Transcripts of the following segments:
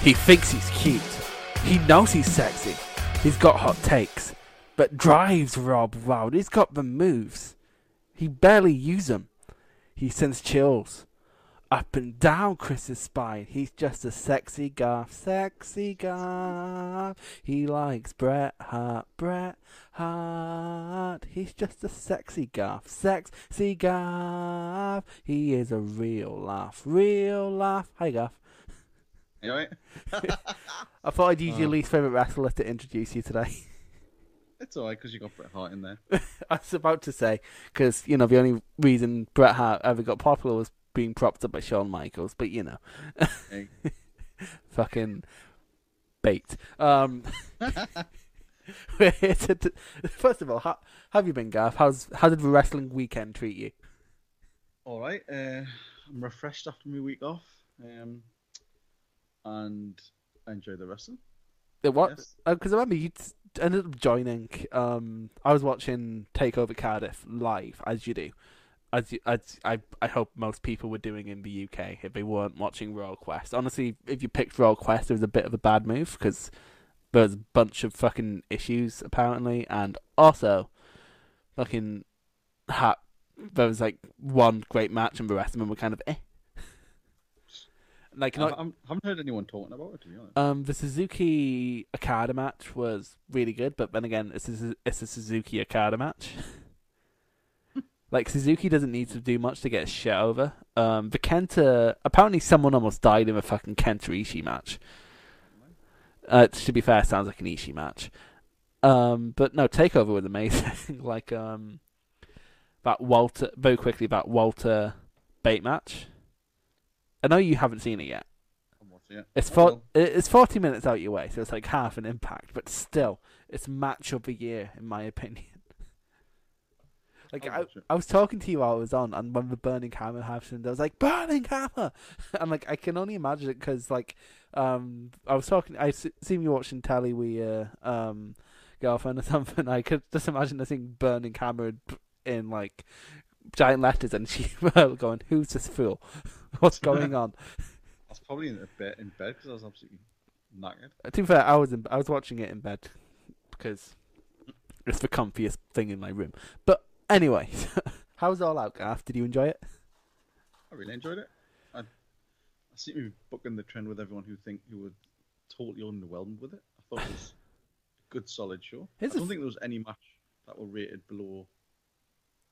He thinks he's cute. He knows he's sexy. He's got hot takes. But drives Rob wild. He's got the moves. He barely uses them. He sends chills up and down Chris's spine. He's just a sexy Garth. Sexy Garth. He likes Bret Hart. Bret Hart. He's just a sexy Garth. Sexy Garth. He is a real laugh. Real laugh. Hi, Garth. You alright? I thought I'd use your Oh. least favourite wrestler to introduce you today. It's alright because you got Bret Hart in there. I was about to say, because, you know, the only reason Bret Hart ever got popular was being propped up by Shawn Michaels, but, you know, Hey. fucking bait. Um, we're here to, first of all, how, have you been, Garth? How's, how did the wrestling weekend treat you? Alright, uh, I'm refreshed after my week off. Um, and enjoy the wrestling. It what? Yes. Because I remember you ended up joining. Um, I was watching Takeover Cardiff live, as you do, as you, as I I hope most people were doing in the UK if they weren't watching Royal Quest. Honestly, if you picked Royal Quest, it was a bit of a bad move because there was a bunch of fucking issues apparently, and also fucking ha- there was like one great match, and the rest of them were kind of eh. Like I not I'm- haven't heard anyone talking about it, to be honest. um, the Suzuki Okada match was really good, but then again, it's a, it's a Suzuki Okada match. like Suzuki doesn't need to do much to get shit over. Um, the Kenta apparently someone almost died in a fucking Kenta Ishii match. Uh, to be fair, sounds like an Ishii match. Um, but no, Takeover was amazing. like um, that Walter very quickly that Walter Bate match. I know you haven't seen it yet. I'm watching it. It's for, it's forty minutes out your way, so it's like half an impact, but still, it's match of the year in my opinion. like I. I was talking to you while I was on, and when the Burning Hammer happened, I was like Burning Hammer, and like I can only imagine it because like um I was talking, I s- seen you watching telly with your um girlfriend or something. I could just imagine her seeing Burning Hammer in, in like giant letters, and she going, "Who's this fool? What's going on?" I was probably in a bed in bed because I was absolutely knackered. To be fair, I was in, I was watching it in bed because it's the comfiest thing in my room. But anyway, how's it All Out, Garth? Did you enjoy it? I really enjoyed it. I, I seem to be bucking the trend with everyone who think who were totally underwhelmed with it. I thought it was a good, solid show. Here's I don't f- think there was any match that were rated below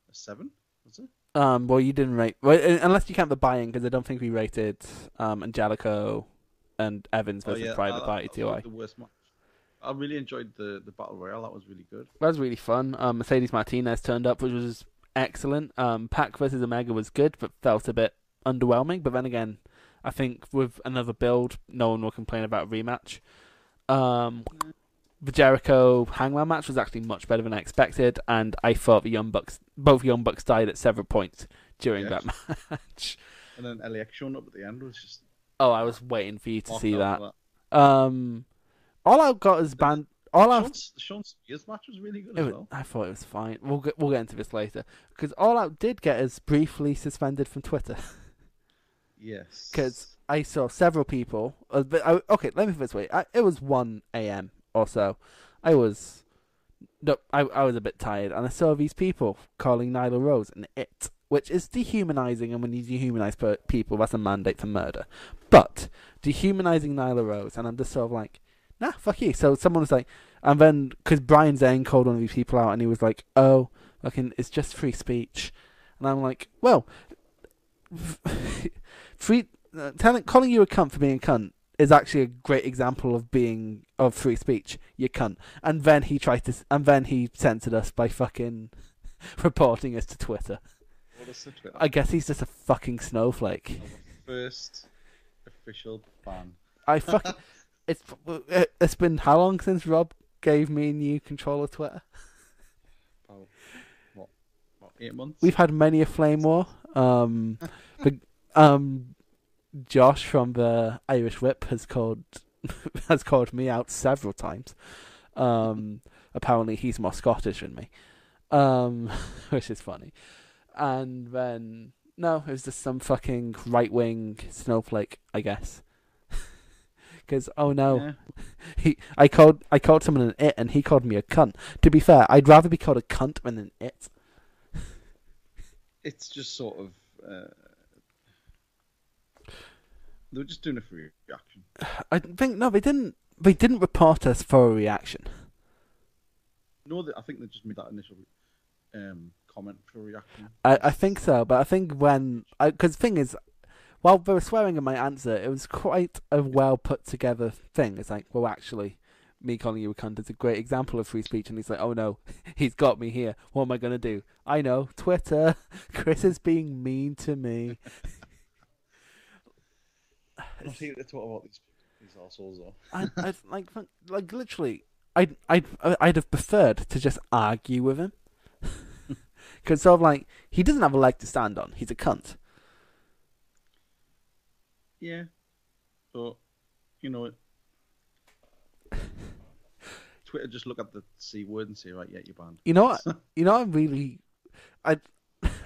a seven. Was it? Um, well, you didn't rate, well, unless you count the buy-in, because I don't think we rated um Angelico and Evans versus Private I- I- Party I thought it was TOI. The worst match. I really enjoyed the the battle royale. That was really good. That was really fun. Um, Mercedes Martinez turned up, which was excellent. Um, Pac versus Omega was good, but felt a bit underwhelming. But then again, I think with another build, no one will complain about a rematch. Um, the Jericho Hangman match was actually much better than I expected, and I thought the Young Bucks, both Young Bucks, died at several points during Yes. that match. And then LAX showing up at the end was just Oh, I was waiting for you to see out that. Um, all I've got is band. All I've Shawn Spears match was really good as was- well. I thought it was fine. We'll get we'll get into this later because All Out did get us briefly suspended from Twitter Yes. because I saw several people. Uh, but I, okay, let me put this way: I, it was one a.m. or so. I was no, I I was a bit tired, and I saw these people calling Nyla Rose an it, which is dehumanizing. And when you dehumanize people, that's a mandate for murder. But dehumanizing Nyla Rose, and I'm just sort of like, nah, fuck you. So someone was like, and then because Brian Zane called one of these people out, and he was like, oh, fucking, it's just free speech, and I'm like, well, free uh, telling calling you a cunt for being a cunt is actually a great example of being of free speech. You cunt. And then he tried to, and then he censored us by fucking reporting us to Twitter. Twitter. I guess he's just a fucking snowflake. First official ban. I fucking. it's it's been how long since Rob gave me a new controller Twitter? About what? About eight months. We've had many a flame war. Um, the, um, Josh from the Irish Whip has called has called me out several times. Um, apparently he's more Scottish than me, um, which is funny. And then no, it was just some fucking right wing snowflake, I guess. Because oh no, Yeah. he I called I called someone an it, and he called me a cunt. To be fair, I'd rather be called a cunt than an it. It's just sort of. Uh, they were just doing it for reaction. I think no, they didn't. They didn't report us for a reaction. No, they, I think they just made that initial um, comment for a reaction. I, I think so, but I think when because the thing is, while they were swearing in my answer, it was quite a well put together thing. It's like, well, actually, me calling you a cunt is a great example of free speech, and he's like, oh no, he's got me here. What am I gonna do? I know, Twitter. Chris is being mean to me. I'm not here to talk about these these assholes though. I, I like, like literally, I'd, I'd, I'd have preferred to just argue with him, because sort of like he doesn't have a leg to stand on. He's a cunt. Yeah, but you know, Twitter just look at the c word and say, right, yeah, you're banned. You know what? you know, I'm really, I,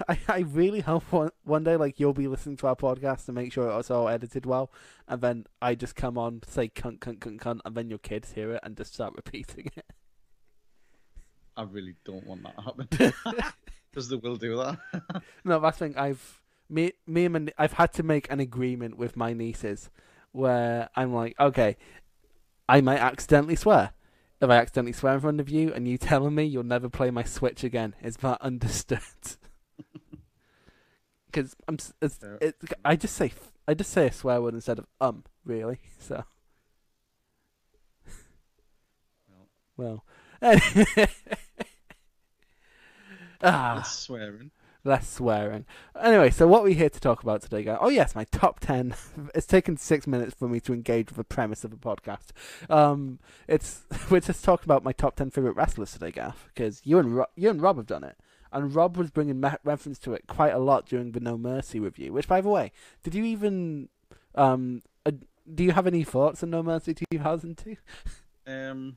I, I really hope one, one day like you'll be listening to our podcast to make sure it's all edited well, and then I just come on say cunt, cunt, cunt, cunt, and then your kids hear it and just start repeating it. I really don't want that to happen because they will do that. No, that's the thing. I've me me and my, I've had to make an agreement with my nieces where I'm like, okay, I might accidentally swear. If I accidentally swear in front of you and you telling me you'll never play my Switch again, is that understood? Because I'm, it's, it, I just say, I just say a swear word instead of um, really. So, well, ah, That's swearing. less swearing. Anyway, so what we're here to talk about today, guys? Oh yes, my top ten. It's taken six minutes for me to engage with the premise of a podcast. Um, it's we're just talking about my top ten favorite wrestlers today, Gaff, because you and Ro- you and Rob have done it, and Rob was bringing me- reference to it quite a lot during the No Mercy review. Which, by the way, did you even um, uh, do you have any thoughts on No Mercy 2002? Um,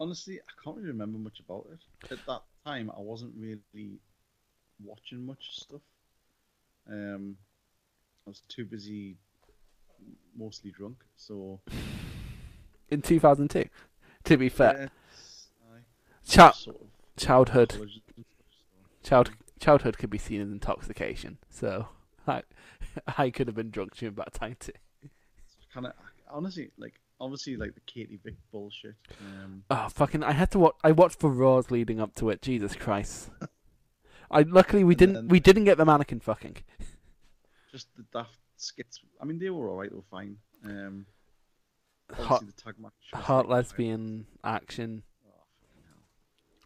honestly, I can't really remember much about it. At that time, I wasn't really watching much stuff. Um, I was too busy, mostly drunk. So In 2002, to be fair, yes, I Cha- sort of childhood colleges and stuff, so. Child childhood could be seen as intoxication. So I I could have been drunk during that time too. kind of honestly like obviously like the Katie Vick bullshit. Um, Oh fucking! I had to watch. I watched the Raws leading up to it. Jesus Christ! I luckily we And didn't then- we didn't get the mannequin fucking. just the daft skits. I mean, they were alright. They were fine. Um, Hot the tag match. hot like- lesbian action. Oh.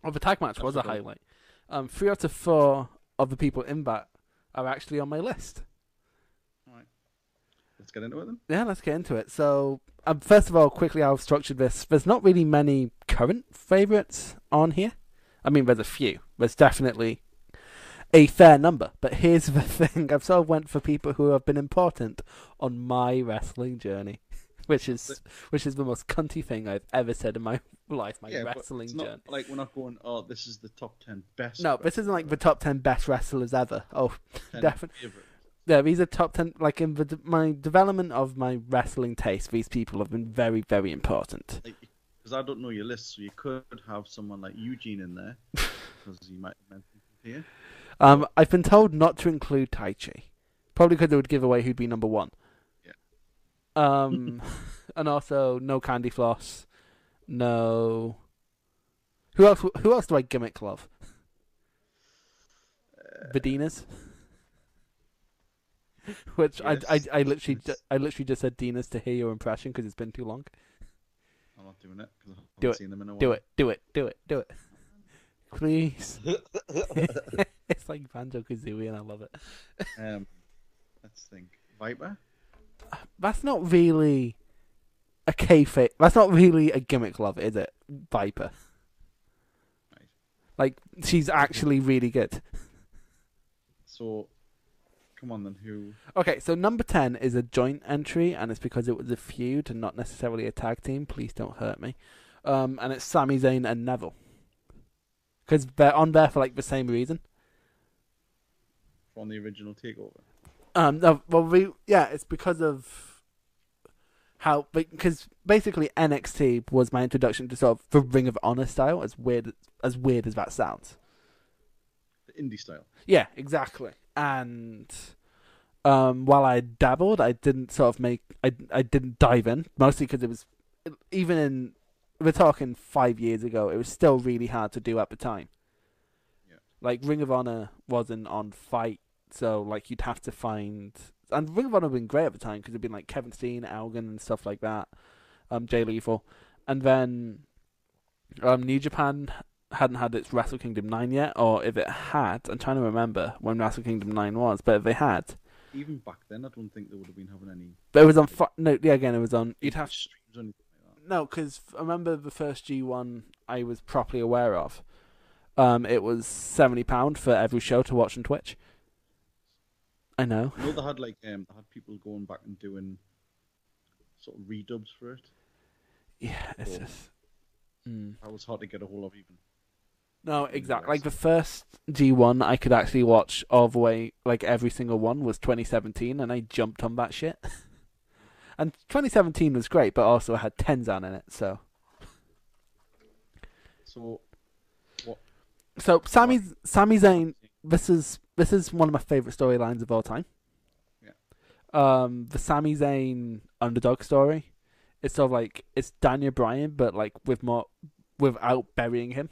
Oh, the tag match That's was a highlight. Um, three out of four of the people in that are actually on my list. Let's get into it then. Yeah, let's get into it. So, um, first of all, quickly, I've structured this. There's not really many current favorites on here. I mean, there's a few. There's definitely a fair number. But here's the thing: I've sort of went for people who have been important on my wrestling journey, which is which is the most cunty thing I've ever said in my life. My yeah, wrestling it's not journey. like we're not going. Oh, this is the top ten best. No, this isn't like the top ten best wrestlers ever. Oh, definitely. yeah, these are top ten. Like in the my development of my wrestling taste, these people have been very, very important. Because I don't know your list, so you could have someone like Eugene in there, because you might him here. Um, I've been told not to include Taichi, probably because it would give away who'd be number one. Um, and also no Candy Floss, no. Who else? Who else do I gimmick love? Vadinas. Which I, I I literally ju- I literally just said Dinas to hear your impression because it's been too long. I'm not doing it because I Do haven't it, seen them in a while. Do it, do it, do it, do it. Please. it's like Banjo Kazooie, and I love it. Um, let's think. Viper. That's not really a kayfabe. That's not really a gimmick love, is it? Viper. Right. Like she's actually really good. So, come on then. Who? Okay, so number ten is a joint entry, and it's because it was a feud and not necessarily a tag team. Please don't hurt me. Um, and it's Sami Zayn and Neville, because they're on there for like the same reason. From the original takeover. Um, no, well, we yeah, it's because of how because basically NXT was my introduction to sort of the Ring of Honor style, as weird as weird as that sounds. The indie style. Yeah, exactly. And um, while I dabbled, I didn't sort of make I I didn't dive in mostly because it was even in we're talking five years ago. It was still really hard to do at the time. Yeah. Like Ring of Honor wasn't on FITE, so like you'd have to find and Ring of Honor had been great at the time because it'd been like Kevin Steen, Elgin, and stuff like that. Um, Jay Lethal, and then um, New Japan hadn't had its Wrestle Kingdom 9 yet, or if it had, I'm trying to remember when Wrestle Kingdom 9 was, but if they had, Even back then, I don't think they would have been having any. but it was on, fi- no, yeah, again, it was on, you'd have, streams like no, because I remember the first G1 I was properly aware of, um, it was £70 for every show to watch on Twitch. I know. You know they had like um, they had people going back and doing sort of redubs for it. Yeah, it's Cool. just. Mm. That was hard to get a hold of even. No, exactly. Like the first G1 I could actually watch all the way, like every single one was 2017, and I jumped on that shit. and 2017 was great, but also had Tenzan in it, so. So So Sami Sami Zayn, this is this is one of my favorite storylines of all time. Yeah. Um, the Sami Zayn underdog story. It's sort of like it's Daniel Bryan, but like with more without burying him.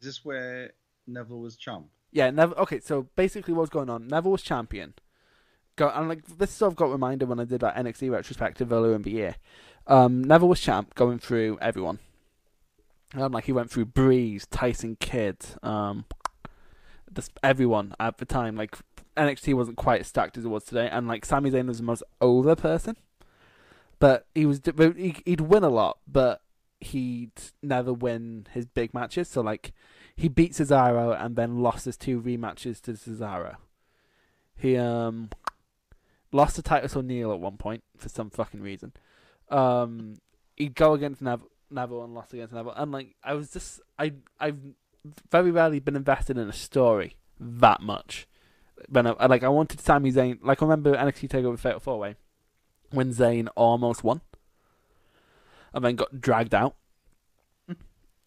is this where Neville was champ? Yeah, Neville. Okay, so basically, what's going on? Neville was champion. Go and like this sort of got reminded when I did that NXT retrospective earlier in the year. Um, Neville was champ, going through everyone. Um, like he went through Breeze, Tyson Kidd, um, everyone at the time. Like NXT wasn't quite as stacked as it was today, and like Sami Zayn was the most over person, but he was he, he'd win a lot, but he'd never win his big matches. So like he beat Cesaro and then lost his two rematches to Cesaro. He um lost to Titus O'Neil at one point for some fucking reason. Um, he'd go against Nev- Neville and lost against Neville, and like I was just I I've very rarely been invested in a story that much. When I, like I wanted Sami Zayn, like I remember NXT Takeover Fatal Four Way when Zayn almost won, and then got dragged out,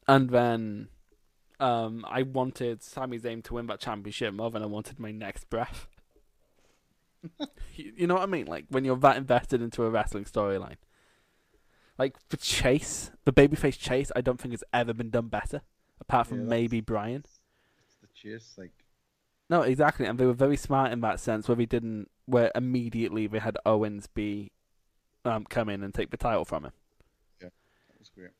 and then um, I wanted Sami Zayn to win that championship more than I wanted my next breath. you, you know what I mean? Like when you're that invested into a wrestling storyline. Like for Chase, the babyface Chase, I don't think has ever been done better, apart from Yeah, maybe Brian. It's the chase, like No, exactly, and they were very smart in that sense, where they didn't, where immediately they had Owens be, um, come in and take the title from him. Yeah, that was great.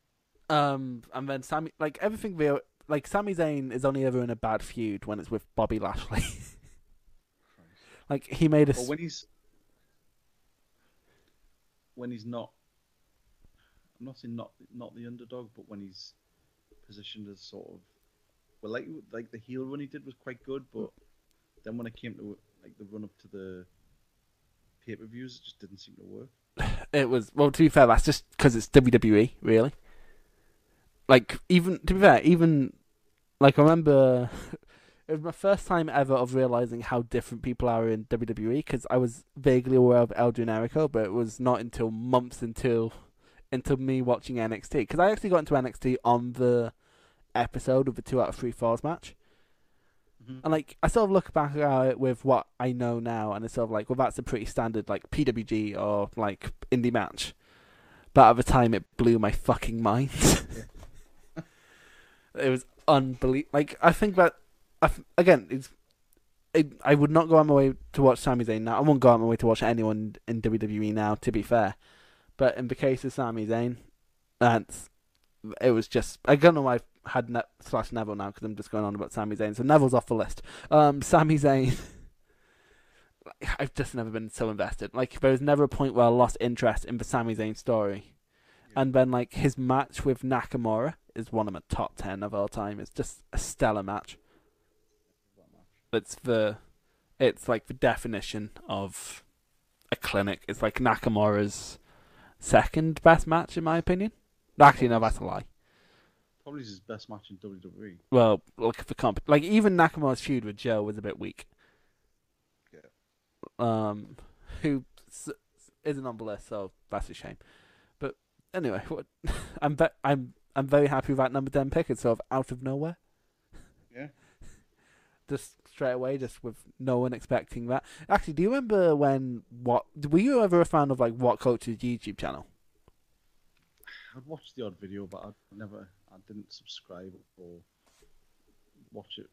Um, and then Sami, like everything they, like Sami Zayn is only ever in a bad feud when it's with Bobby Lashley. Like he made a, s- when he's when he's not, I'm not saying not not the underdog, but when he's positioned as sort of well, like like the heel run he did was quite good, but then when it came to like the run up to the pay per views, it just didn't seem to work. it was well. To be fair, that's just because it's WWE, really. Like even to be fair, even like I remember. It was my first time ever of realizing how different people are in WWE because I was vaguely aware of El Generico, but it was not until months until until me watching NXT because I actually got into NXT on the episode of the two out of three falls match. Mhm. And like I sort of look back at it with what I know now, and it's sort of like, well, that's a pretty standard like PWG or like indie match. But at the time, it blew my fucking mind. it was unbelievable. Like I think that, I th- again, it's. It, I would not go on my way to watch Sami Zayn now. I won't go on my way to watch anyone in WWE now. To be fair, but in the case of Sami Zayn, that's it was just I don't know why had ne- slash Neville now because I'm just going on about Sami Zayn. So Neville's off the list. Um, Sami Zayn. I've just never been so invested. Like there was never a point where I lost interest in the Sami Zayn story. Yeah. And then like his match with Nakamura is one of my top ten of all time. It's just a stellar match. It's the it's like the definition of a clinic. It's like Nakamura's second best match in my opinion. Actually no, that's a lie. Probably his best match in. WWE. Well, look for comp like even Nakamura's feud with Joe was a bit weak. Yeah. Um, who s- isn't on the list, so that's a shame. But anyway, what I'm I'm I'm very happy with that number ten pick. It's sort of out of nowhere, Yeah. just straight away, just with no one expecting that. Actually, do you remember when what were you ever a fan of like WhatCulture's YouTube channel? I'd watch the odd video, but I'd never, I didn't subscribe or watch it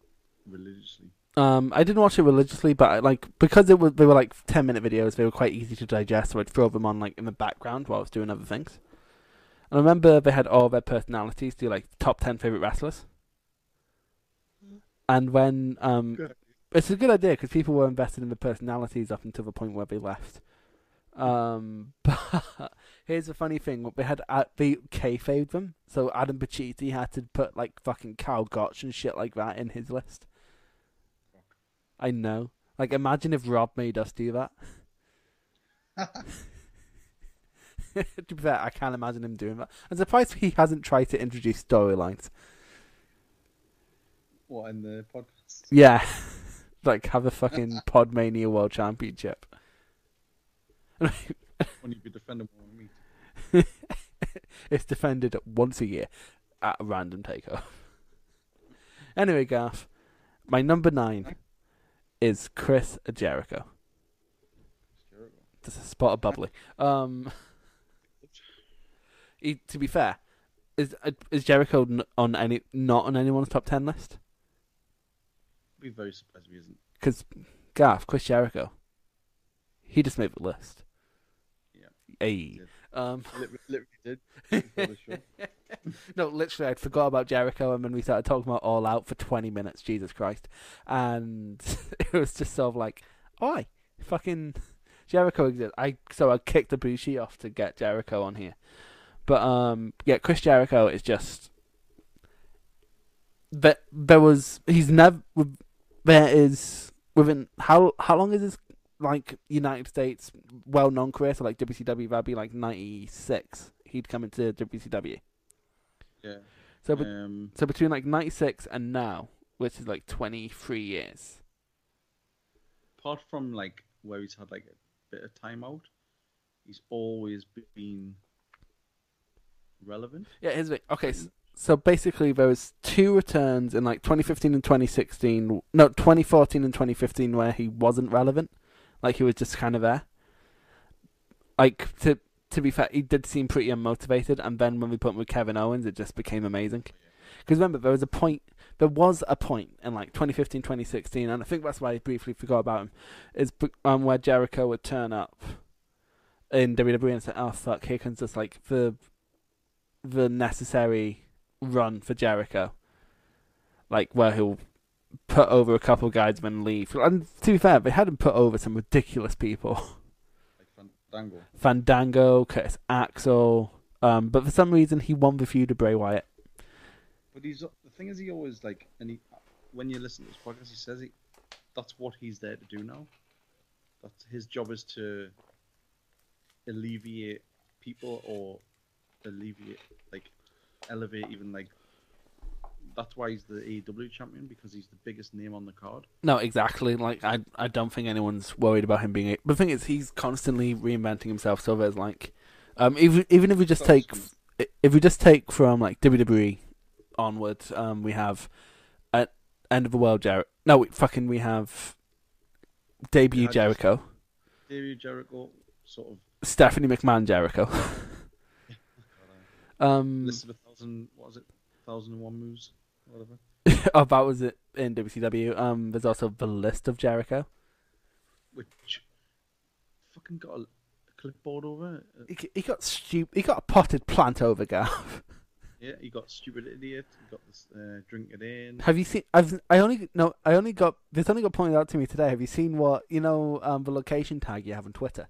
religiously. Um, I didn't watch it religiously, but I, like because it was they were like ten minute videos, they were quite easy to digest. So I'd throw them on like in the background while I was doing other things. And I remember they had all their personalities do like top ten favorite wrestlers. And when um, Good. it's a good idea because people were invested in the personalities up until the point where they left. Um, but here's the funny thing: what they had uh, they kayfabed them, so Adam Pacitti had to put like fucking Karl Gotch and shit like that in his list. I know. Like, imagine if Rob made us do that. to be fair, I can't imagine him doing that. I'm surprised he hasn't tried to introduce storylines. What in the podcast? Yeah. like, have a fucking Podmania World Championship. When you be defending one of me. it's defended once a year at a random takeoff. Anyway, Garth, my number nine is Chris Jericho. Just a spot of bubbly. Um, he, to be fair, is uh, is Jericho on any not on anyone's top ten list? I'd be very surprised if he isn't. Because Garth, Chris Jericho, he just made the list. Hey. Um, Literally, literally did. before the show. no, literally, I'd forgot about Jericho, and then we started talking about All Out for 20 minutes, Jesus Christ. And it was just sort of like, oi, fucking Jericho exists. I, so I kicked the Bushi off to get Jericho on here. But, um, yeah, Chris Jericho is just. There, there was. He's never. There is. Within. How, how long is this, like, United States well known career? So, like, WCW, that'd be like 96. He'd come into WCW. Yeah. So, be- Um, so between like '96 and now, which is like 23 years. apart from like where he's had like a bit of time out, he's always been relevant. Yeah, here's the. Okay, so, so basically there was two returns in like 2015 and 2016. No, 2014 and 2015 where he wasn't relevant, like he was just kind of there. Like to to be fair, he did seem pretty unmotivated, and then when we put him with Kevin Owens, it just became amazing. Because remember, there was a point. There was a point in like 2015, 2016, and I think that's why I briefly forgot about him. Is um where Jericho would turn up in WWE and say, "Oh fuck, here comes just like the the necessary run for Jericho, like where he'll put over a couple guys and leave." And to be fair, they had him put over some ridiculous people. Like Fandango. Fandango, Curtis Axel. Um, but for some reason, he won the feud with Bray Wyatt. But he's the thing is he always like and he when you listen to his podcast he says he that's what he's there to do now. That's his job is to alleviate people or alleviate like elevate even like that's why he's the AEW champion because he's the biggest name on the card. No, exactly. Like I, I don't think anyone's worried about him being. A- the thing is, he's constantly reinventing himself. So there's like, um, even even if we just take, if we just take from like WWE onward, um, we have at end of the world Jericho. No, we, fucking, we have debut Yeah, I just- Jericho, David Jericho sort of Stephanie McMahon Jericho. um, a thousand what was it? Thousand and one moves, whatever. oh, that was it in WCW. Um, there's also the list of Jericho. Which fucking got a, a clipboard over it. He, he got stupid. He got a potted plant over Gav. Yeah, he got stupid idiot. You got this uh, drink it in. Have you seen? I've I only no. I only got this. Only got pointed out to me today. Have you seen what you know? Um, the location tag you have on Twitter.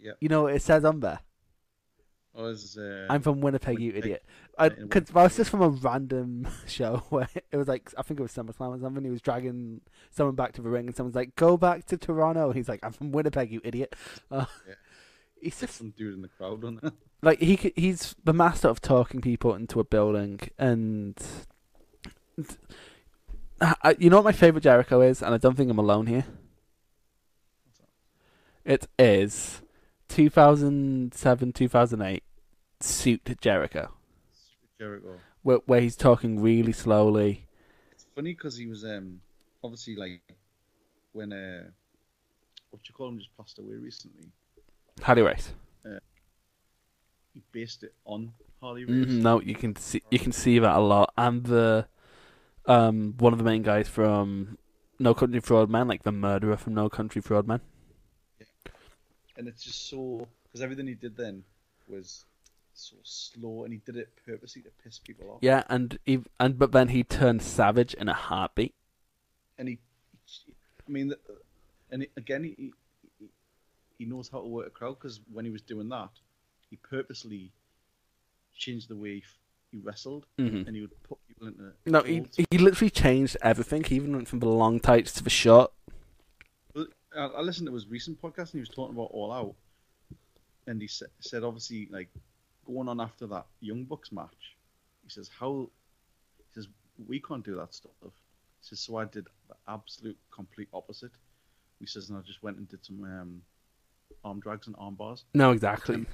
Yeah. You know what it says on there. Oh, this uh, I'm from Winnipeg, you idiot. Because I was just from a random show where it was like I think it was SummerSlam or something. He was dragging someone back to the ring, and someone's like, "Go back to Toronto." And he's like, "I'm from Winnipeg, you idiot." Uh, Yeah. He's just some dude in the crowd on there. like he he's the master of talking people into a building, and I, I- you know what my favorite Jericho is, and I don't think I'm alone here. It is 2007 2008 suit Jericho, Jericho. where, where he's talking really slowly. It's funny because he was um obviously like when uh what you call him just passed away recently. Harley Race. He based it on Harley Race. Mhm, No, you can see you can see that a lot, and the um one of the main guys from No Country for Old Men, like the murderer from No Country for Old Men. And it's just so because everything he did then was so slow, and he did it purposely to piss people off. Yeah, and he, and but then he turned savage in a heartbeat. And he, I mean, and again, he, he he knows how to work a crowd because when he was doing that, he purposely changed the way he, wrestled, Mhm. and he would put people into No, he he literally changed everything. He even went from the long tights to the short. I, I listened to his recent podcast and he was talking about All Out, and he sa- said obviously like going on after that Young Bucks match, he says how he says we can't do that stuff. He says so I did the absolute complete opposite. He says and I just went and did some um, arm drags and arm bars. No, exactly.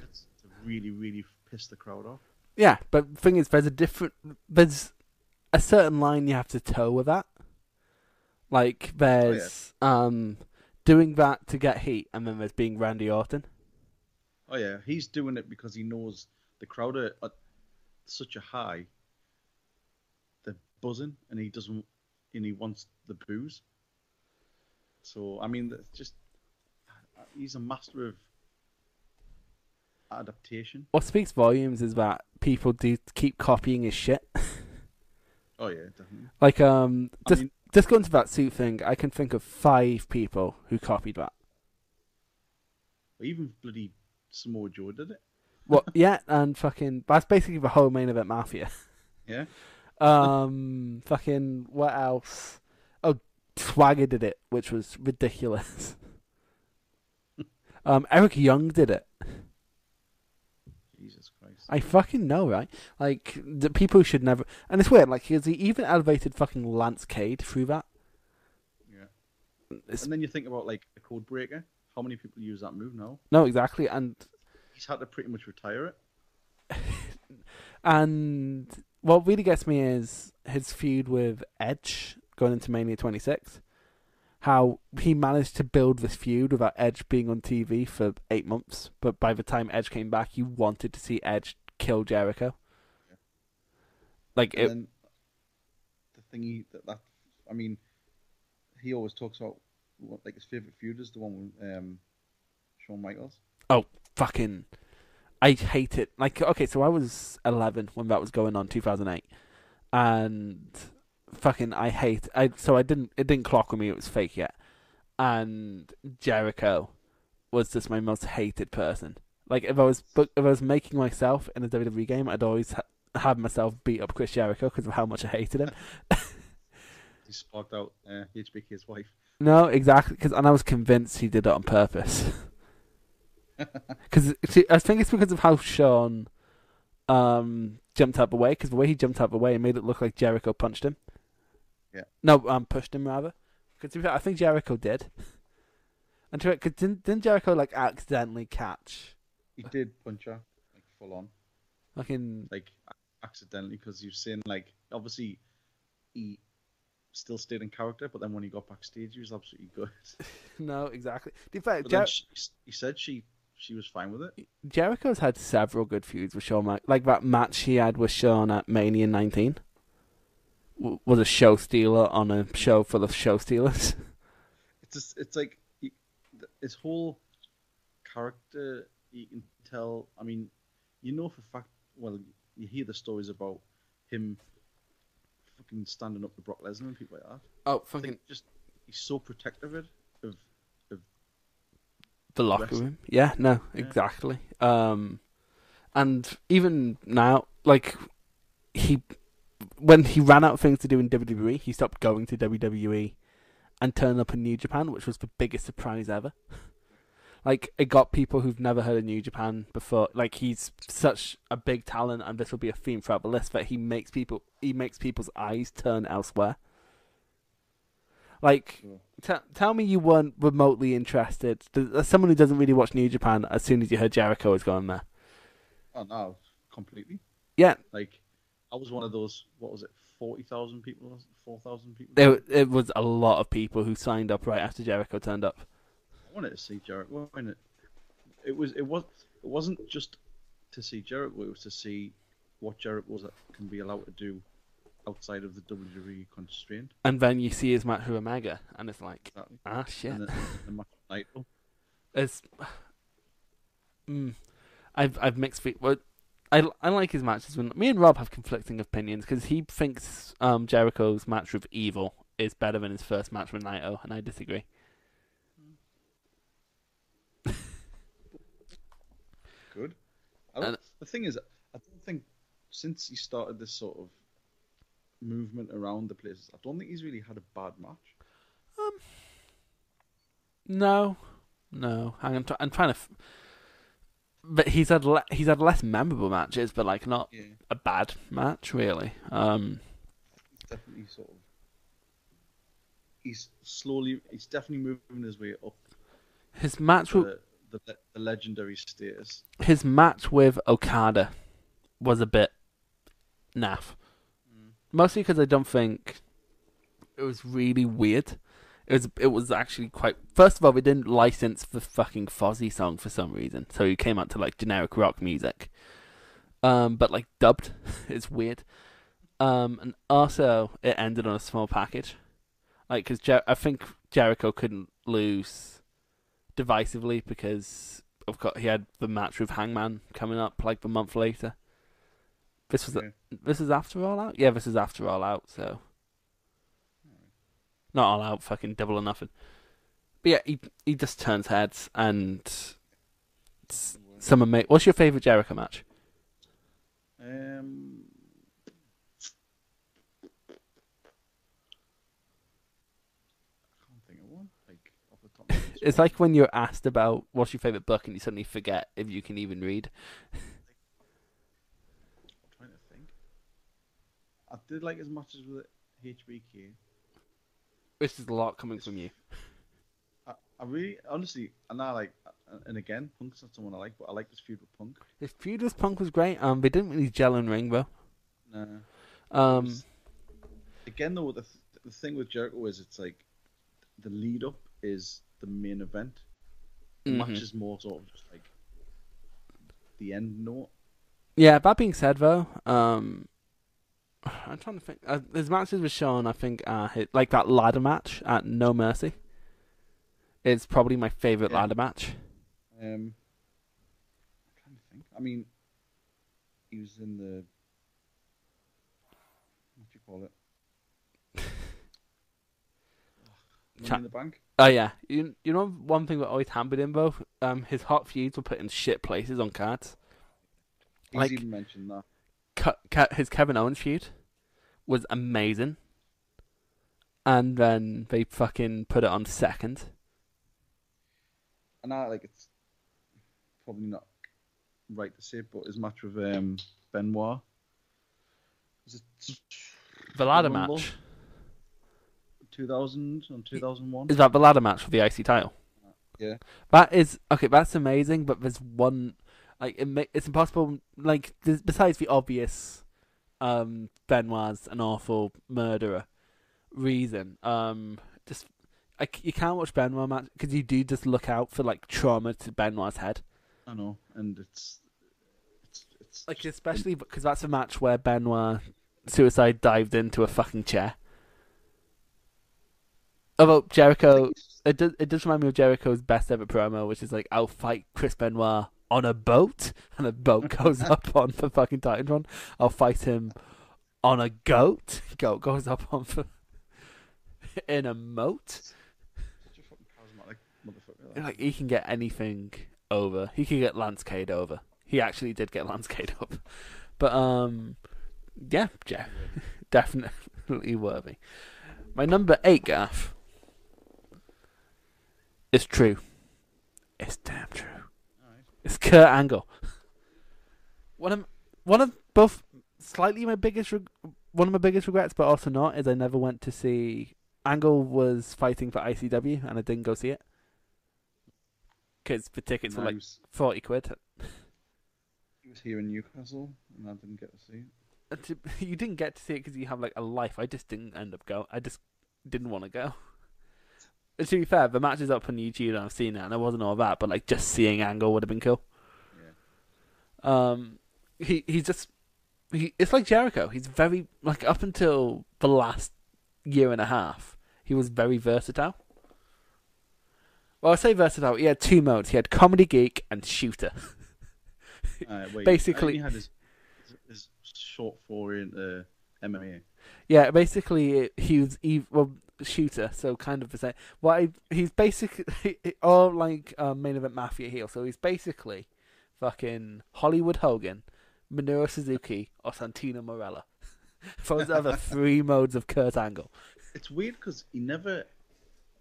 really really piss the crowd off. Yeah, but the thing is, there's a different, there's a certain line you have to toe with that. Like there's um doing that to get heat, and then there's being Randy Orton. Oh yeah, he's doing it because he knows the crowd are at such a high. They're buzzing, and he doesn't, and he wants the booze. So I mean, that's just he's a master of adaptation. What speaks volumes is that people do keep copying his shit. Oh yeah, definitely. like um, I just mean, just going to that suit thing, I can think of five people who copied that. even bloody Samoa Joe did it. Well, yeah, and fucking that's basically the whole main event mafia. Yeah. Um, fucking what else? Oh, Swagger did it, which was ridiculous. um, Eric Young did it. I fucking know, right? Like the people should never. And it's weird, like he even elevated fucking Lance Cade through that. Yeah. It's, And then you think about like a code breaker. How many people use that move now? no, exactly, and He's had to pretty much retire it. and what really gets me is his feud with Edge going into Mania 26. How he managed to build this feud without Edge being on TV for eight months, but by the time Edge came back, you wanted to see Edge kill Jericho. Like And it, then the thingy that, that I mean, he always talks about what like his favorite feud is the one with um, Shawn Michaels. Oh fucking I hate it. Like okay, so I was 11 when that was going on 2008 and fucking I hate I so I didn't it didn't clock with me it was fake yet. And Jericho was just my most hated person. Like if I was if I was making myself in a WWE game, I'd always ha- have myself beat up Chris Jericho because of how much I hated him. He sparked out uh, HBK's wife. No, exactly. Cause, and I was convinced he did it on purpose. Because I think it's because of how Shawn um, jumped out the way. Because the way he jumped out of the way, it made it look like Jericho punched him. Yeah. No, um, pushed him rather. Because I think Jericho did. And to, cause didn't, didn't Jericho like accidentally catch? He did punch her like full on, Fucking like accidentally because you've seen like obviously he still stayed in character, but then when he got backstage, he was absolutely good. no, exactly. In fact, Jer- she, he said she she was fine with it. Jericho's had several good feuds with Shawn, Michaels. like that match he had with Shawn at Mania 19 w- was a show stealer on a show full of show stealers. It's just it's like he, his whole character. You can tell. I mean, you know for a fact. Well, you hear the stories about him fucking standing up to Brock Lesnar and people like that. Oh, fucking just he's so protective of it, of the locker wrestling. room. Yeah, no, Yeah. exactly. Um, and even now, like he, when he ran out of things to do in WWE, he stopped going to WWE and turned up in New Japan, which was the biggest surprise ever. like it got people who've never heard of New Japan before. Like he's such a big talent, and this will be a theme throughout the list. That he makes people, he makes people's eyes turn elsewhere. Like hmm. Sure. T- tell me you weren't remotely interested. As someone who doesn't really watch New Japan, as soon as you heard Jericho was going there, oh no, completely. yeah, Like I was one of those. What was it? Forty thousand people, four thousand people. it, it was a lot of people who signed up right after Jericho turned up. I wanted to see Jericho. It, it was. It was. It wasn't just to see Jericho. It was to see what Jericho was, can be allowed to do outside of the WWE constraint. And then you see his match with Omega, and it's like, Exactly. ah, shit. And the, the match with Naito. It's, mm, I've I've mixed feet. Well, I I like his matches. When me and Rob have conflicting opinions because he thinks um Jericho's match with Evil is better than his first match with Naito, and I disagree. Good. I don't, And- the thing is, I don't think since he started this sort of movement around the places, I don't think he's really had a bad match. Um, No, no. Hang on, I'm trying to. F- but he's had le- he's had less memorable matches, but like not Yeah, a bad match really. Um, he's definitely sort of. He's slowly. He's definitely moving his way up his match with the, the, legendary status. his match with Okada was a bit naff. Mostly because I don't think it was really weird. It was it was actually quite. First of all, we didn't license the fucking Fozzy song for some reason, so he came out to like generic rock music. Um, but like dubbed, it's weird. Um, and also it ended on a small package, like because Jer- I think Jericho couldn't lose divisively because of course he had the match with Hangman coming up like a month later. This was Yeah. this is after All Out. Yeah, this is after All Out. So not All Out, fucking double or nothing. But yeah, he he just turns heads and s- someone made. What's your favorite Jericho match? Um, I can't think of one. Like off the top. Of my head. It's like when you're asked about what's your favorite book and you suddenly forget if you can even read. I'm trying to think. I did like as much as with HBK. Which is a lot coming from you. I, I really, honestly, and I like, and again, Punk's not someone I like, but I like this feud with Punk. His feud with Punk was great. Um, they didn't really gel in ring though. Nah. Um, was- again though, the th- the thing with Jericho is it's like the lead up is the main event. The Mhm. match is more sort of just like the end note. Yeah, that being said, though, um, I'm trying to think. Uh, his matches with Shawn, I think, uh, like that ladder match at No Mercy, is probably my favorite Yeah. ladder match. Um, I'm trying to think. I mean, he was in the what do you call it? Money in the bank. Oh yeah, you you know one thing that always hampered him though, um, his hot feuds were put in shit places on cards. He's Like- even mentioned that. Cut, cut, his Kevin Owens feud was amazing, and then they fucking put it on second. And I like it's probably not right to say, but his match with um, Benoit was it The ladder Rumble? match 2000 and 2001? is that the ladder match for the IC title. Yeah. That is okay. That's amazing, but there's one like it ma- it's impossible. Like besides the obvious, um, Benoit's an awful murderer reason. Um, just I c you can't watch Benoit match because you do just look out for like trauma to Benoit's head. I know, and it's it's it's Like especially because that's a match where Benoit suicide dived into a fucking chair. Although Jericho, it does it does remind me of Jericho's best ever promo, which is like, "I'll fight Chris Benoit on a boat and a boat goes up on for fucking Titantron. I'll fight him on a goat. Goat goes up on for in a moat. Such a fucking charismatic motherfucker. that. Like he can get anything over. He can get Lance Cade over. He actually did get Lance Cade up. But um yeah, Jeff. Definitely worthy. My number eight gaff is true. It's damn true. Alright. It's Kurt Angle. One of one of both slightly my biggest reg- one of my biggest regrets, but also not, is I never went to see. Angle was fighting for ICW, and I didn't go see it because the tickets were like forty quid. He was here in Newcastle, and I didn't get to see it. You didn't get to see it because you have like a life. I just didn't end up go. I just didn't want to go. To be fair, the match is up on YouTube and I've seen it, and it wasn't all that. But like just seeing Angle would have been cool. Yeah. Um, he he's just he. It's like Jericho. He's very like up until the last year and a half, he was very versatile. Well, I say versatile. He had two modes. He had comedy geek and shooter. Uh, wait, Basically- he had his, his, short foray into the MMA. Yeah, basically he was ev- well shooter, so kind of the same. I, he's basically all like um, main event mafia heel. So he's basically fucking Hollywood Hogan, Minoru Suzuki, or Santino Marella. Those are the three modes of Kurt Angle. It's weird because he never.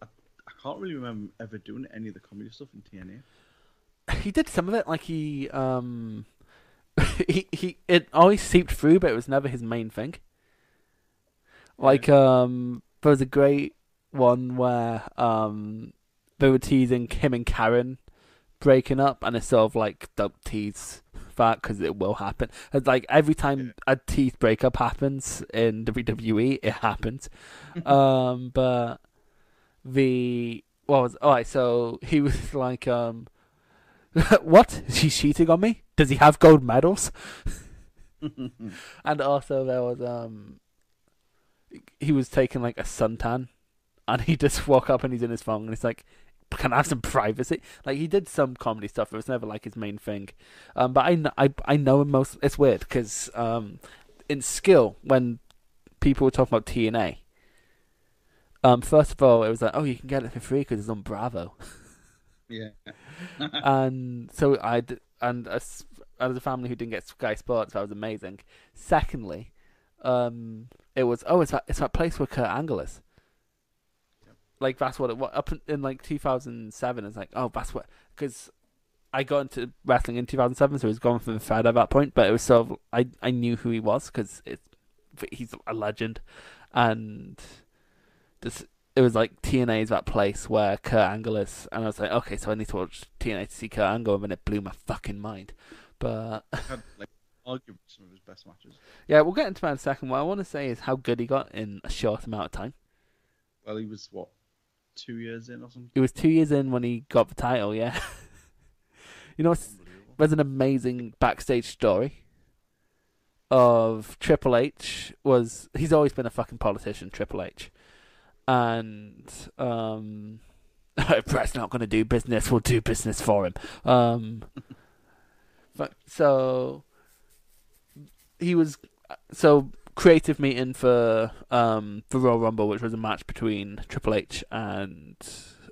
I, I can't really remember ever doing any of the comedy stuff in TNA. He did some of it, like he um, he he it always seeped through, but it was never his main thing. Like um, there was a great one where um, they were teasing Kim and Karen breaking up, and it's sort of like don't tease that because it will happen. It's like every time a tease breakup happens in WWE, it happens. um, but the what was all right? So he was like, um, what? Is he cheating on me? Does he have gold medals? And also there was um he was taking like a suntan and he just walk up and he's in his phone and it's like can I have some privacy? Like he did some comedy stuff. It was never like his main thing. Um, but I, I, I know him most. It's weird because um, in skill when people were talking about TNA, um, first of all it was like oh you can get it for free because it's on Bravo Yeah. and so I and as, as a family who didn't get Sky Sports, that was amazing. Secondly, um, it was oh, it's that it's that place where Kurt Angle is. Like that's what it was up in, in like 2007. It's like oh, that's what because I got into wrestling in 2007, so he was gone from the Fed at that point. But it was sort of I I knew who he was because it's he's a legend, and just it was like TNA is that place where Kurt Angle is, and I was like, okay, so I need to watch TNA to see Kurt Angle, and then it blew my fucking mind. But had like arguably some of his best matches. yeah, we'll get into that in a second. What I want to say is how good he got in a short amount of time. Well, he was what two years in or something. It was two years in when he got the title. Yeah, you know, it's, Unbelievable. there's an amazing backstage story of Triple H. Was he's always been a fucking politician, Triple H, and um, if Bret's not going to do business, we'll do business for him. Um, but so he was so creative meeting for um for Royal Rumble, which was a match between Triple H and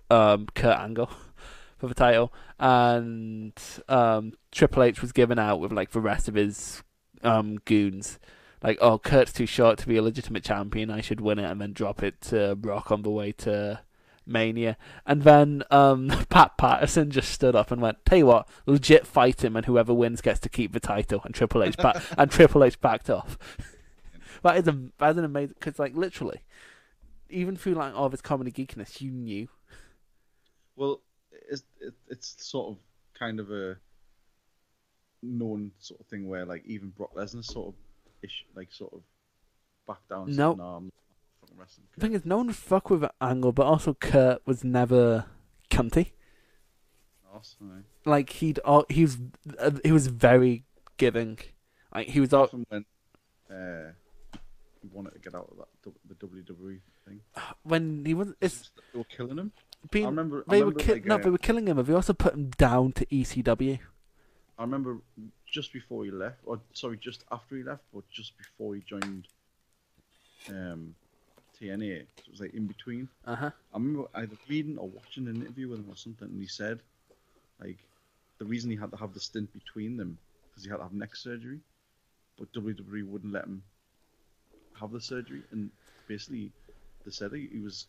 um Kurt Angle for the title, and um Triple H was given out with like the rest of his um goons. Like, oh, Kurt's too short to be a legitimate champion. I should win it and then drop it to Brock on the way to Mania. And then um, Pat Patterson just stood up and went, "Tell you what, legit fight him, and whoever wins gets to keep the title." And Triple H back and Triple H backed off. that is a that is an amazing because like literally, even through like all of his comedy geekiness, you knew. Well, it's it, it's sort of kind of a known sort of thing where like even Brock Lesnar sort of ish like sort of back down. said, Nope. Wrestling. The thing is, no one fuck with Angle, but also Kurt was never cunty. Awesome. Like he'd he was uh, he was very giving. Like he was all Often when uh, he wanted to get out of that the WWE thing, when he was it's they were killing him. I being remember. I they were ki- like, no uh, they were killing him, Have you also put him down to ECW. I remember just before he left, or sorry, just after he left, but just before he joined um, TNA. So it was like in between. Uh huh. I remember either reading or watching an interview with him or something, and he said, like, the reason he had to have the stint between them because he had to have neck surgery, but WWE wouldn't let him have the surgery, and basically they said he, he was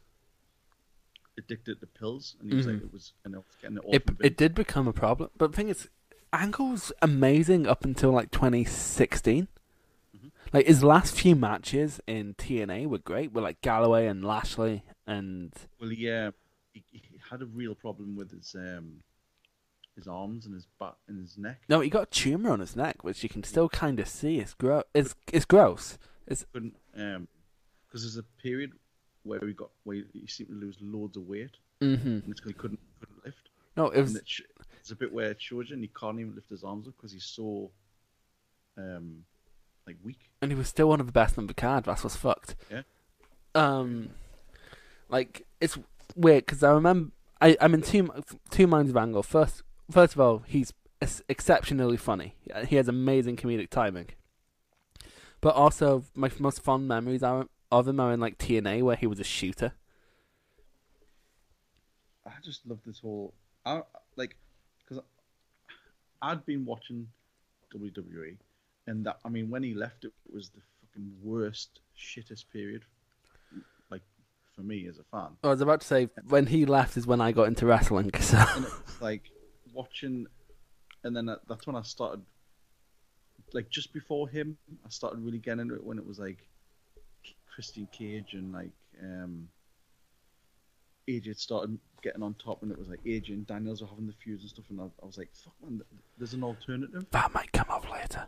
addicted to pills, and he was like, Mhm. it was, and it was getting it all It it did become a problem, but the thing is, Angle's amazing up until like 2016. Like his last few matches in TNA were great, with like Galloway and Lashley, and Well, yeah, he, he had a real problem with his um, his arms and his butt and his neck. no, he got a tumor on his neck, which you can still kind of see. It's gross. It's it's gross. It's Couldn't um, because there's a period where he got where he seemed to lose loads of weight, mm-hmm. and it's 'cause he couldn't couldn't lift. no, it was it sh- there's a bit where it shows you, and he can't even lift his arms up because he's so um, like weak. and he was still one of the best on the card. That's what's fucked. Yeah. Um, like it's weird because I remember I I'm in two two minds of Angle. First, first of all, he's exceptionally funny. He has amazing comedic timing. But also, my most fond memories are of him are in like TNA where he was a shooter. I just love this whole. I like because I'd been watching WWE, and that I mean when he left, it was the fucking worst, shittest period. Like for me as a fan, I was about to say when he left is when I got into wrestling. So and it was like watching, and then that's when I started. Like just before him, I started really getting into it when it was like Christian Cage and like um AJ had started getting on top, and it was like AJ and Daniels were having the feuds and stuff, and I, I was like, "Fuck man, there's an alternative." that might come up later.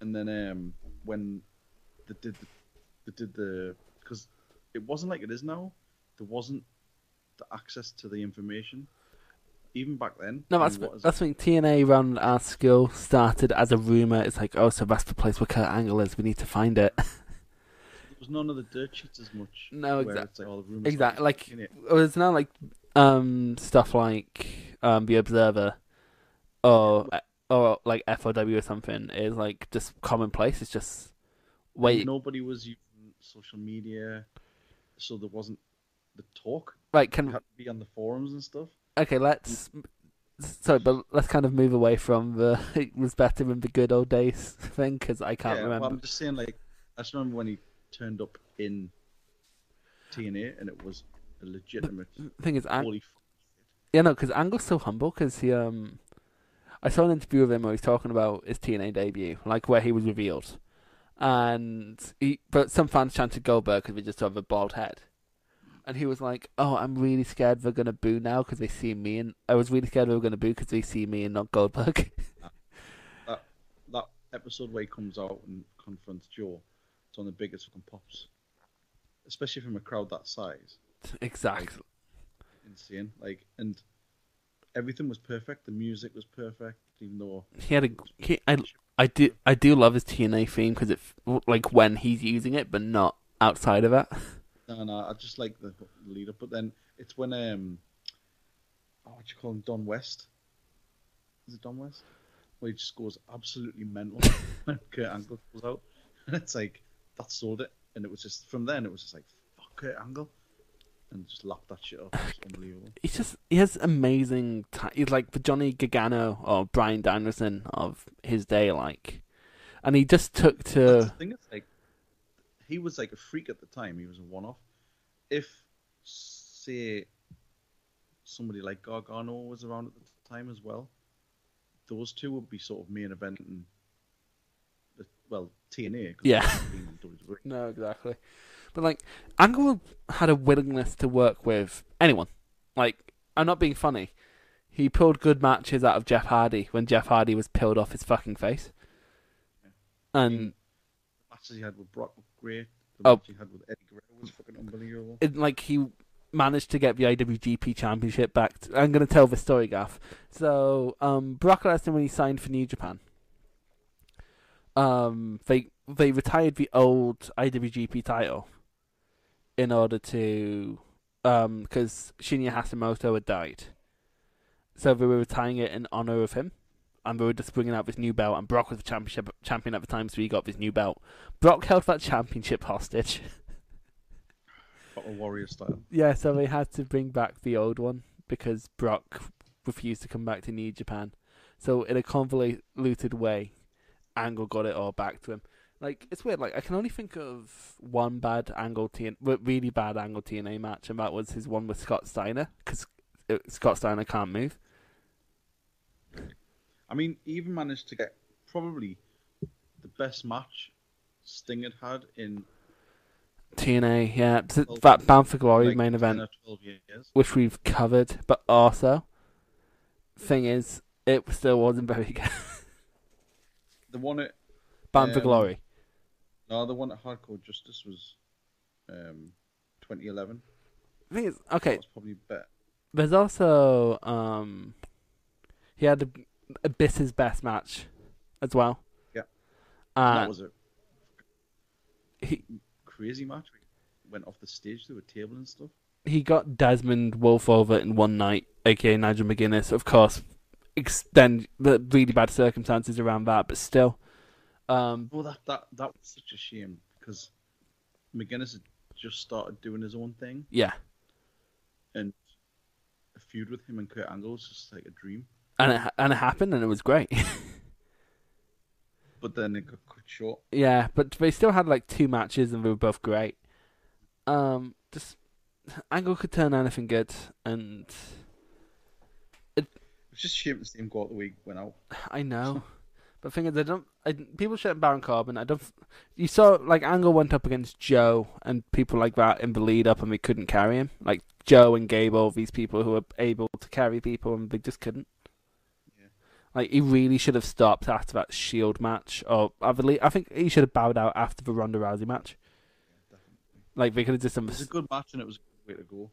And then um when they did the, they did the because it wasn't like it is now. There wasn't the access to the information. Even back then, No, that's what that's when TNA run our school started as a rumor. It's like, oh, so that's the place where Kurt Angle is. We need to find it. There was none of the dirt sheets as much. No, where exact- it's like all the rumors exactly. like, Like in it. it's now like um stuff like um the Observer or or like FOW or something is like just commonplace. It's just wait, nobody was using social media, so there wasn't the talk. like You can had to be on the forums and stuff. okay, let's. Sorry, but let's kind of move away from the it was better in the good old days thing because I can't yeah, remember. Well, I'm just saying, like, I just remember when he turned up in TNA, and it was a legitimate. thing is, Ang- Yeah, no, because Angle's so humble. Because he, um, I saw an interview with him where he's talking about his TNA debut, like where he was revealed, and he, but some fans chanted Goldberg because they just have a bald head, and he was like, "Oh, I'm really scared they're gonna boo now because they see me, and I was really scared they were gonna boo because they see me and not Goldberg." that episode where he comes out and confronts Joe, it's one of the biggest fucking pops, especially from a crowd that size. exactly. Insane, like, and everything was perfect. The music was perfect, even though He had a. He, I, I do. I do love his TNA theme because it, like when he's using it, but not outside of it. No, no, I just like the lead up. But then it's when um, oh, what you call him, Don West? Is it Don West? Where he just goes absolutely mental when Kurt Angle goes out, and it's like that sold it. And it was just from then it was just like fuck Kurt Angle, and just lapped that shit up. It's unbelievable. he's just he has amazing. T- he's like the Johnny Gargano or Bryan Danielson of his day, like, and he just took That's to the thing. It's like he was like a freak at the time. He was a one-off. If say somebody like Gargano was around at the time as well, those two would be sort of main event and well, TNA. Yeah. it's been in WWE. no exactly, but like Angle had a willingness to work with anyone. Like, I'm not being funny. He pulled good matches out of Jeff Hardy when Jeff Hardy was peeled off his fucking face, and The matches he had with Brock were great. The Oh. match he had with Eddie Guerrero was fucking unbelievable. it, like he managed to get the IWGP Championship back. To, I'm going to tell the story, Gaff. So, um, Brock Lesnar when he signed for New Japan, um, they they retired the old IWGP title in order to, um, because Shinya Hashimoto had died, so they were retiring it in honor of him. and they were just bringing out this new belt, and Brock was the championship champion at the time, so he got this new belt. Brock held that championship hostage. Battle Warrior style. yeah, so they had to bring back the old one because Brock refused to come back to New Japan. So in a convoluted way, Angle got it all back to him. Like it's weird. Like I can only think of one bad Angle TN, really bad Angle TNA match, and that was his one with Scott Steiner because Scott Steiner can't move. I mean, he even managed to get probably the best match Sting had had in TNA, yeah, that Bound for Glory like main event, or 12 years. which we've covered, but also, thing is, it still wasn't very good. The one at Bound for Um, Glory. No, the one at Hardcore Justice was um, 2011. The thing is, That okay, was probably better. there's also um, he had Abyss's best match as well. Yeah. Uh, that was a he crazy match. We went off the stage through a table and stuff. he got Desmond Wolf over in one night, aka Nigel McGuinness. Of course, extend the really bad circumstances around that, but still, um, Well, that that that was such a shame because McGuinness had just started doing his own thing, yeah, and a feud with him and Kurt Angle was just like a dream. and it, and it happened, and it was great. But then it got cut short. yeah, but they still had like two matches, and they were both great. Um, just Angle could turn anything good, and it, It's just shame to see him go out the week went out. I know. But the thing is, I don't. I, people shouting Baron Corbin. I don't. You saw like Angle went up against Joe and people like that in the lead up, and we couldn't carry him. Like Joe and Gable, these people who are able to carry people, and they just couldn't. Yeah. Like he really should have stopped after that Shield match, or I believe I think he should have bowed out after the Ronda Rousey match. Yeah, Like they could have just. It was a good match and it was a good way to go.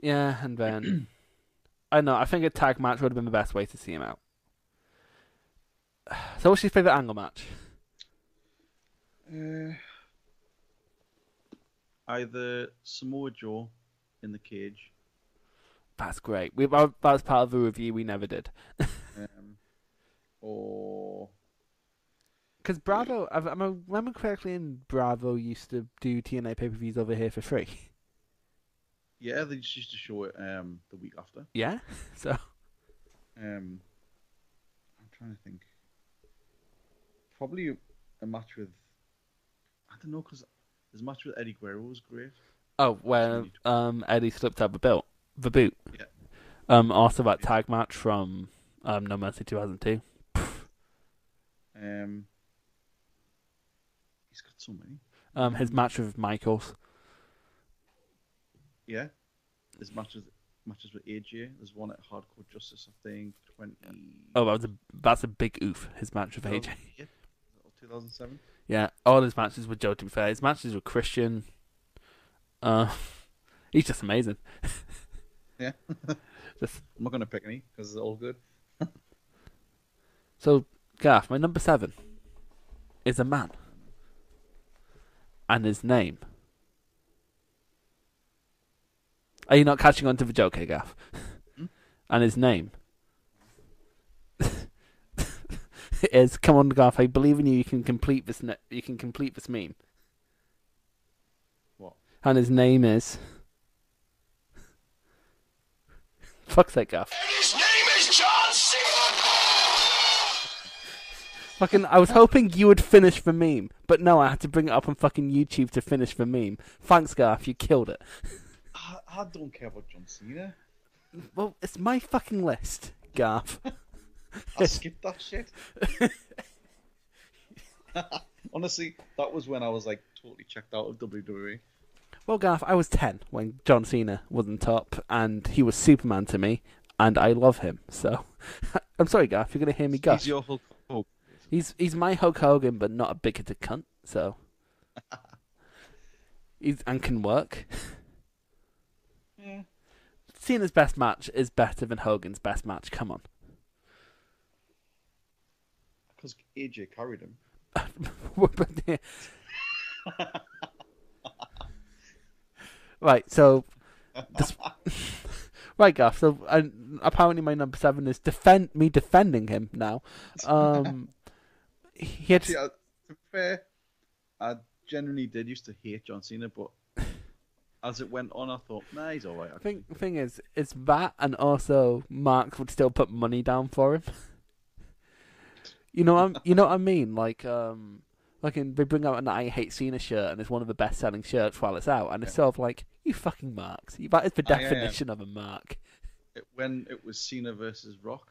Yeah, and then I know. I think a tag match would have been the best way to see him out. So, what's your favorite angle match? Uh, either Samoa Joe in the cage, That's great. We that was part of the review we never did. um, or Because Bravo, if I remember correctly, in Bravo used to do TNA pay per views over here for free. yeah, they just used to show it um, the week after. Yeah. So Um, I'm trying to think. Probably a, a match with. I don't know because his match with Eddie Guerrero was great. oh, where um Eddie slipped up the belt, the boot. Yeah. Um, also that tag match from um No Mercy 2002. Um, he's got so many. Um, his match with Michaels. Yeah, his matches matches with AJ. There's one at Hardcore Justice, I think, twenty. Oh, that was a that's a big oof. His match with AJ. 2007. Yeah, all his matches with Joe. To be fair, his matches with Christian. Uh, he's just amazing. Yeah. Just I'm not gonna pick any because they're all good. so, Gaff, my number seven is a man, and his name. Are you not catching on to the joke, here, Gaff? Hmm? and his name is come on, Gaff. I believe in you. You can complete this. Ne- you can complete this meme. What? And his name is. Fuck's sake, Gaff. His name is John Cena. Fucking, I was hoping you would finish the meme, but no, I had to bring it up on fucking YouTube to finish the meme. Thanks, Garth, you killed it. I, I don't care about John Cena. Well, it's my fucking list, Garth. I skipped that shit. Honestly, that was when I was like totally checked out of. WWE. Well, Garth, I was 10 when John Cena was on top, and he was Superman to me, and I love him, so. I'm sorry, Garth, you're going to hear me gush. He's your Hulk Hogan. He's, he's my Hulk Hogan, but not a bigoted cunt, so. he's, and can work. Yeah. Cena's best match is better than Hogan's best match, come on. Because AJ carried him. right, so this, Right, Gaff. So and apparently my number seven is defend me defending him now. Um, he had See, I, to be fair, I genuinely did used to hate John Cena, but as it went on, I thought, nah, he's alright. thing. Thing is, it's that, and also Mark would still put money down for him. You know, what I'm, you know what I mean? Like, um, like in, they bring out an I Hate Cena shirt, and it's one of the best selling shirts while it's out, and it's sort of like you fucking marks. That is the yeah. definition of a mark. It, when it was Cena versus Rock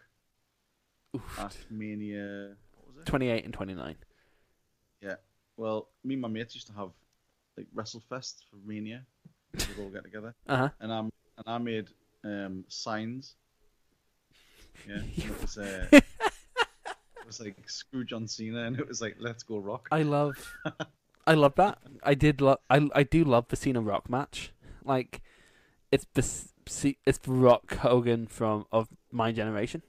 Oof. at Mania, what was it? Twenty eight and twenty nine. Yeah. Well, me and my mates used to have like WrestleFest for Mania. We'd all get together, Uh huh. and I'm and I made um, signs. Yeah, and it was uh, it was like screw John Cena, and it was like let's go Rock. I love, I love that. I did love. I I do love the Cena Rock match. Like, it's the it's the Rock Hogan from of my generation.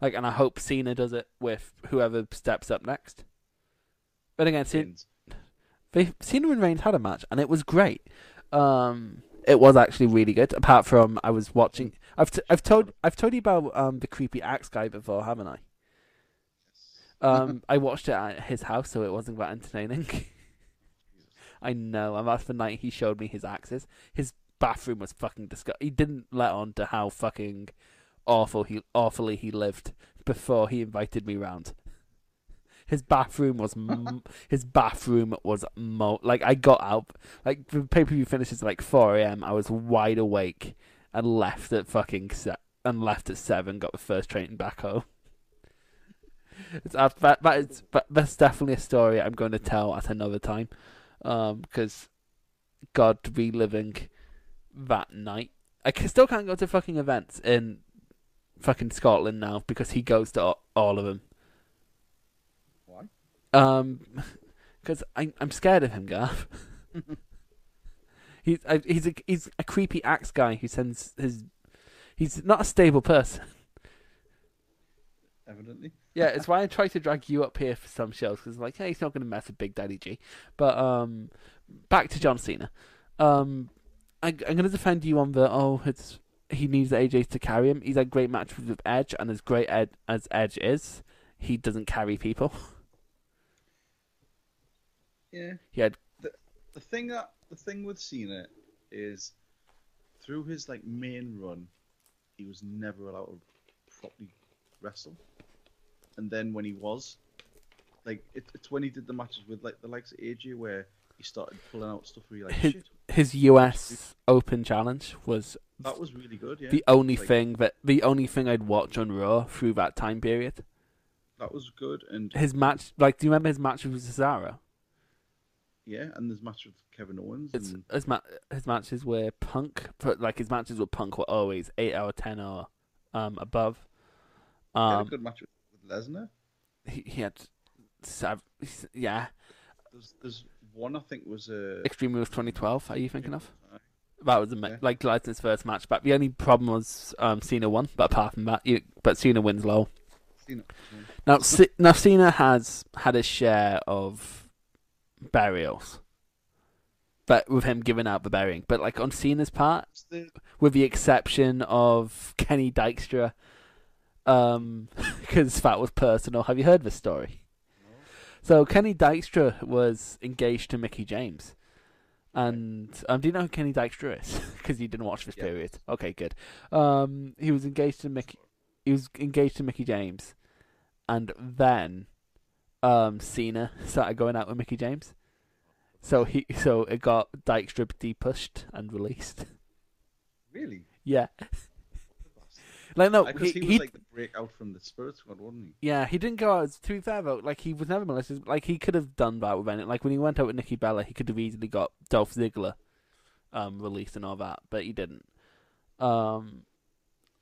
Like, and I hope Cena does it with whoever steps up next. But again, Cena, they, Cena and Reigns had a match, and it was great. Um, it was actually really good. Apart from I was watching, I've t- I've told I've told you about um the creepy axe guy before, haven't I? Um, I watched it at his house, so it wasn't that entertaining. I know, and that's the night he showed me his axes. His bathroom was fucking disgusting. He didn't let on to how fucking awful he awfully he lived before he invited me round. His bathroom was m- his bathroom was mo like I got out like the pay per view finishes at like four a.m. I was wide awake and left at fucking se- and left at seven. Got the first train back home. It's uh, that that is that, that's definitely a story I'm going to tell at another time, um, because God reliving that night. I still can't go to fucking events in fucking Scotland now because he goes to all, all of them. Why? Um, because I'm I'm scared of him, Gav. he's I, he's a he's a creepy axe guy who sends his. He's not a stable person. Evidently. Yeah, it's why I try to drag you up here for some shows because like, hey, he's not going to mess with Big Daddy G. But um, back to John Cena. Um, I, I'm going to defend you on the oh, it's he needs the AJ to carry him. He's had great matches with Edge, and as great Ed, as Edge is, he doesn't carry people. Yeah. He had the thing that the thing with Cena is through his like main run, he was never allowed to properly wrestle. And then when he was, like it, it's when he did the matches with like the likes of AJ where he started pulling out stuff where like, His- shit, his US Open challenge was that was really good. Yeah, the only Like, thing that the only thing I'd watch on Raw through that time period. that was good. And His match, like, do you remember his match with Cesaro? yeah, and there's match with Kevin Owens. It's and his ma- his matches were Punk, but like his matches with Punk were always eight of ten or um above. he had a Um, good match with Lesnar. he, he had, yeah, There's there's one I think was uh, Extreme Rules 2012. Are you thinking of? That was a Yeah. like Lesnar's first match back. The only problem was um Cena won, but apart from that, you, but Cena wins low. Cena. Now, C- now Cena has had his share of burials, but with him giving out the burying. But like on Cena's part, the- with the exception of Kenny Dykstra, um, because that was personal. Have you heard this story? So Kenny Dykstra was engaged to Mickie James, and um, do you know who Kenny Dykstra is? Because you didn't watch this Yeah. period. Okay, good. Um, he was engaged to Mickie. He was engaged to Mickie James, and then, um, Cena started going out with Mickie James. So he, so it got Dykstra depushed and released. Really? Yeah. Like no, Because he, he, was like the breakout from the Spirit Squad, wasn't he? yeah, he didn't go out. To be fair though, like he was never malicious. Like he could have done that with any. Like when he went out with Nikki Bella, he could have easily got Dolph Ziggler, um, released and all that, but he didn't. Um,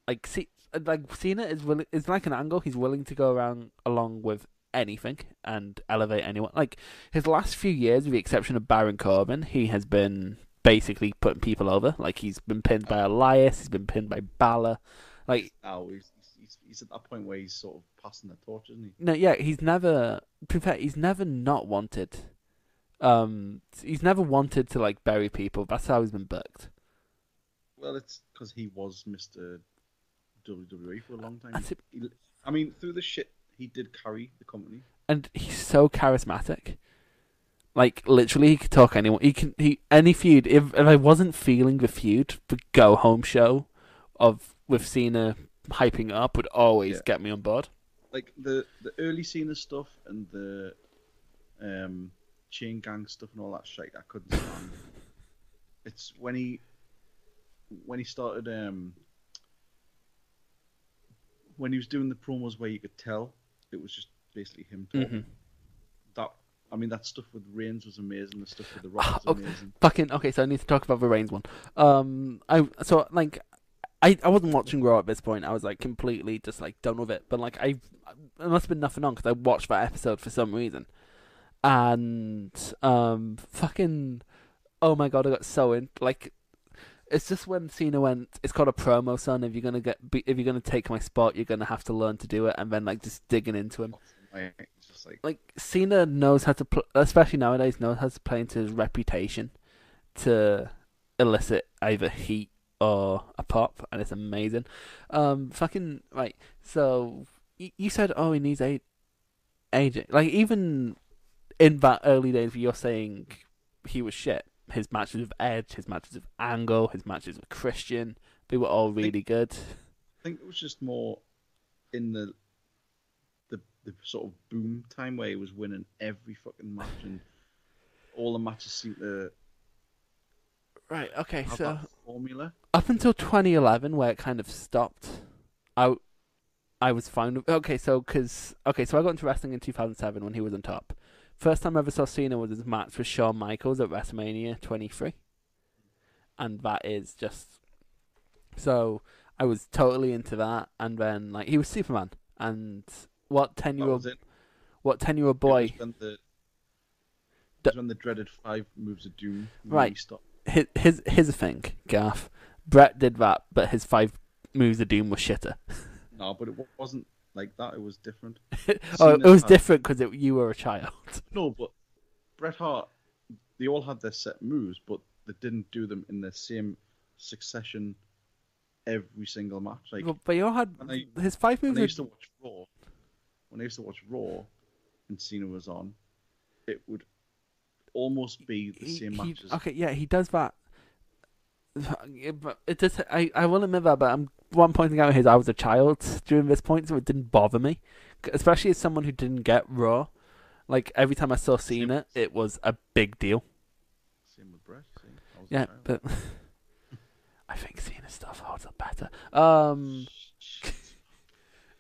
like see, like Cena is willing. It's like an angle. He's willing to go around along with anything and elevate anyone. Like his last few years, with the exception of Baron Corbin, he has been basically putting people over. Like he's been pinned by Elias. He's been pinned by Balor. Like Now he's, he's he's at that point where he's sort of passing the torch, isn't he? No, yeah, he's never. Be fair, he's never not wanted. Um, he's never wanted to like bury people. That's how he's been booked. Well, it's because he was Mr. WWE for a long time. He, I mean, through the shit, he did carry the company. and he's so charismatic. Like literally, he could talk anyone. He can he any feud. If if I wasn't feeling the feud, the go home show of with Cena hyping up would always Yeah. get me on board. Like the the early Cena stuff and the um, chain gang stuff and all that shit, I couldn't stand. it's when he when he started um, when he was doing the promos where you could tell it was just basically him talking. Mhm. That I mean, that stuff with Reigns was amazing. The stuff with the Rock Oh, was amazing. Fucking okay. So I need to talk about the Reigns one. Um, I so like. I, I wasn't watching Raw at this point. I was like completely just like done with it. But like I, it must have been nothing on because I watched that episode for some reason, and um, fucking, oh my god, I got so in like, it's just when Cena went. It's called a promo, son. If you're gonna get, be, if you're gonna take my spot, you're gonna have to learn to do it, and then like just digging into him Like, just like like Cena knows how to, pl- especially nowadays, knows how to play into his reputation to elicit either heat or a pop, and it's amazing. Um, fucking right. So y- you said, oh, he needs a AJ. Like even in that early days, where you're saying he was shit. His matches with Edge, his matches with Angle, his matches with Christian, they were all really good. I think it was just more in the the the sort of boom time where he was winning every fucking match and all the matches seemed to Right. Okay. So formula. up until 2011 where it kind of stopped i i was fine with okay so because okay so i got into wrestling in 2007 when he was on top first time i ever saw cena was his match with shawn michaels at wrestlemania 23 and that is just so i was totally into that and then like he was superman and what 10 That year old what 10 year old It boy was when the, it was when the dreaded five moves of doom Right. stopped. His his his thing gaff bret did that but his five moves of doom was shitter No, but it wa- wasn't like that. It was different. oh, it was different because you were a child. No, but Bret Hart, they all had their set moves, but they didn't do them in the same succession every single match. Like But, but you all had I- his five when moves. I used to watch Raw, when I used to watch Raw, and Cena was on, it would almost be the he- same he- matches. okay, yeah, he does that. But it does. I I will admit that, but I'm one pointing out is I was a child during this point, so it didn't bother me, especially as someone who didn't get Raw. Like every time I saw Cena, it was a big deal. Same with Bret. See? I was a Yeah, but I think Cena stuff holds up better. Um.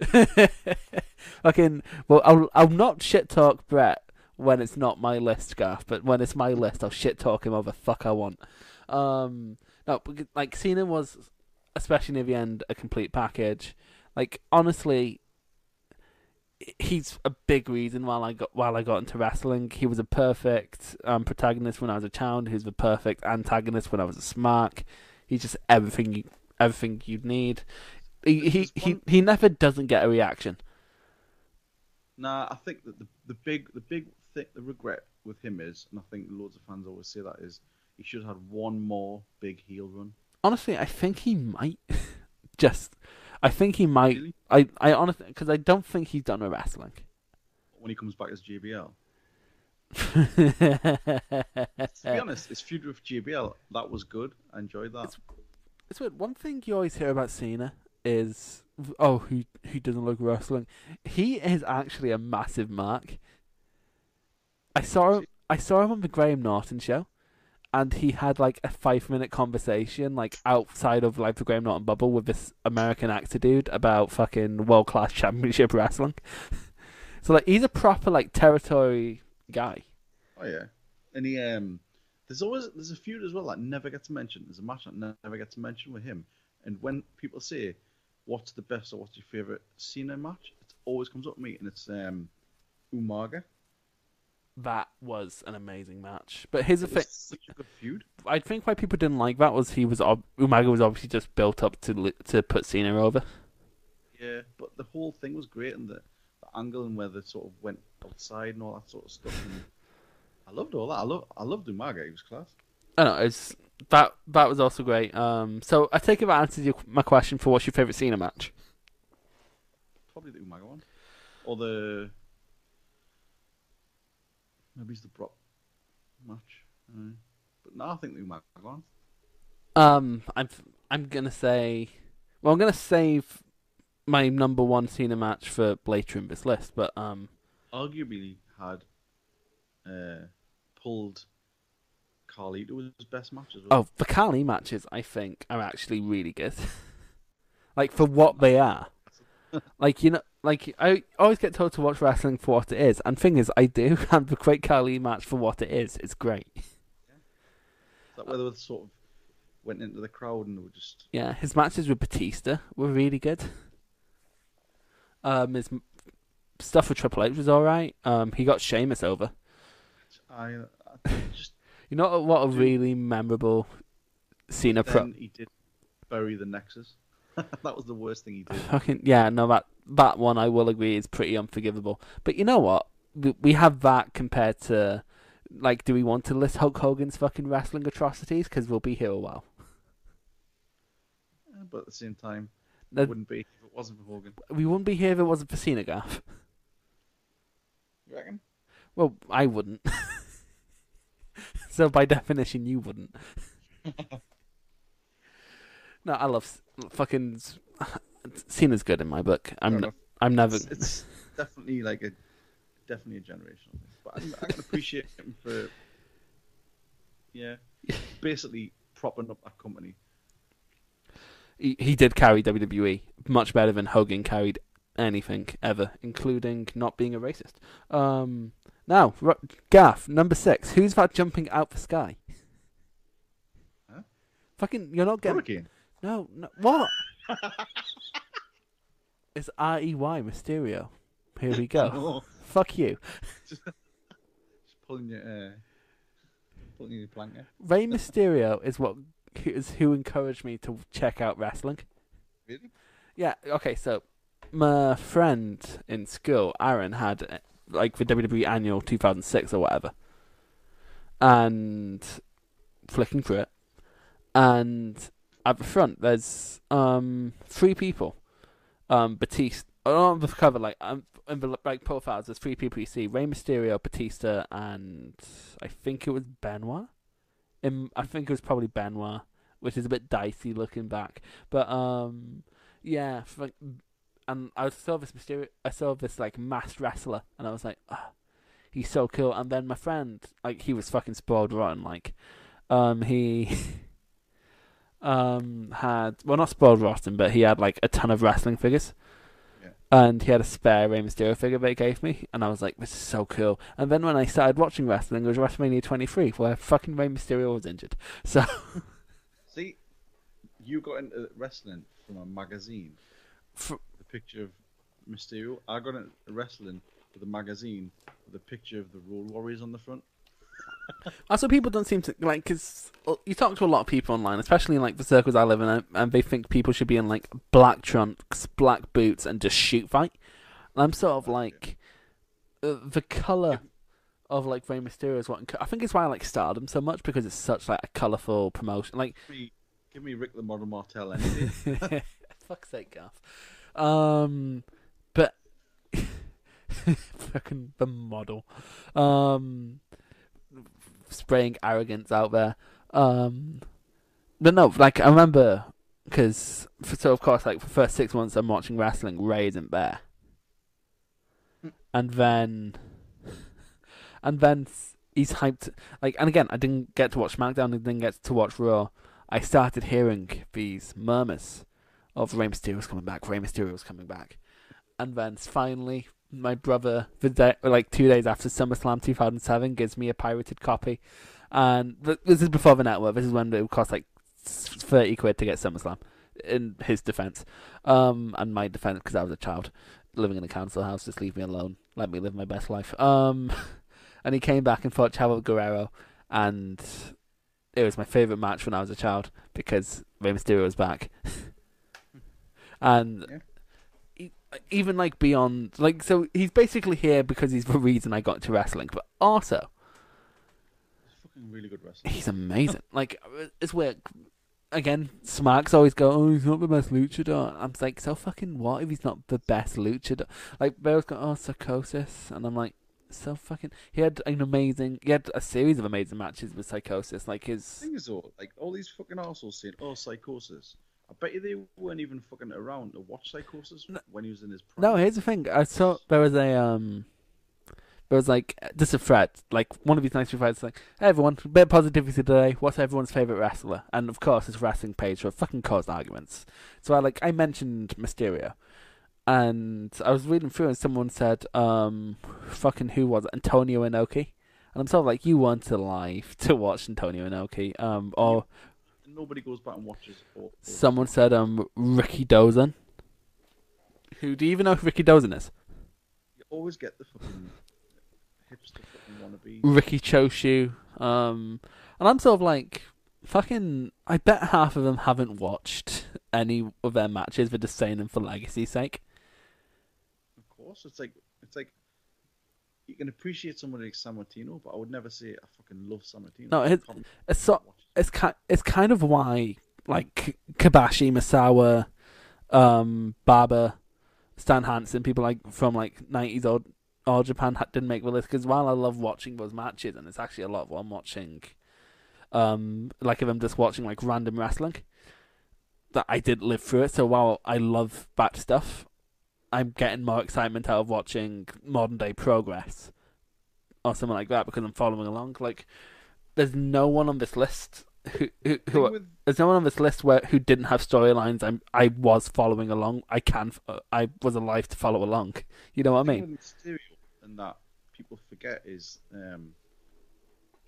Fucking well, I'll I'll not shit talk Bret when it's not my list, Gaff. But when it's my list, I'll shit talk him over fuck I want. Um, no, like Cena was, especially near the end, a complete package. Like honestly, he's a big reason why I got while I got into wrestling. He was a perfect um, protagonist when I was a child. He was the perfect antagonist when I was a smark. He's just everything you everything you'd need. He he, he he never doesn't get a reaction. Nah, I think that the, the big the big thing the regret with him is, and I think loads of fans always say that is, he should have had one more big heel run. Honestly, I think he might just. I think he might. Really? I I honestly because I don't think he's done with wrestling. When he comes back as JBL. To be honest, his feud with JBL that was good. I enjoyed that. It's weird. One thing you always hear about Cena is, oh, who he doesn't like wrestling. He is actually a massive mark. I saw him. I saw him on the Graham Norton show, and he had like a five minute conversation, like outside of like the Graham Norton bubble, with this American actor dude about fucking world class championship wrestling. so like, he's a proper like territory guy. Oh yeah, and he um, there's always there's a feud as well that never gets mentioned. There's a match that ne- never gets mentioned with him, and when people say, "What's the best or what's your favorite Cena match?" It always comes up to me, and it's um, Umaga. That was an amazing match. But here's the thing. a feud. I think why people didn't like that was he was ob- Umaga was obviously just built up to li- to put Cena over. Yeah, but the whole thing was great, and the, the angle and where they sort of went outside and all that sort of stuff. And I loved all that. I love I loved Umaga. He was class. I know it's that that was also great. Um, so I take it that answers your, my question for what's your favorite Cena match. Probably the Umaga one, or the maybe it's the Brock match. Uh, but no, I think the Umaga one. Um, I'm I'm gonna say, well, I'm gonna save my number one Cena match for later in this list, but um, Arguably had uh, pulled Khali to his best match as well. oh, the Khali matches I think are actually really good. like for what they are, like you know, like I always get told to watch wrestling for what it is, and thing is, I do, and the Great Khali match for what it is, it's great. Is that whether they sort of went into the crowd and were just Yeah, his matches with Batista were really good. Um, his stuff with Triple H was all right. Um, he got Sheamus over. I, I just You know what? A really memorable Cena pro. he did bury the Nexus. that was the worst thing he did. Fucking yeah, no that that one I will agree is pretty unforgivable. But you know what? We, we have that compared to like, do we want to list Hulk Hogan's fucking wrestling atrocities? Because we'll be here a while. Uh, But at the same time, The- wouldn't be if it wasn't for Hogan. We wouldn't be here if it wasn't for Cena, Gaff. You reckon? Well, I wouldn't. so by definition, you wouldn't. no, I love fucking Cena's good in my book. I'm n-. I'm never. It's, it's definitely like a definitely a generational thing. But I, I can appreciate him for yeah, basically propping up that company. He, he did carry WWE much better than Hogan carried anything ever, including not being a racist. Um, now, Gaff number six. Who's that jumping out the sky? Huh? Fucking, you're not getting. Hurricane. No, no. What? it's R E Y Mysterio. Here we go. Oh, Fuck you. just pulling your uh, pulling your plank. Rey Mysterio is what is who encouraged me to check out wrestling. Really? Yeah. Okay. So my friend in school, Aaron, had like the WWE Annual 2006 or whatever, and flicking through it, and at the front there's um three people, um Batista. On the cover, like um, in the like profiles, there's three people you see: Rey Mysterio, Batista, and I think it was Benoit. In, I think it was probably Benoit, which is a bit dicey looking back. But um, yeah, and I saw this Mysterio, I saw this like masked wrestler, and I was like, ah, he's so cool. And then my friend, like, he was fucking spoiled rotten. Like, um, he um had well not spoiled rotten, but he had like a ton of wrestling figures. Yeah. And he had a spare Rey Mysterio figure that he gave me, and I was like, "This is so cool." And then when I started watching wrestling, it was WrestleMania 23, where fucking Rey Mysterio was injured. So See, you got into wrestling from a magazine. fr- The picture of Mysterio. I got into wrestling with a magazine with a picture of the Road Warriors on the front. Also, people don't seem to like because you talk to a lot of people online, especially in like the circles I live in, and- they think people should be in like black trunks, black boots, and just shoot fight. And I'm sort of like uh, the color of like Rey Mysterio is what I think it's why I like Stardom so much because it's such like a colorful promotion. Like, Give me, give me Rick the Model Martel fuck's sake, Gaff. Um, but fucking the model. Um, spraying arrogance out there. Um, but no, like I remember because so of course like for the first six months I'm watching wrestling, Rey isn't there, and then and then he's hyped like and again I didn't get to watch SmackDown, I didn't get to watch Raw. I started hearing these murmurs of Rey Mysterio's coming back, Rey Mysterio's coming back, and then finally my brother the day like two days after SummerSlam 2007 gives me a pirated copy, and this is before the network. This is when it would cost like thirty quid to get SummerSlam. In his defense, um, and my defense because I was a child living in a council house. Just leave me alone. Let me live my best life. Um, and he came back and fought Chavo Guerrero, and it was my favorite match when I was a child because Rey Mysterio was back. and Yeah. Even like beyond, like so, he's basically here because he's the reason I got into wrestling, but also fucking really good wrestler. He's amazing. like uh, it's weird. Again, Smarks always go, "Oh, he's not the best luchador." I'm like, so fucking what if he's not the best luchador? Like they always go, "Oh, Psicosis," and I'm like, so fucking. He had an amazing. He had a series of amazing matches with Psicosis. Like his. thing is though, like all these fucking assholes saying, "Oh, Psicosis." I bet you they weren't even fucking around to watch Psicosis No- when he was in his prime. No, here's the thing. I saw there was a um, there was like just a thread. Like one of these nice threads, like, "Hey everyone, a bit of positivity today. What's everyone's favorite wrestler?" And of course, it's wrestling page for fucking caused arguments. So I like I mentioned Mysterio, and I was reading through, and someone said, um, fucking who was it? Antonio Inoki. And I'm sort of like, you weren't alive to watch Antonio Inoki. Um, or Nobody goes back and watches. All someone said, um, Rikidozan. Who do you even know who Rikidozan is? You always get the fucking hipster fucking wannabe. Riki Choshu. Um, and I'm sort of like, fucking. I bet half of them haven't watched any of their matches. They're just saying them for legacy's sake. Of course, it's like it's like you can appreciate someone like Sammartino, but I would never say I fucking love Sammartino. No, It's so, it's kind it's kind of why like Kobashi, Misawa, um, Baba, Stan Hansen, people like from like nineties old all Japan didn't make the list because while I love watching those matches and it's actually a lot of what I'm watching, um, like if I'm just watching like random wrestling, that I didn't live through it. So while I love that stuff, I'm getting more excitement out of watching modern day progress or something like that because I'm following along. Like, there's no one on this list who who, who with there's no one on this list where who didn't have storylines. I'm I was following along. I can uh, I was alive to follow along. You know what I mean? And that people forget is um,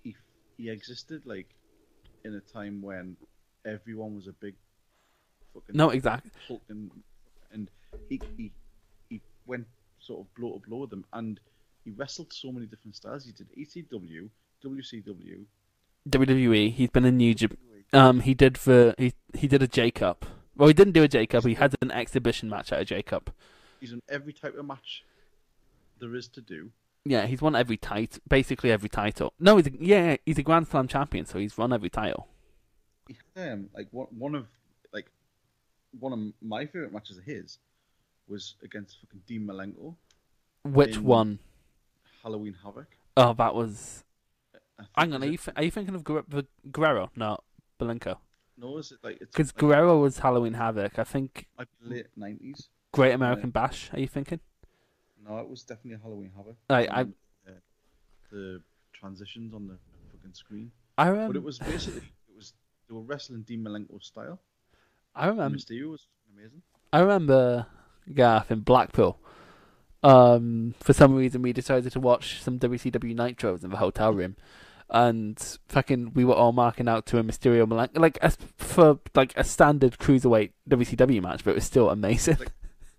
he he existed like in a time when everyone was a big fucking No, exactly. And and he he he went sort of blow to blow with them and he wrestled so many different styles. He did ECW, WCW. WWE. He's been in New Japan. Um, he did for he he did a J Cup. Well, he didn't do a J Cup. He had an exhibition match at a J Cup. He's in every type of match there is to do. Yeah, he's won every title, basically every title. No, he's a, yeah, he's a Grand Slam champion, so he's won every title. Had, um, like one one of like one of my favorite matches of his was against fucking Dean Malenko, Which one? Halloween Havoc. Oh, that was. I Hang on, are you th- are you thinking of Guer- the Guerrero? No, Malenko. No, is it like Because like, Guerrero was Halloween Havoc. I think late nineties? Great American Bash. Are you thinking? No, it was definitely a Halloween Havoc. Right, I- Um, uh, the transitions on the fucking screen, I remember, but it was basically it was they were wrestling Dean Malenko style. I remember. Mysterio was amazing. I remember Garth in Blackpool. Um, for some reason, we decided to watch some WCW Nitros in the hotel room, and fucking, we were all marking out to a Mysterio Malenko, like as for like a standard cruiserweight WCW match, but it was still amazing.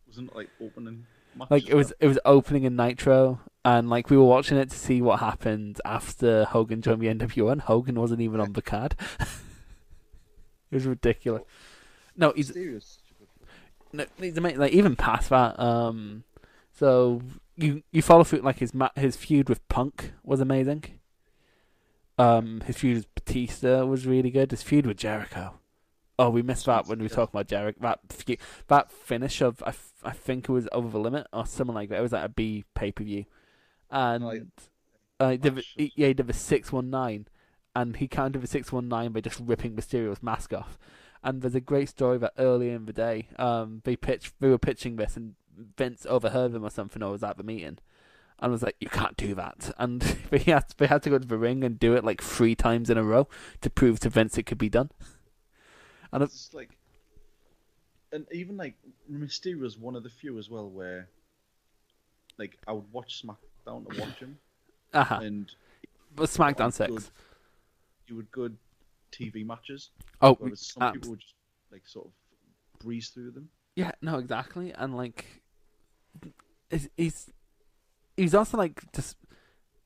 Wasn't it like opening like it was, well? it was opening in Nitro, and like we were watching it to see what happened after Hogan joined the NWO, and Hogan wasn't even on the card. it was ridiculous. No, he's Mysterio's such a good no, he's amazing. Like even past that, um, so you you follow through like his ma- his feud with Punk was amazing. Um, his feud with Batista was really good. His feud with Jericho. Oh, we missed that when we were talking about Jericho. That feud, that finish of I, f- I think it was over the limit or something like that. It was like a B pay per view, and Like, uh, did he, yeah he did the six one nine, and he counted the six one nine by just ripping Mysterio's mask off. And there's a great story that early in the day, um, they pitched, they were pitching this, and Vince overheard them or something, or was at the meeting, and was like, "You can't do that." And they had they had to go to the ring and do it like three times in a row to prove to Vince it could be done. And it, it's like, and even like Mysterio's one of the few as well where, like, I would watch SmackDown to watch him, uh-huh. and but SmackDown six. good- you would good TV matches, Oh, some people would just like sort of breeze through them. Yeah, no, exactly, and like, he's, he's also like just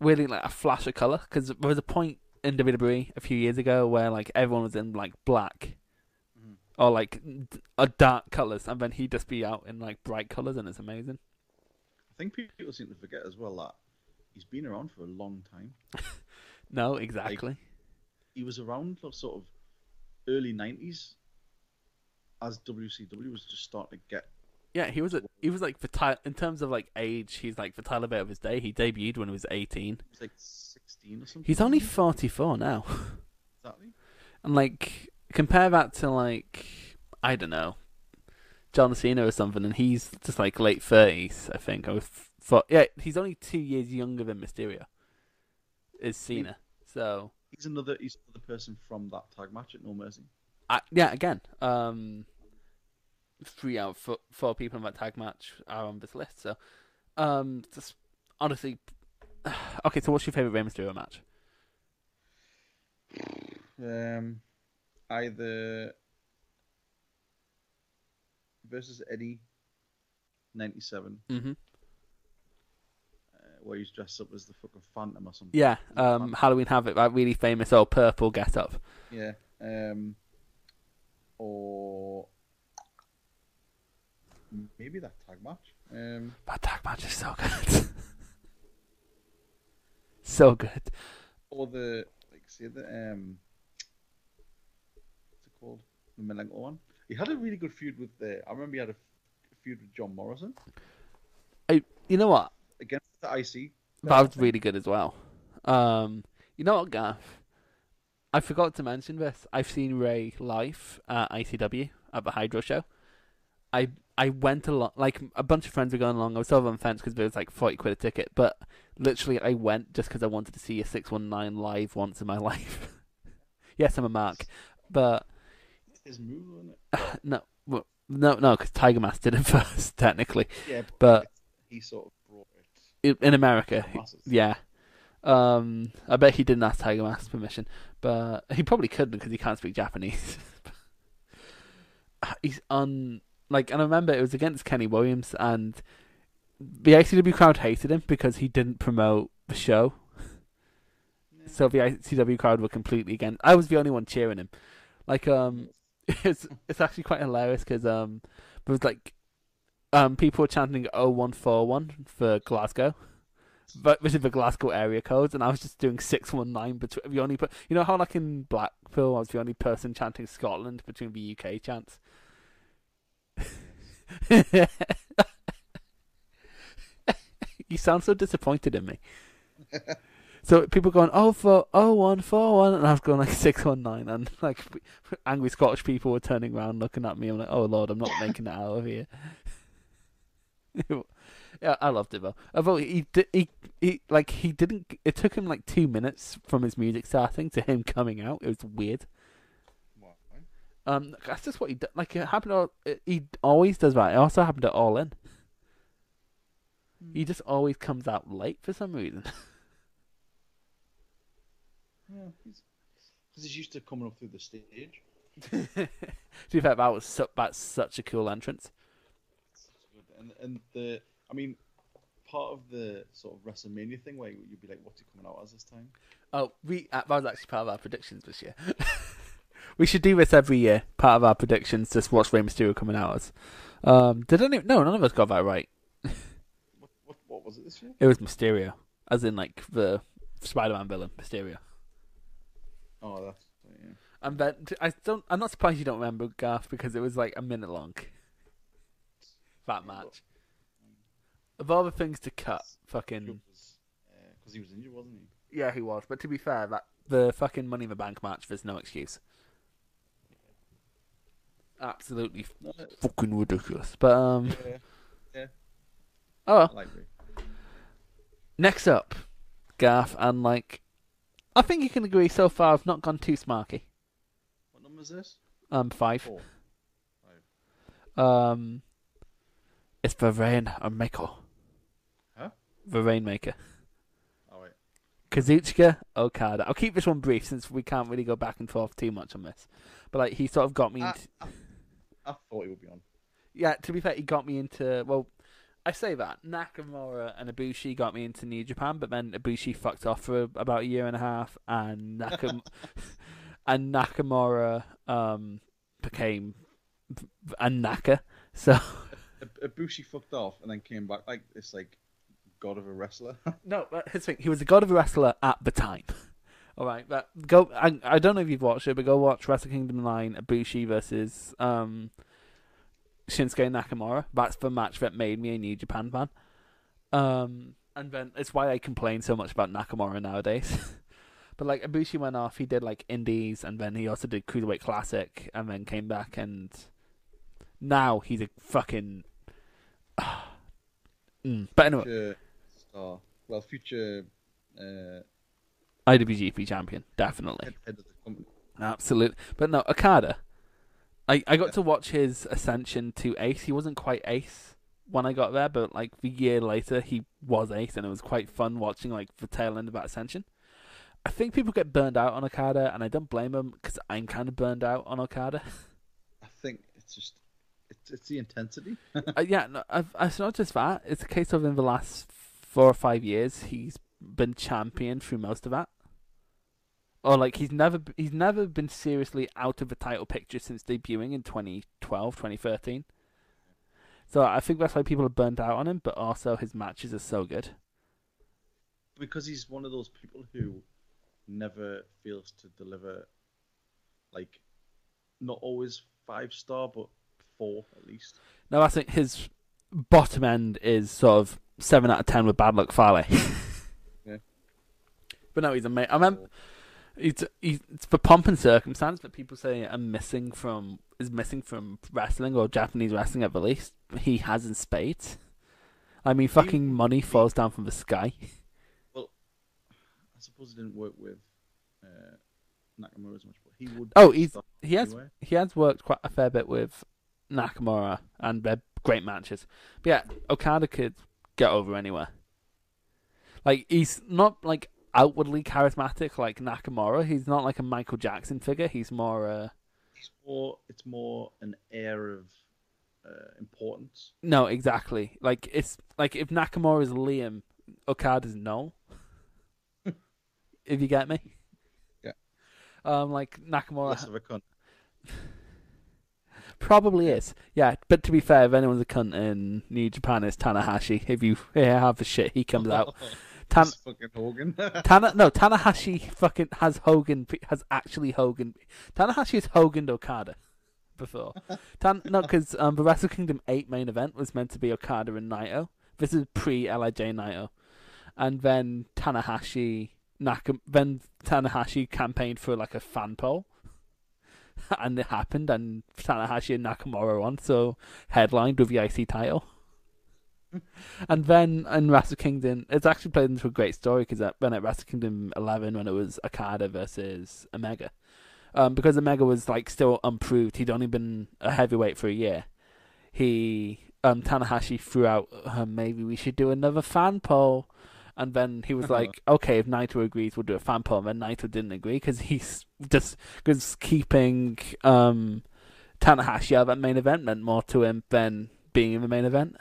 really like a flash of color because there was a point in WWE a few years ago where like everyone was in like black Mhm. or like d- dark colors, and then he'd just be out in like bright colors, and it's amazing. I think people seem to forget as well that he's been around for a long time. No, exactly. he was around the sort of early '90s as WCW was just starting to get. Yeah, he was a, he was like for Ty- in terms of like age, he's like the Tyler Bate of his day. He debuted when he was eighteen. He was like 16 or something. He's only forty four now, exactly. and like compare that to like I don't know, John Cena or something, and he's just like late thirties, I think. Or for, yeah, he's only two years younger than Mysterio. Is Cena so? He's another. He's another person from that tag match at No Mercy. I, yeah, again, um, three out of four, four people in that tag match are on this list. So, um, just honestly, okay. So, what's your favorite Rey Mysterio match? Um, either versus Eddie, '97, Mm-hmm. uh, where he's dressed up as the fucking Phantom or something. Yeah, um, Halloween Havoc, that really famous old purple get up. Yeah. Um, or maybe that tag match. Um, That tag match is so good, so good. or the like, say the um, what's it called? The Malenko one. He had a really good feud with the. I remember he had a feud with John Morrison I, you know what? against the IC. That was really good as well. Um, you know what, Gaff? I forgot to mention this. I've seen Rey live at ICW at the Hydro Show. I I went along, like a bunch of friends were going along. I was sort of on the fence because it was like forty quid a ticket, but literally I went just because I wanted to see a six one nine live once in my life. yes, I'm a mark, but His move, wasn't it? no, well, no, no, because Tiger Mask did it first, technically. Yeah, But he sort of brought it. in America, to the masses. Yeah. Um, I bet he didn't ask Tiger Mask's permission, but he probably couldn't because he can't speak Japanese. He's on like, and I remember it was against Kenny Williams, and the ICW crowd hated him because he didn't promote the show. So the ICW crowd were completely against. I was the only one cheering him. Like, um, it's it's actually quite hilarious because um, there was like, um, people were chanting 0141 for Glasgow but this is the Glasgow area codes, and I was just doing six one nine between the only. Per- you know how like in Blackpool, I was the only person chanting Scotland between the UK chants. you sound so disappointed in me. so people going oh four oh one four one, and I've gone like six one nine, and like angry Scottish people were turning around looking at me. I'm like, oh lord, I'm not making it out of here. Yeah, I loved it though. Although he he he like he didn't. It took him like two minutes from his music starting to him coming out. It was weird. Um, that's just what he did. Like it happened. All, he always does that. It also happened at All In. He just always comes out late for some reason. Yeah, he's because he's used to coming up through the stage. to be fair, that was su- that's such a cool entrance. And and the I mean, part of the sort of WrestleMania thing where you'd be like, "What's he coming out as this time?" Oh, we uh, that was actually part of our predictions this year. we should do this every year. Part of our predictions, just watch Rey Mysterio coming out as. Um, did any? No, none of us got that right. What what, what was it this year? It was Mysterio, as in like the Spider-Man villain, Mysterio. Oh, that's yeah. And then I don't. I'm not surprised you don't remember Garth because it was like a minute long. That match. Of all the things to cut, fucking Because uh, he was injured, wasn't he? yeah, he was. But to be fair, that the fucking Money in the Bank match, there's no excuse. Absolutely fucking ridiculous. But um, yeah, oh well. Like Next up, Garth, and like, I think you can agree so far. I've not gone too smarky. What number is this? Um, five. Four. Um, it's the Rain Maker. Huh? The Rainmaker. Oh wait. Kazuchika Okada. I'll keep this one brief since we can't really go back and forth too much on this. But like, he sort of got me. Ah, Into. I thought he would be on. yeah, to be fair, he got me into. Well, I say that Nakamura and Ibushi got me into New Japan, but then Ibushi fucked off for about a year and a half, and Nakam- and Nakamura um became a Naka. So Ib- Ibushi fucked off and then came back like this, like god of a wrestler. no, but his thing, he was a god of a wrestler at the time. All right, but go. I, I don't know if you've watched it, but go watch Wrestle Kingdom Nine: Ibushi versus um Shinsuke Nakamura. That's the match that made me a New Japan fan. Um, and then it's why I complain so much about Nakamura nowadays. but like Ibushi went off, he did like Indies, and then he also did Cruiserweight Classic, and then came back, and now he's a fucking. Mm. But anyway, Future star. Well, future uh, IWGP champion, definitely. head, head of the company. Absolutely. But no, Okada. I, I got Yeah. to watch his ascension to ace. He wasn't quite ace when I got there, but like the year later he was ace and it was quite fun watching like the tail end of that ascension. I think people get burned out on Okada and I don't blame them because I'm kind of burned out on Okada. I think it's just it's, it's the intensity. uh, yeah, no, I've, it's not just that. It's a case of in the last four or five years he's been champion through most of that. Or like he's never he's never been seriously out of the title picture since debuting in 2012, 2013. So I think that's why people are burnt out on him, but also his matches are so good. because he's one of those people who never fails to deliver like not always five star but four at least No, I think his bottom end is sort of seven out of ten with bad luck Fale. Yeah. But no, he's amazing. I remember it's it's for pomp and circumstance that people say are missing from is missing from wrestling or Japanese wrestling at the least. He has in spades. I mean, fucking money falls down from the sky. Well, I suppose it didn't work with uh, nakamura as much but he would Oh, he's he has anyway. he has worked quite a fair bit with Nakamura and they're great matches. But yeah, Okada could get over anywhere. Like he's not like outwardly charismatic like Nakamura. He's not like a Michael Jackson figure. He's more uh He's more it's more an air of uh, importance no, exactly. Like it's like if Nakamura is Liam, Okada's no. if you get me. Yeah. Um, like Nakamura less of a cunt Probably is. Yeah, but to be fair, if anyone's a cunt in New Japan, it's Tanahashi. If you hear half the shit he comes out, Tan- fucking Hogan Tana no Tanahashi fucking has Hogan has actually Hogan. Tanahashi has Hogan Okada before. Tan no because um the Wrestle Kingdom eight main event was meant to be Okada and Naito. This is pre Lij Naito, and then Tanahashi Nakam then Tanahashi campaigned for like a fan poll. And it happened, and Tanahashi and Nakamura won, so headlined with the IC title. And then in Wrestle Kingdom, it's actually played into a great story because then at Wrestle Kingdom 11, when it was Okada versus Omega, um, because Omega was like still unproved, he'd only been a heavyweight for a year. He um, Tanahashi threw out, uh, maybe we should do another fan poll, and then he was like, okay, if Naito agrees, we'll do a fan poll. And then Naito didn't agree because he's just because keeping um, Tanahashi out of that main event meant more to him than being in the main event.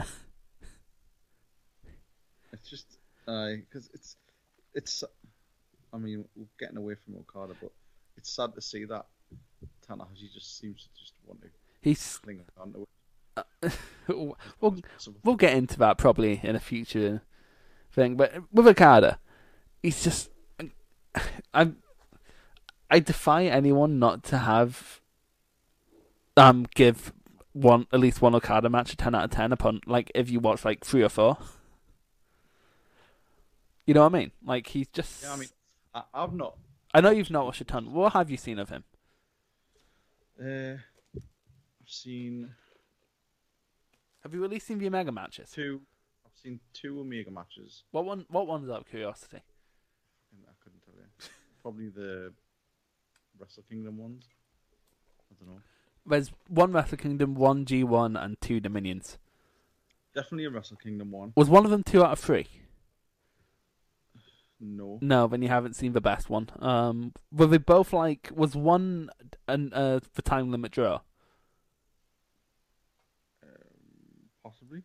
it's just because it's it's i mean we're getting away from okada but it's sad to see that Tanahashi just seems to just want to He's cling on to it we'll we'll get into that probably in a future thing. But with Okada, he's just I I defy anyone not to have um give one at least one Okada match a ten out of ten upon like if you watch like three or four. You know what I mean? Like he's just. yeah i mean I, i've not I know you've not watched a ton. What have you seen of him? uh i've seen Have you really seen the Omega matches? two i've seen two omega matches What one? What one's out of curiosity? i couldn't tell you probably the wrestle kingdom ones i don't know There's one Wrestle Kingdom, one G1, and two Dominions. definitely a wrestle kingdom one Was one of them two out of three? No No, then you haven't seen the best one. Um, were they both like? Was one an uh the time limit draw? um, possibly.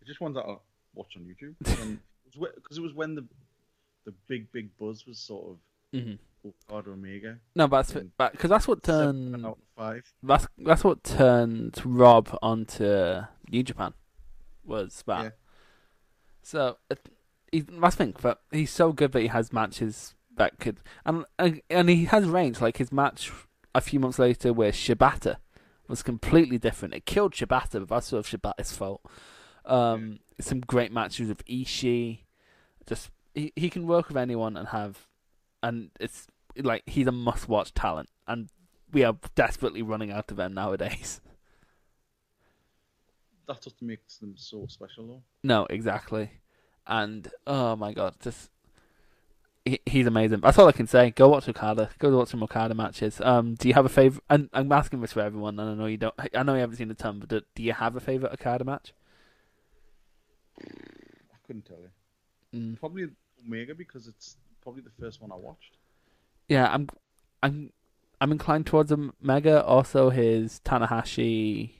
It's just ones that I watch on YouTube. And because it was when the the big big buzz was sort of Mm-hmm. Okada Omega. No, but that's because that's what turned five. that's that's what turned Rob onto New Japan was that. Yeah. So it, he, I think that he's so good that he has matches that could and and and he has range. Like his match a few months later with Shibata was completely different. It killed Shibata, but that's sort of Shibata's fault. Um, some great matches with Ishii. Just he he can work with anyone and have, and it's like he's a must-watch talent, and we are desperately running out of them nowadays. That's what makes them so special, though. No, exactly. And oh my god, just he, he's amazing. That's all I can say. Go watch Okada. Go watch some Okada matches. Um, do you have a favorite? And I'm asking this for everyone. And I know you don't. I know you haven't seen a ton, but do, do you have a favorite Okada match? I couldn't tell you. Mm. Probably Omega because it's probably the first one I watched. Yeah, I'm, I'm, I'm inclined towards Omega. Also, his Tanahashi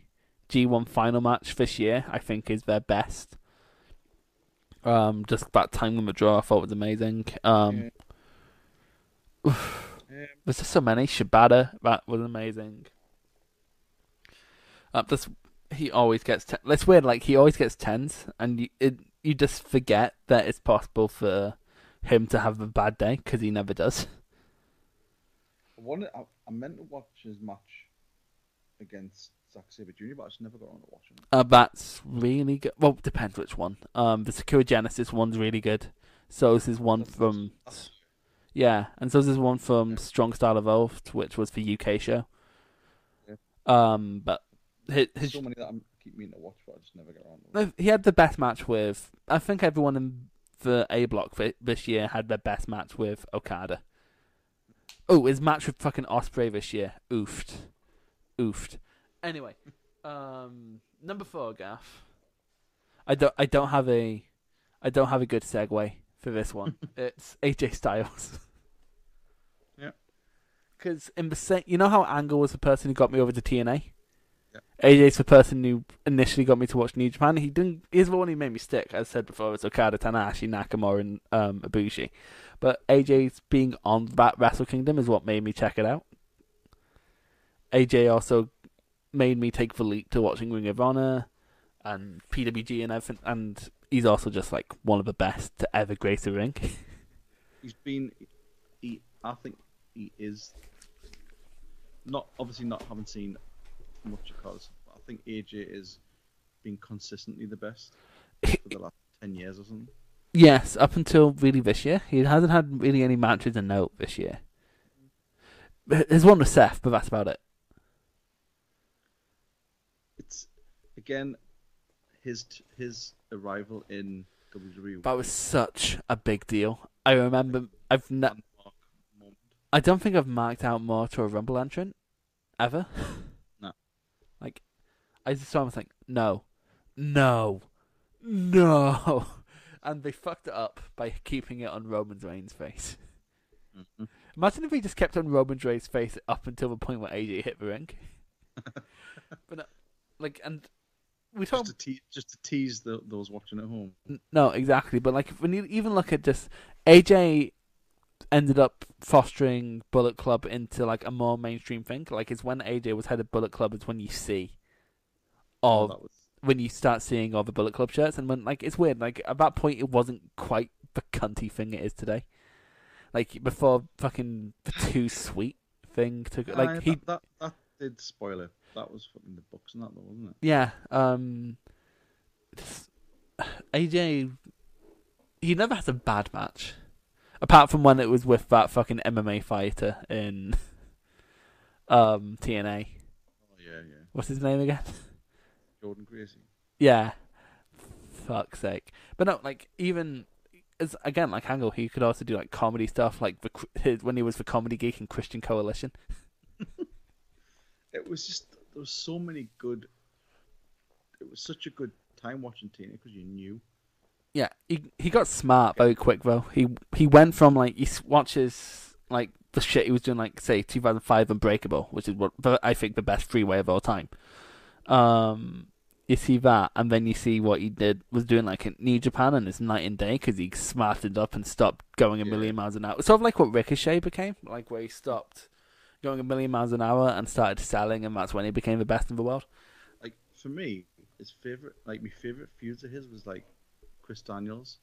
G1 final match this year, I think, is their best. Um, just that time limit draw, I thought was amazing. Um, Um, there's just so many. Shibata, that was amazing. Uh, this he always gets. Ten- it's weird, like he always gets tens, and you it, you just forget that it's possible for him to have a bad day because he never does. I wanted, I, I meant to watch his match against Zack Sabre Jr., but I just never got around to watching it. Uh, that's really good. Well, depends which one. Um, the Sakura Genesis one's really good. So this is one from That's- yeah, and so this is one from Yeah. Strong Style Evolved, which was the UK show. Yeah. Um, but his, his so many that I keep meaning to watch, but I just never get around to. He had the best match with. I think everyone in the A block thi- this year had their best match with Okada. Oh, his match with fucking Ospreay this year. Oofed, oofed. Anyway, um, number four, Gaff. I don't. I don't have a. I don't have a good segue for this one. it's AJ Styles. Yeah. Because in the same, you know how Angle was the person who got me over to TNA. Yeah. AJ's the person who initially got me to watch New Japan. He didn't. He's the one who made me stick. As I said before, it's Okada, Tanahashi, Nakamura, and um, Ibushi. But AJ's being on that Wrestle Kingdom is what made me check it out. AJ also made me take the leap to watching Ring of Honor and PWG and everything. And he's also just like one of the best to ever grace a ring. He's been, he, I think he is, not obviously not having seen much of Cos, but I think AJ is being consistently the best for the last 10 years or something. yes, up until really this year, he hasn't had really any matches in note this year. His one was Seth, but that's about it. It's, again, his his arrival in WWE. That was such a big deal. I remember. I've ne- I don't think I've marked out more to a Rumble entrant ever. No. Like, I just saw him think, no, no, no, and they fucked it up by keeping it on Roman Reigns' face. Mhm. Imagine if he just kept on Roman Reigns' face up until the point where AJ hit the ring. but no, like, and we talk Just to, te- just to tease the, those watching at home. No, exactly. But like when you even look at just AJ ended up fostering Bullet Club into like a more mainstream thing. Like it's when AJ was head of Bullet Club, it's when you see oh, all that was when you start seeing all the Bullet Club shirts, and when like it's weird. Like at that point, it wasn't quite the cunty thing it is today. Like before, fucking the too sweet thing took like he that, that that did spoil it. That was fucking the books and that, though, wasn't it? Yeah. Um. AJ. He never has a bad match, apart from when it was with that fucking MMA fighter in um TNA. Oh yeah, yeah. What's his name again? Jordan Gracie. Yeah. Fuck's sake. But no, like even as again like Angle, he could also do like comedy stuff, like the, his, when he was the Comedy Geek in Christian Coalition. It was just there was so many good. It was such a good time watching Tina because you knew. Yeah, he he got smart very quick though. He he went from like he watches like the shit he was doing like say 2005 Unbreakable, which is what I think the best freeway of all time. Um, you see that, and then you see what he did was doing like in New Japan, and it's night and day because he smartened up and stopped going a Yeah. million miles an hour. It's Sort of like what Ricochet became, like where he stopped going a million miles an hour and started selling, and that's when he became the best in the world. Like for me, his favorite, like my favorite feuds of his was like Chris Daniels.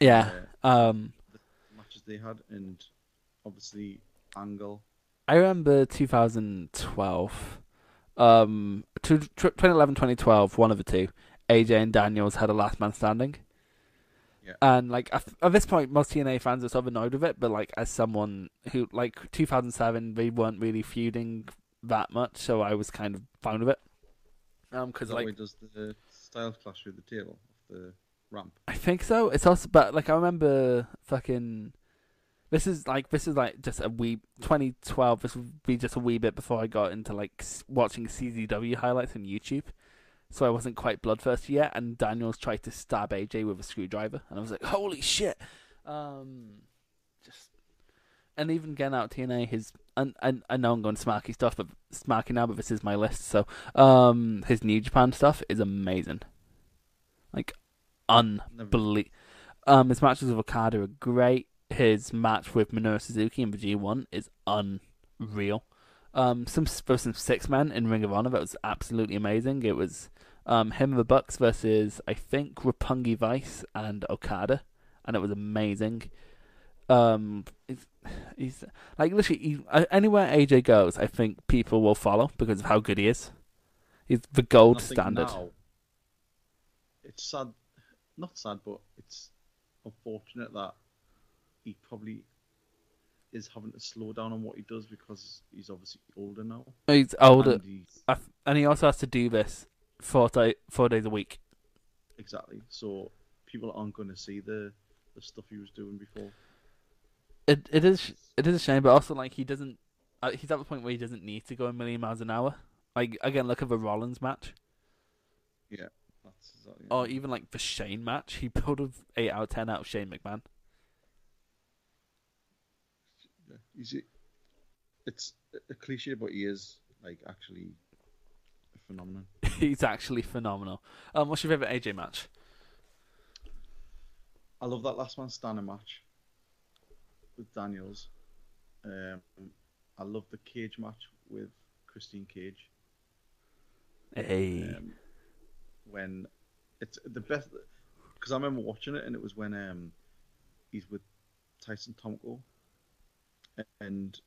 Yeah. uh, Um. match matches they had, and obviously Angle. I remember 2012, um, 2011, 2012, one of the two. AJ and Daniels had a last man standing. Yeah. And like at, this point, most TNA fans are sort of annoyed with it, but like as someone who like 2007, they weren't really feuding that much, so I was kind of fine with it. Um, because like does the styles clash through the table of the ramp? I think so. It's also, but like I remember fucking. This is like this is like just a wee 2012. This would be just a wee bit before I got into like watching CZW highlights on YouTube, so I wasn't quite bloodthirsty yet. And Daniels tried to stab AJ with a screwdriver, and I was like, "Holy shit!" Um, just and even getting out TNA, his and I, I know I'm going smarky stuff, but smarky now, but this is my list. So, um, his New Japan stuff is amazing, like unbelievable. Um, his matches with Okada are great. His match with Minoru Suzuki in the G1 is unreal. Um, some for some six men in Ring of Honor that was absolutely amazing. It was um him and the Bucks versus I think Roppongi Vice and Okada, and it was amazing. Um, he's, he's like literally he, uh, anywhere AJ goes, I think people will follow because of how good he is. He's the gold standard. now, it's sad, not sad, but it's unfortunate that he probably is having to slow down on what he does because he's obviously older now. He's older. And he's, and he also has to do this four, day, four days a week. exactly. So people aren't going to see the the stuff he was doing before. It it is it is a shame, but also like he doesn't. Uh, he's at the point where he doesn't need to go a million miles an hour. Like again, look at the Rollins match, Yeah, That's exactly. or even like the Shane match. He pulled a eight out of ten out of Shane McMahon. Yeah. He's, it's a cliche, but he is like actually phenomenon. he's actually phenomenal. Um, what's your favorite AJ match? I love that last man standing match with Daniels. Um, I love the cage match with Christian Cage. Hey, Um, when it's the best, because I remember watching it and it was when um, he's with Tyson Tomko and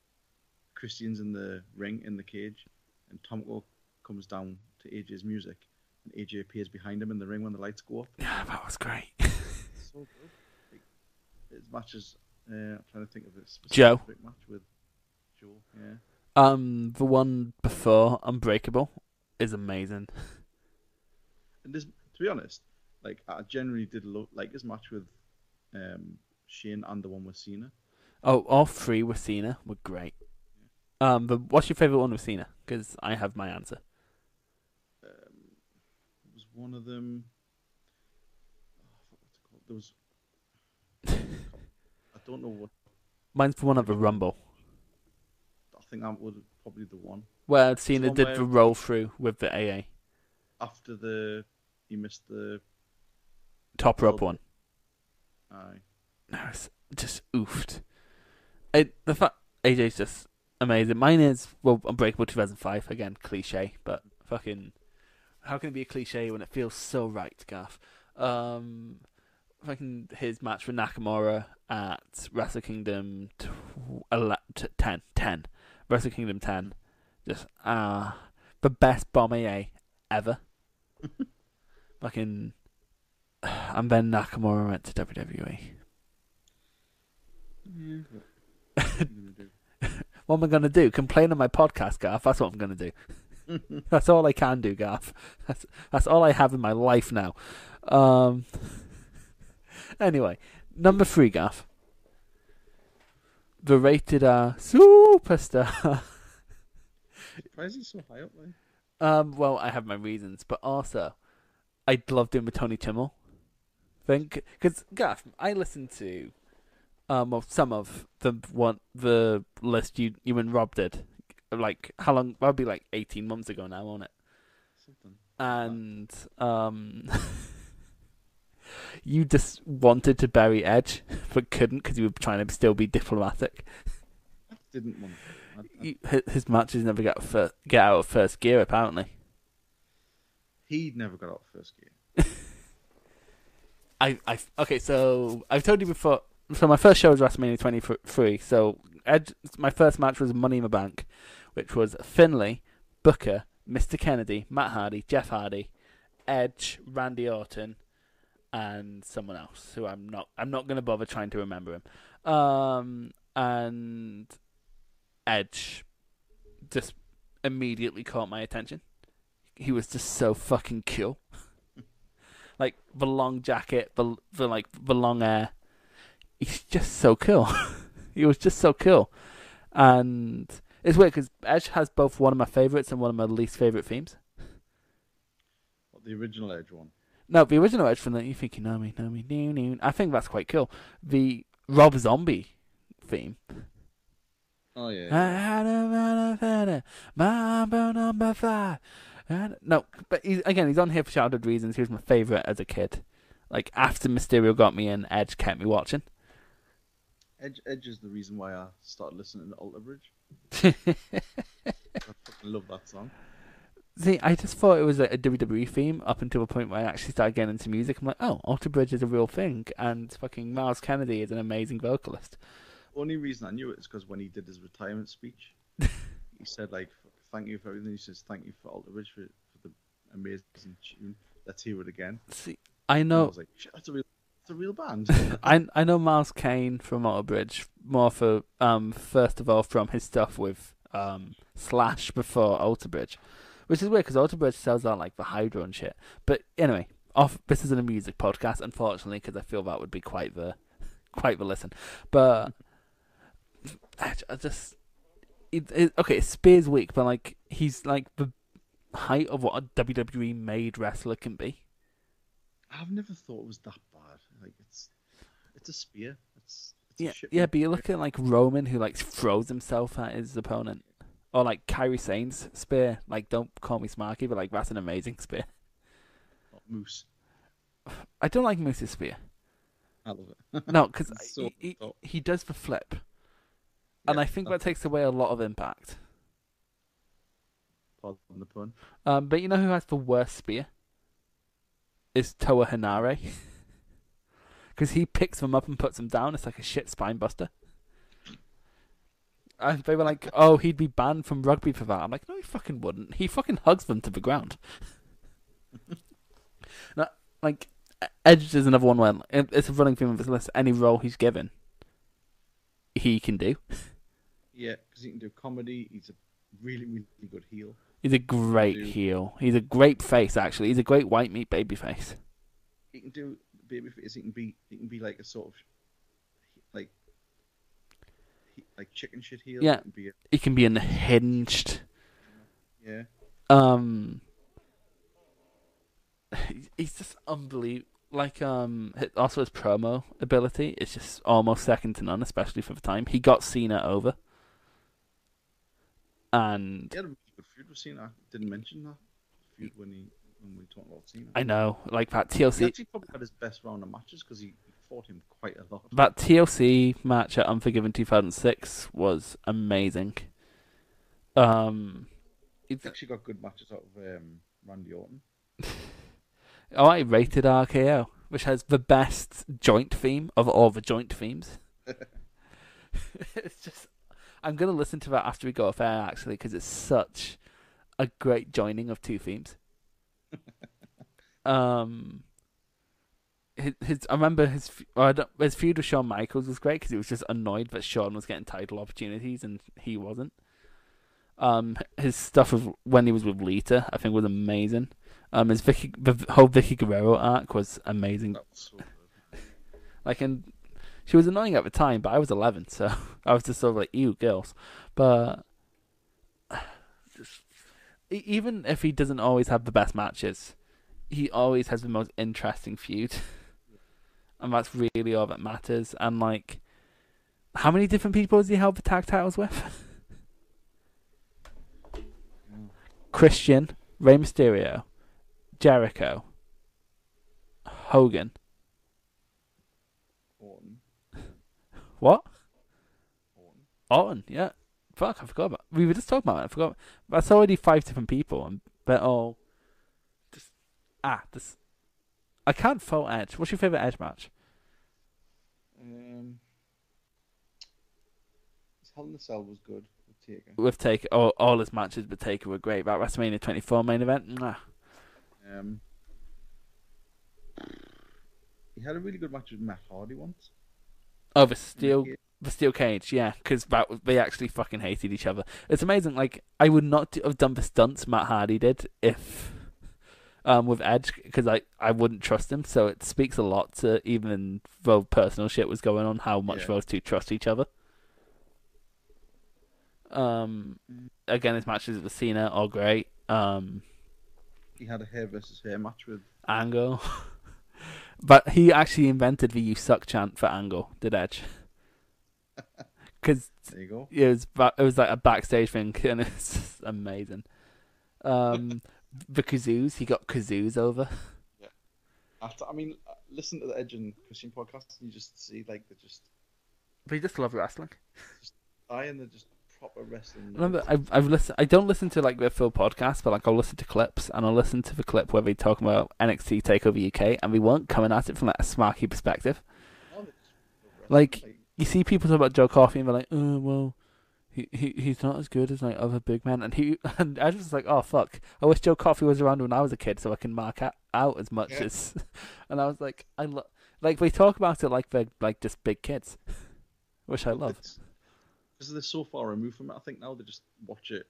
Christian's in the ring in the cage, and Tomko comes down to AJ's music, and AJ appears behind him in the ring when the lights go up. yeah, that was great. so good. Like, his matches. Uh, I'm trying to think of this specific Joe. match with Joe. Yeah, um, the one before Unbreakable is amazing. and this, to be honest, like I generally did lo- like his match with um, Shane and the one with Cena. Oh, all three with Cena were great. Um, but what's your favorite one with Cena? Because I have my answer. One of them. Oh, I forgot called. There was. I don't know what. Mine's the one of the Rumble, I think that was probably the one where Cena one did the roll through with the AA after the he missed the. top rope one. Aye. No, it's just oofed. It, the fact AJ's just amazing. Mine is well, Unbreakable 2005 again, cliche, but fucking how can it be a cliche when it feels so right, Gaff? Um, fucking his match with Nakamura at Wrestle Kingdom t- 10, 10, Wrestle Kingdom 10, just ah, the best bomb AA ever. fucking, and then Nakamura went to. WWE. Yeah. What are you gonna do? What am I gonna do? Complain on my podcast, Garth? That's what I'm gonna do. that's all I can do, Garth. That's that's all I have in my life now. Um. Anyway, number three, Garth. The rated R superstar. Why is he so high up there? um. Well, I have my reasons, but also, I love doing with Tony Timmel. Think because Garth, I listened to um of some of the one the list you you and Rob did. Like how long? That'd be like eighteen months ago now, won't it? Something. and um, you just wanted to bury Edge, but couldn't because you were trying to still be diplomatic. I didn't want. I, I, his, his matches never get fir- get out of first gear, apparently. He'd never got out of first gear. I, I, okay, so I've told you before. so my first show was WrestleMania 23. So Edge, my first match was Money in the Bank, which was Finlay, Booker, Mr. Kennedy, Matt Hardy, Jeff Hardy, Edge, Randy Orton, and someone else who I'm not I'm not going to bother trying to remember him. Um, and Edge just immediately caught my attention. He was just so fucking cool. like the long jacket, the the like the long hair. He's just so cool. he was just so cool, and it's weird because Edge has both one of my favorites and one of my least favorite themes. What, the original Edge one. No, the original Edge from the You Think You Know Me, Know Me, New, New. I think that's quite cool. The Rob Zombie theme. Oh yeah. I yeah. had a better, Mambo number five. No, but he's, again, he's on here for childhood reasons. He was my favourite as a kid. Like, after Mysterio got me in, Edge kept me watching. Edge, Edge is the reason why I started listening to Alter Bridge. I fucking love that song. See, I just thought it was a, a WWE theme up until the point where I actually started getting into music. I'm like, oh, Alter Bridge is a real thing, and fucking Myles Kennedy is an amazing vocalist. Only reason I knew it is because when he did his retirement speech, he said like, "Thank you for everything." He says, "Thank you for Alter Bridge for, for the amazing tune. Let's hear it again." See, I And I know, was like, Shit, "That's a real, that's a real band." I I know Miles Kane from Alter Bridge more for um first of all from his stuff with um Slash before Alter Bridge, which is weird because Alter Bridge sells out like the Hydro and shit. But anyway, off this isn't a music podcast, unfortunately, because I feel that would be quite the quite the listen. But I, I just it, it, okay, Spears weak, but like he's like the height of what a WWE made wrestler can be. I've never thought it was that bad. Like it's, it's a spear. It's, it's Yeah, a yeah, but you look at like Roman who like throws himself at his opponent, or like Kairi Sane's spear. Like, don't call me smarky, but like that's an amazing spear. Moose. I don't like Moose's spear. I love it. No, because so he, he, he does the flip, and I think that takes away a lot of impact. Pardon the pun. Um, but you know who has the worst spear? Is Toa Henare. Because he picks them up and puts them down. It's like a shit spine buster. And they were like, oh, he'd be banned from rugby for that. I'm like, no, he fucking wouldn't. He fucking hugs them to the ground. now, like, Edge is another one where it's a running theme of his list. Any role he's given, he can do. Yeah, because he can do comedy. He's a really, really good heel. He's a great Do- heel. He's a great face, actually. He's a great white meat baby face. He can do baby face. He can be. He can be like a sort of, like, he- like chicken shit heel. Yeah. He can be a, He can be unhinged. yeah. um he- he's just unbelievable like um also his promo ability is just almost second to none especially for the time he got Cena over and had good feud with Cena. I didn't mention that feud when he when we talked about Cena. I know like that TLC. He actually probably had his best round of matches because he, he fought him quite a lot. that TLC match at Unforgiven 2006 was amazing um He's actually got good matches out of um, Randy Orton. oh I rated RKO which has the best joint theme of all the joint themes it's just I'm gonna listen to that after we go off air actually because it's such a great joining of two themes. Um, his, his I remember his f- I don't- his feud with Shawn Michaels was great because he was just annoyed that Shawn was getting title opportunities and he wasn't. Um, his stuff with when he was with Lita I think was amazing. Um, his Vickie the whole Vickie Guerrero arc was amazing. So. Like, and she was annoying at the time, but I was 11, so I was just sort of like, ew, girls. But just, even if he doesn't always have the best matches, he always has the most interesting feud. and that's really all that matters. And, like, how many different people has he held the tag titles with? Christian, Rey Mysterio, Jericho, Hogan. Orton. What? Orton. Orton, yeah. Fuck, I forgot about. We were just talking about it. I forgot. That's already five different people, and they're all ah. This I can't fault Edge. What's your favorite Edge match? Um, Hell in a Cell was good with Taker. with Taker. All, all his matches with Taker were great. That WrestleMania 24 main event, mwah. Um, he had a really good match with Matt Hardy once. Oh, the steel, the steel cage, yeah, because they actually fucking hated each other. It's amazing. Like I would not have done the stunts Matt Hardy did if, um, with Edge, because I I wouldn't trust him. So it speaks a lot to even though personal shit was going on, how much Yeah. those two trust each other. Um, again, his matches with Cena are great. Um, He had a hair versus hair match with. Angle. but he actually invented the "You suck" chant for Angle. Did Edge? Because There you go. it was it was like a backstage thing, and it's amazing. Um, the kazoos, he got kazoos over. Yeah. After, I mean, uh, listen to the Edge and Christian podcast, and you just see like they're just They just love wrestling. I and They're just proper wrestling. Remember, I've I've listened. I don't listen to like their full podcast, but like I'll listen to clips, and I'll listen to the clip where they talk about NXT Takeover UK, and we weren't coming at it from like a smarky perspective. They're just wrestling, Like, you see people talk about Joe Coffey and they're like, oh well, he, he he's not as good as like other big men, and he and I was just like, oh fuck, I wish Joe Coffey was around when I was a kid so I can mark out, as much Yeah. as, and I was like, I lo- like we talk about it like they're like just big kids, which I love. because they're so far removed from it. I think now they just watch it.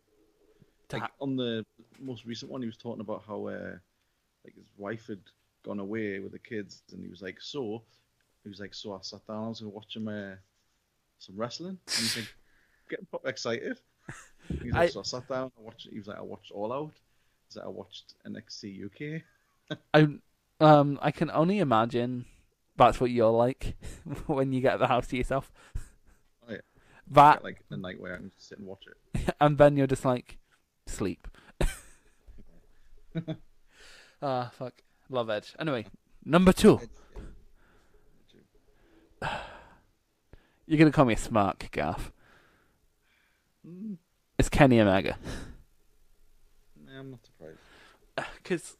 Like Ta- on the most recent one, he was talking about how uh, like his wife had gone away with the kids, and he was like, "So," he was like, "So I sat down, I was gonna watch him uh, some wrestling," and he's like, getting proper excited. He's like, I- "So I sat down, I watched." He was like, "I watched All Out." He's like, "I watched NXT UK." I um I can only imagine that's what you're like when you get the house to yourself. Oh, yeah. That Get, like a night where I can just sit and watch it. and then you're just like sleep. Ah, fuck. Love Edge. Anyway, number two. You're gonna call me a smart gaff. It's Kenny Omega. nah, I'm not surprised. Because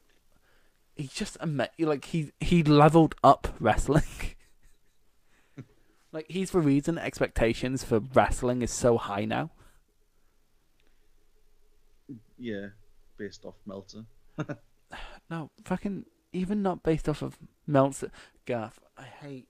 he just ama- like he he leveled up wrestling. like he's the reason expectations for wrestling is so high now. Yeah, based off Meltzer. No, fucking even not based off of Meltzer. Gaff, I hate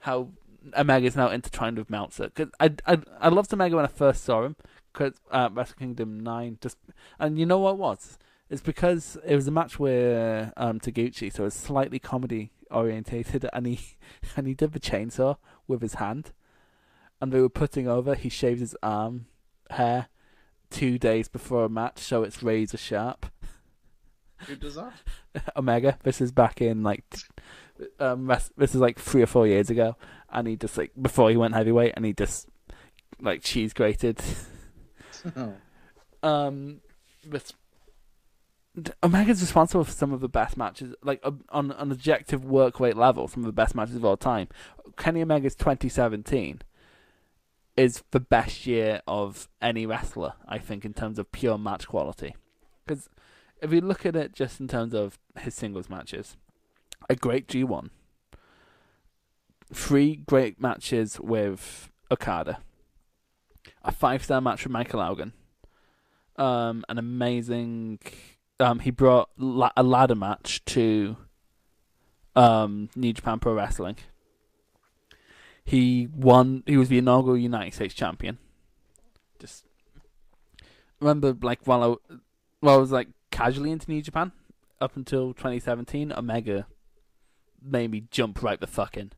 how Omega's now intertwined with Meltzer. Cause I I I loved Omega when I first saw him. Cause uh, Wrestle Kingdom nine, just and you know what it was? It's because it was a match with um Taguchi, so it's slightly comedy orientated, and he and he did the chainsaw with his hand, and they were putting over. He shaved his arm hair two days before a match, so it's razor sharp. Who does that? Omega. This is back in like um this is like three or four years ago, and he just like before he went heavyweight, and he just like cheese grated. oh. Um, D- Omega's responsible for some of the best matches, like on an objective work rate level, some of the best matches of all time. Kenny Omega's 2017 is the best year of any wrestler, I think, in terms of pure match quality. Because if you look at it just in terms of his singles matches, a great G1, three great matches with Okada, a five star match with Michael Elgin, um, an amazing. Um, he brought la- a ladder match to um, New Japan Pro Wrestling. He won. He was the inaugural United States champion. Just remember, like while I, while I was like casually into New Japan up until 2017, Omega made me jump right the fuck in.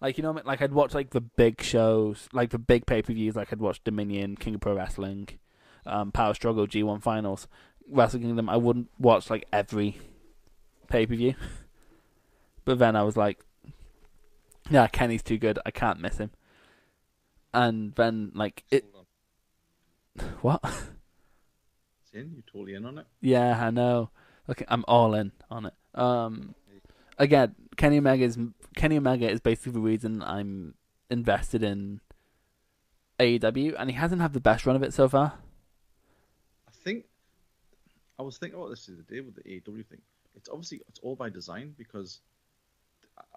Like you know, what I mean? like I'd watch like the big shows, like the big pay per views, like I'd watch Dominion, King of Pro Wrestling, um, Power Struggle, G1 Finals, Wrestle Kingdom. I wouldn't watch like every pay per view, but then I was like, yeah, Kenny's too good. I can't miss him. And then like it, what? Sin, you totally in on it. Yeah, I know. Okay, I'm all in on it. Um, again, Kenny Omega is Kenny Omega is basically the reason I'm invested in AEW, and he hasn't had the best run of it so far. I think I was thinking about this the other day with the AEW thing. It's obviously it's all by design because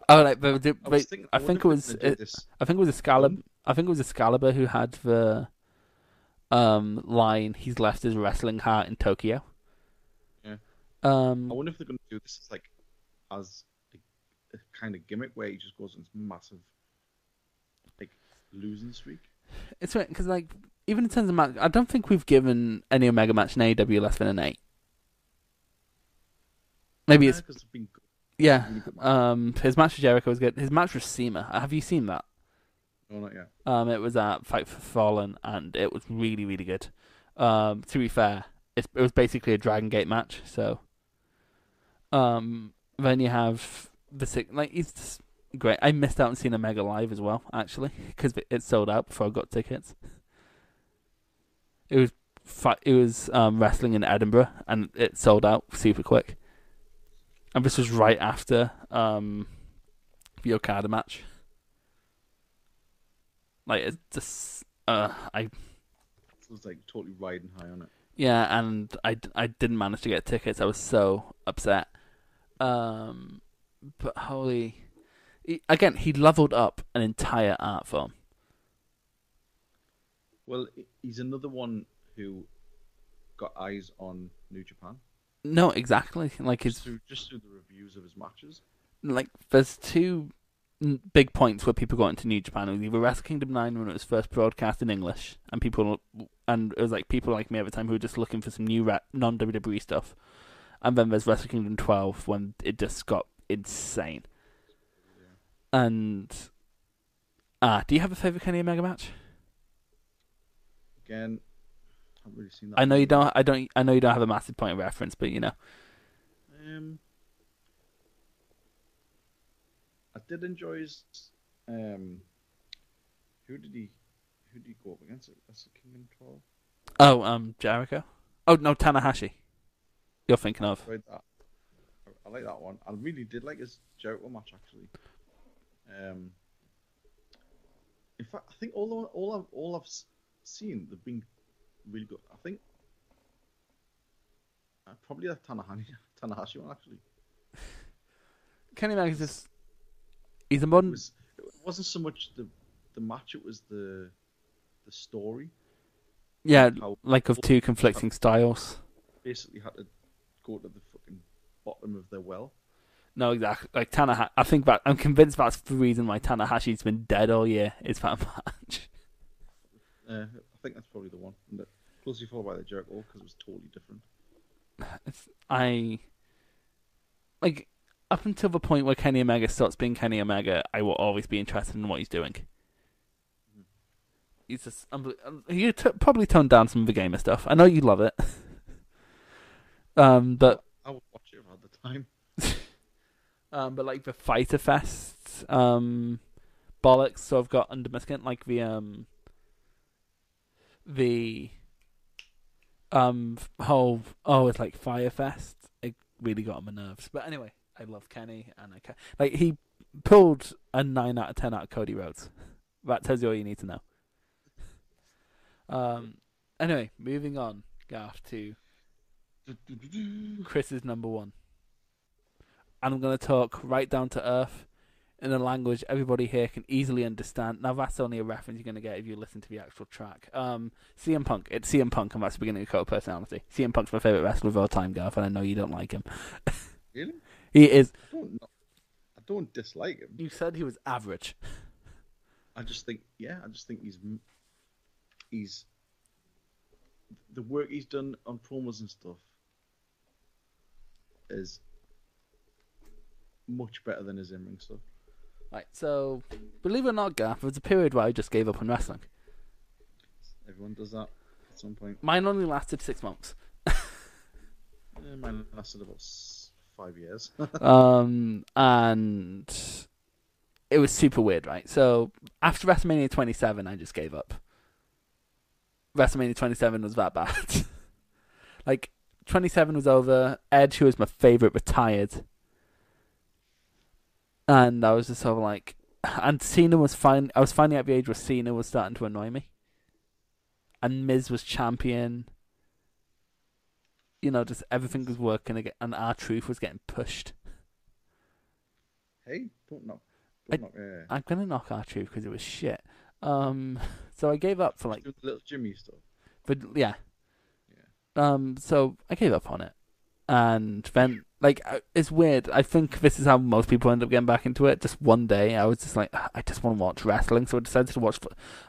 Oh, like, but, but, I but thinking, I wonder think it was it, this. I think it was Excalibur. I think it was Excalibur who had the um line. He's left his wrestling heart in Tokyo. Yeah. Um. I wonder if they're going to do this as like as kind of gimmick where he just goes on this massive like losing streak. It's right because like even in terms of match, I don't think we've given any Omega match in AEW less than an eight. Maybe it's because they've been good. yeah. really good matches. Um, his match with Jericho was good. His match with CIMA. Have you seen that? No, not yet. Um, it was at Fight for Fallen, and it was really, really good. Um, to be fair, it's, it was basically a Dragon Gate match. So, um, then you have the six, like it's just great. I missed out on seeing Omega live as well, actually, because it sold out before I got tickets. It was fi- it was um, wrestling in Edinburgh, and it sold out super quick. And this was right after um, the Okada match. Like it's just uh I it's like totally riding high on it. yeah, and I, I didn't manage to get tickets. I was so upset. Um, but holy, he, again, he leveled up an entire art form. Well, he's another one who got eyes on New Japan No, exactly. Like just his through just through the reviews of his matches. like there's two big points where people got into New Japan. It was either Wrestle Kingdom Nine when it was first broadcast in English, and people and it was like people like me at the time who were just looking for some new non WWE stuff. And then there's Wrestle Kingdom 12 when it just got insane. And ah, do you have a favorite Kenny Omega match? Again, I haven't really seen that. I know you don't. I don't. I know you don't have a massive point of reference, but you know. Um, I did enjoy his. Um, who did he? Who did he go up against? That's the Kingdom Twelve. Oh, um, Jericho. Oh no, Tanahashi. You're thinking of. Tried that. I, I like that one. I really did like his Jericho match actually. Um, in fact, I think all the, all I've all I've seen, they've been really good. I think uh, probably that Tanahashi Tanahashi one actually. Kenny Omega's just. He's a It modern. was it wasn't so much the the match; it was the the story. Yeah, like of two conflicting styles. basically had to go to the bottom of their well. No, exactly. Like Tanahashi. I think that I'm convinced that's the reason why Tanahashi's been dead all year. Is that match. Uh, I think that's probably the one. The- closely followed by the Jericho because it was totally different. It's, I like up until the point where Kenny Omega starts being Kenny Omega, I will always be interested in what he's doing. He's just unbel- he t- probably toned down some of the gamer stuff. I know you love it, um, but time. um, but like the Fyter Fest, um, bollocks. So I've got under my skin like the um, the um whole oh it's like fire Fyre Fest. It really got on my nerves. But anyway, I love Kenny and I ca- like he pulled a nine out of ten out of Cody Rhodes. That tells you all you need to know. Um. Anyway, moving on, Garth to Chris's number one. And I'm going to talk right down to earth in a language everybody here can easily understand. Now, that's only a reference you're going to get if you listen to the actual track. Um, CM Punk. It's CM Punk, and that's the beginning of Cult Personality. CM Punk's my favourite wrestler of all time, Garth, and I know you don't like him. Really? He is. I don't. I don't dislike him. You said he was average. I just think, yeah, I just think he's he's the work he's done on promos and stuff is much better than his in ring stuff. Right, so, believe it or not, Garth, there was a period where I just gave up on wrestling. Everyone does that at some point. Mine only lasted six months. Eh, mine lasted about five years. um, and it was super weird, right? So after WrestleMania 27, I just gave up. WrestleMania 27 was that bad. like 27 was over. Edge, who was my favorite, retired, and I was just sort of like, and Cena was fine. I was finally at the age where Cena was starting to annoy me, and Miz was champion. You know, just everything was working again, and R-Truth was getting pushed. Hey, don't knock. I- Don't knock. Yeah. I'm gonna knock R-Truth because it was shit. Um, so I gave up for like, the little Jimmy stuff. but yeah. Um, so I gave up on it, and then like uh, it's weird. I think this is how most people end up getting back into it. Just one day, I was just like, "Ah, I just want to watch wrestling, so I decided to watch.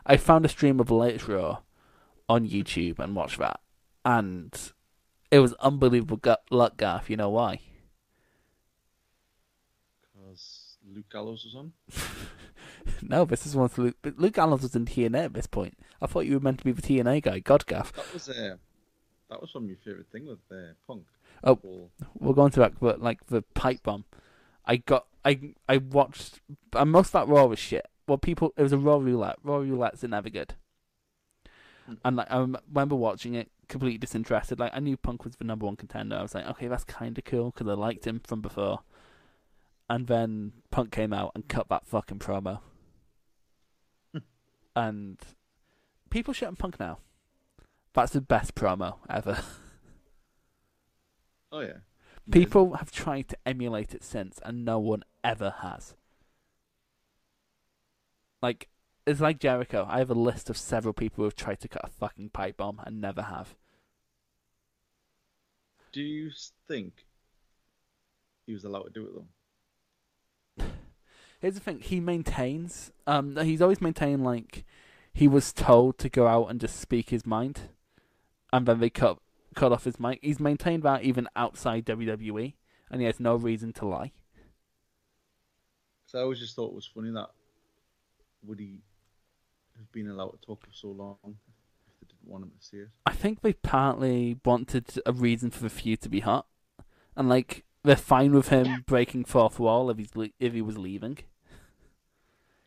I found a stream of the latest Raw on YouTube and watched that, and it was unbelievable luck, Garth. You know why? Because Luke Gallows was on. no, this is once Luke. But Luke Gallows was in TNA at this point. I thought you were meant to be the TNA guy. God, Gaff. That was uh, that was from your favorite thing with uh, Punk. Oh. We'll go into that, but like the pipe bomb, I got, I, I watched, and most of that Raw was shit. Well, people, it was a Raw roulette. Raw roulettes are never good. Hmm. And like, I remember watching it completely disinterested. Like, I knew Punk was the number one contender. I was like, okay, that's kind of cool because I liked him from before. And then Punk came out and cut that fucking promo. and people shitting Punk now. That's the best promo ever. Oh yeah. People have tried to emulate it since, and no one ever has. Like, it's like Jericho. I have a list of several people who have tried to cut a fucking pipe bomb and never have. Do you think he was allowed to do it though? Here's the thing: he maintains. Um, he's always maintained like he was told to go out and just speak his mind, and then they cut cut off his mic. He's maintained that even outside WWE, and he has no reason to lie. So I always just thought it was funny that would he have been allowed to talk for so long if they didn't want him to see it? I think they partly wanted a reason for the feud to be hot, and like they're fine with him breaking fourth wall if he's if he was leaving,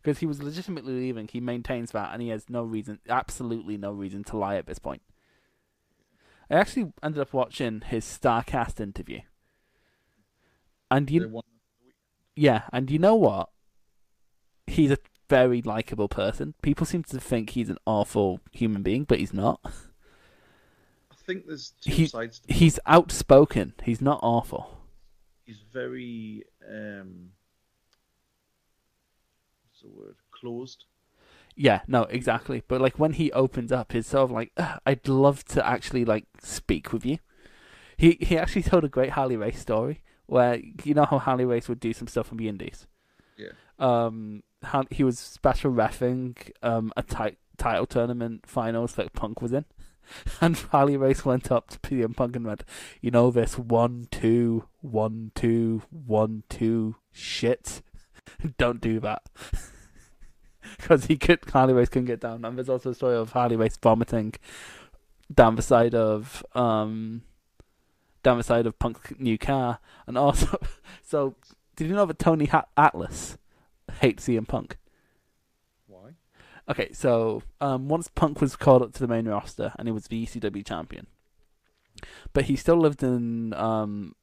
because he was legitimately leaving. He maintains that, and he has no reason, absolutely no reason to lie at this point. I actually ended up watching his Starcast interview, and you, yeah, and you know what? He's a very likable person. People seem to think he's an awful human being, but he's not. I think there's two He- sides to He's outspoken. He's not awful. He's very um what's the word? Closed. Yeah, no, exactly. But like when he opens up, it's sort of like I'd love to actually like speak with you. He he actually told a great Harley Race story where you know how Harley Race would do some stuff on the Indies. Yeah. Um, he was special refing um a ti- title tournament finals that Punk was in, and Harley Race went up to CM Punk and went, you know this one two one two one two shit, don't do that. Because he could, Harley Race couldn't get down, and there's also a story of Harley Race vomiting down the side of um down the side of Punk's new car, and also, so did you know that Tony ha- Atlas hates CM Punk? Why? Okay, so um, once Punk was called up to the main roster and he was the ECW champion, but he still lived in um,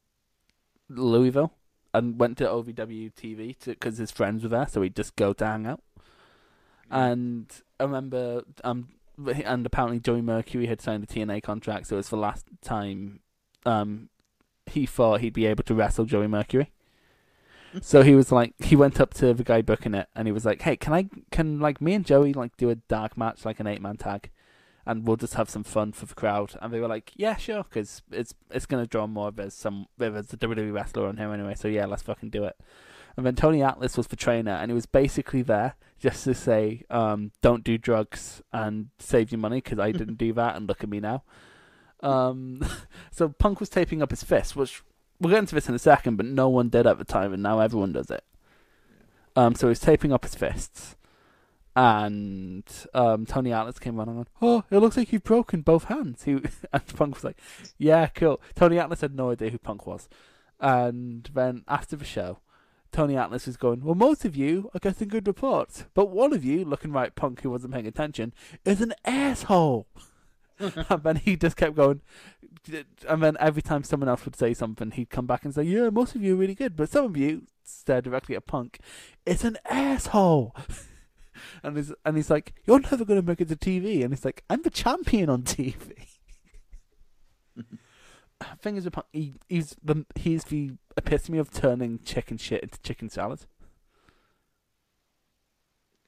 Louisville and went to OVW TV because his friends were there, so he'd just go to hang out. And I remember, um, and apparently Joey Mercury had signed a TNA contract, so it was the last time um, he thought he'd be able to wrestle Joey Mercury. So he was like, he went up to the guy booking it, and he was like, "Hey, can I, can like me and Joey like do a dark match, like an eight man tag, and we'll just have some fun for the crowd?" And they were like, "Yeah, sure," because it's it's gonna draw more there's some there's a WWE wrestler on here anyway. So yeah, let's fucking do it. And then Tony Atlas was the trainer, and he was basically there just to say, um, "Don't do drugs and save your money," because I didn't do that, and look at me now. Um, so Punk was taping up his fist, which we'll get into this in a second, but no one did at the time, and now everyone does it. Um, so he's taping up his fists, and um, Tony Atlas came running on "Oh, it looks like you've broken both hands." He and Punk was like, "Yeah, cool." Tony Atlas had no idea who Punk was, and then after the show, Tony Atlas was going, "Well, most of you are getting good reports, but one of you, looking right Punk, who wasn't paying attention, is an asshole." and then he just kept going, and then every time someone else would say something, he'd come back and say, "Yeah, most of you are really good, but some of you stare directly at Punk. It's an asshole." and he's and he's like, "You're never going to make it to TV," and he's like, "I'm the champion on TV." Thing is, he, he's the he's the epitome of turning chicken shit into chicken salad.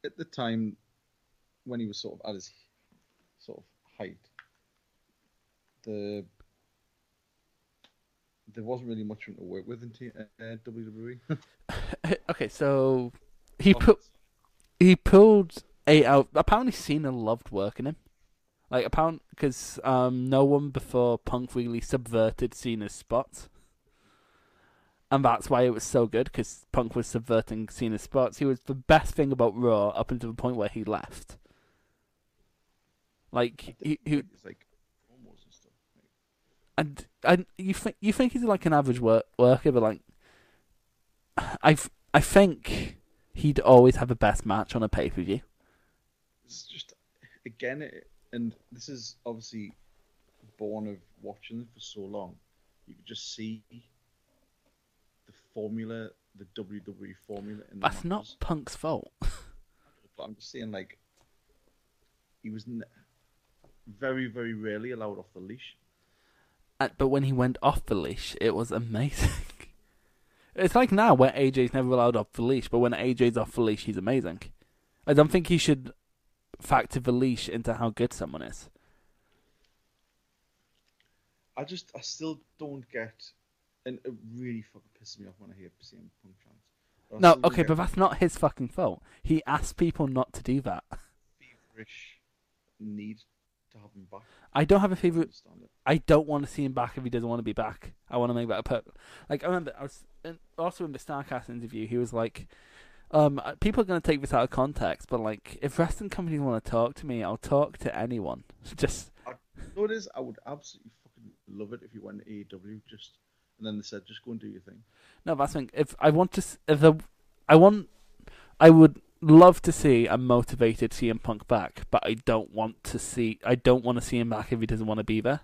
at the time when he was sort of at his sort of height, the there wasn't really much for him to work with in T- uh, WWE. okay, so he put he pulled eight out. Apparently, Cena loved working him. Like apparently, because um, no one before Punk really subverted Cena's spots, and that's why it was so good. Because Punk was subverting Cena's spots. He was the best thing about Raw up until the point where he left. Like he, he like promos and stuff. And and you think you think he's like an average work, worker, but like, I I think he'd always have a best match on a pay per view. it's just again, it, and this is obviously born of watching for so long. You could just see formula, the WWE formula. In the That's not matches. Punk's fault. But I'm just saying, like, he was n- very, very rarely allowed off the leash. Uh, but when he went off the leash, it was amazing. it's like now where AJ's never allowed off the leash, but when AJ's off the leash, he's amazing. I don't think he should factor the leash into how good someone is. I just, I still don't get, and it really fucking pisses me off when I hear CM Punk chants. No, okay, but that's not his fucking fault. He asked people not to do that. feverish need to have him back. I don't have a I favorite. understand it. I don't want to see him back if he doesn't want to be back. I want to make that a per Like I remember, I was in, also in the Starcast interview. He was like, um, uh, "People are going to take this out of context, but like, if wrestling companies want to talk to me, I'll talk to anyone. Just what it is? I would absolutely fucking love it if you went to AEW just, and then they said, just go and do your thing. no, that's the thing. If I want to, if the, I want, I would love to see a motivated CM Punk back, but I don't want to see. I don't want to see him back if he doesn't want to be there.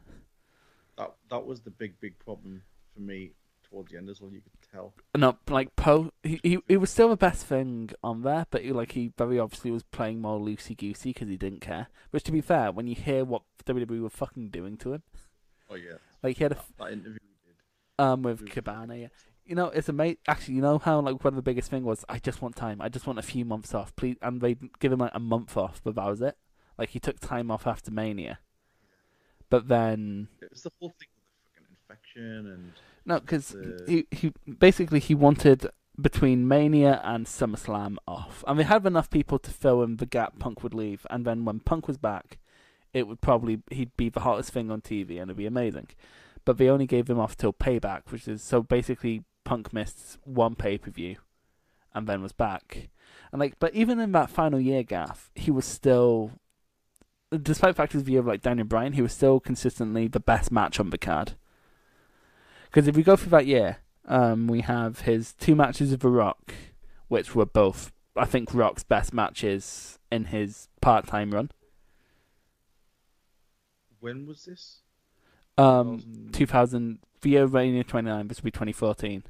That that was the big, big problem for me towards the end as well. You could tell. No, like Poe, he, he he was still the best thing on there, but he, like he very obviously was playing more loosey goosey because he didn't care. Which, to be fair, when you hear what WWE were fucking doing to him, Oh yeah, like he had a that, that interview. Um with Cabana, yeah. You know, it's amazing. Actually, you know how like one of the biggest thing was, I just want time. I just want a few months off, please. And they give him like a month off, but that was it. Like he took time off after Mania, but then It was the whole thing with the fucking infection and No, because The- he he basically he wanted between Mania and SummerSlam off, and they had enough people to fill in the gap Punk would leave, and then when Punk was back, it would probably he'd be the hottest thing on TV and it'd be amazing. But they only gave him off till Payback, which is so basically Punk missed one pay per view, and then was back, and like but even in that final year gaff, he was still. Despite factors view of like Daniel Bryan, he was still consistently the best match on the card. Because if we go through that year, um, we have his two matches with The Rock, which were both, I think, Rock's best matches in his part-time run. when was this? Um, 2000 2000, the year 29, this will be 2014.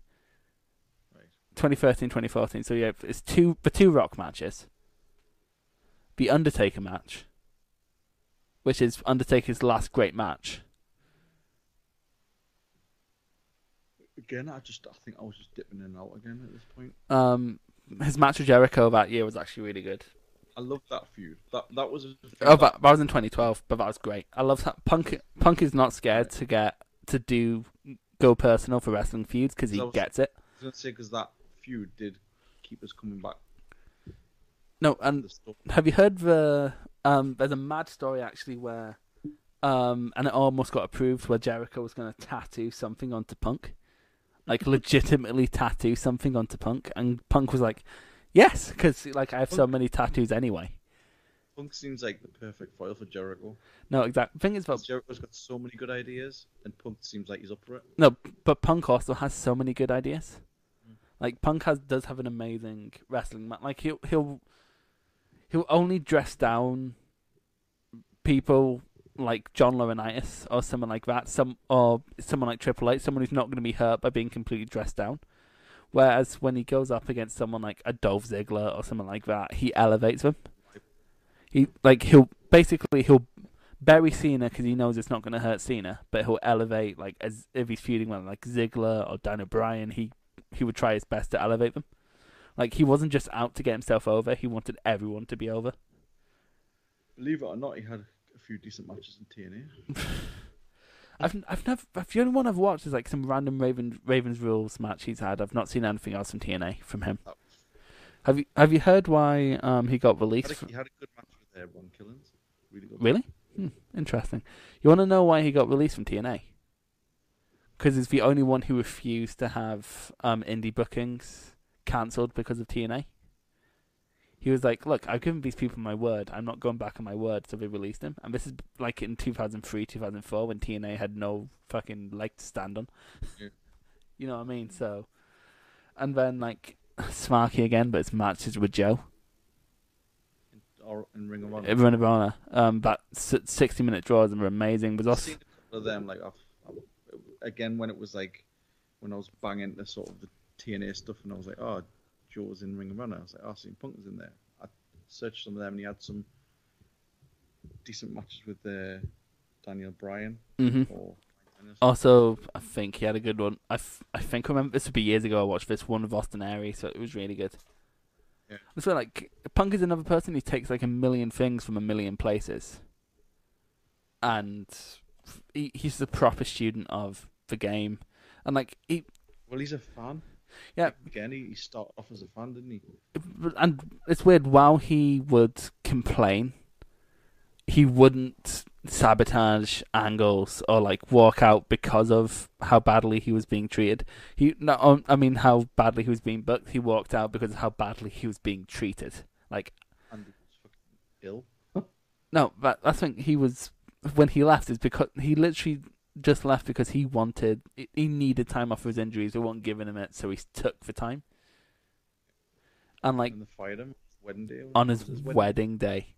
Right. 2013, 2014. So yeah, it's two the two Rock matches. The Undertaker match, which is Undertaker's last great match. Again, I just I think I was just dipping in and out again at this point. Um, his match with Jericho that year was actually really good. I love that feud. That that was. Oh, that, that was in 2012, but that was great. I love that Punk. Punk is not scared to get to do go personal for wrestling feuds because he was- gets it. I was gonna say because that feud did keep us coming back. No, and have you heard the? Um, there's a mad story actually where, um, and it almost got approved where Jericho was going to tattoo something onto Punk, like legitimately tattoo something onto Punk, and Punk was like, "Yes," because like I have so many tattoos anyway. Punk seems like the perfect foil for Jericho. No, exact thing is, about Jericho's got so many good ideas, and Punk seems like he's up for it. No, but Punk also has so many good ideas. Hmm. Like Punk has does have an amazing wrestling match. Like he'll he'll he'll only dress down people like John Laurinaitis or someone like that. Some or someone like Triple H, someone who's not going to be hurt by being completely dressed down. Whereas when he goes up against someone like a Dolph Ziggler or someone like that, he elevates them. He like he'll basically he'll bury Cena because he knows it's not going to hurt Cena, but he'll elevate like as if he's feuding with like Ziggler or Daniel Bryan, he he would try his best to elevate them. Like he wasn't just out to get himself over; he wanted everyone to be over. Believe it or not, he had a few decent matches in TNA. I've I've never the only one I've watched is like some random Raven Ravens rules match he's had. I've not seen anything else from TNA from him. That- Have you Have you heard why um he got Had released? a, he had a good match with uh, Ron Killings. Really good. really? Hmm, interesting. You want to know why he got released from TNA? Because he's the only one who refused to have um indie bookings cancelled because of TNA. He was like, "Look, I've given these people my word. I'm not going back on my word." So they released him, and this is like in 2003, 2004, when TNA had no fucking leg to stand on. Yeah. You know what I mean? So, and then like Smarky again, but it's matches with Joe. In, or in Ring of Honor. Everyone of Honor. Um, that 60 minute draws were amazing. Was I've also seen a couple of them. Like I've, again, when it was like when I was banging the sort of the TNA stuff, and I was like, oh, Joe was in Ring of Honor. I was like, oh, CM Punk was in there. I searched some of them, and he had some decent matches with uh, Daniel Bryan hmm or Daniel- Also, I think he had a good one. I, f- I think I remember this would be years ago. I watched this one with Austin Aries, so it was really good. Yeah. Where, like Punk is another person who takes like a million things from a million places, and he, he's the proper student of the game, and like he Well, he's a fan. Yeah. Again, he, started off as a fan, didn't he? and it's weird. While he would complain, he wouldn't sabotage angles or like walk out because of how badly he was being treated. He no, I mean how badly he was being booked. He walked out because of how badly he was being treated. Like And he was fucking ill. no, but I think he was when he left is because he literally just left because he wanted he- needed time off for his injuries. They weren't giving him it, so he took the time. And like and fired him wedding day. on his it wedding day.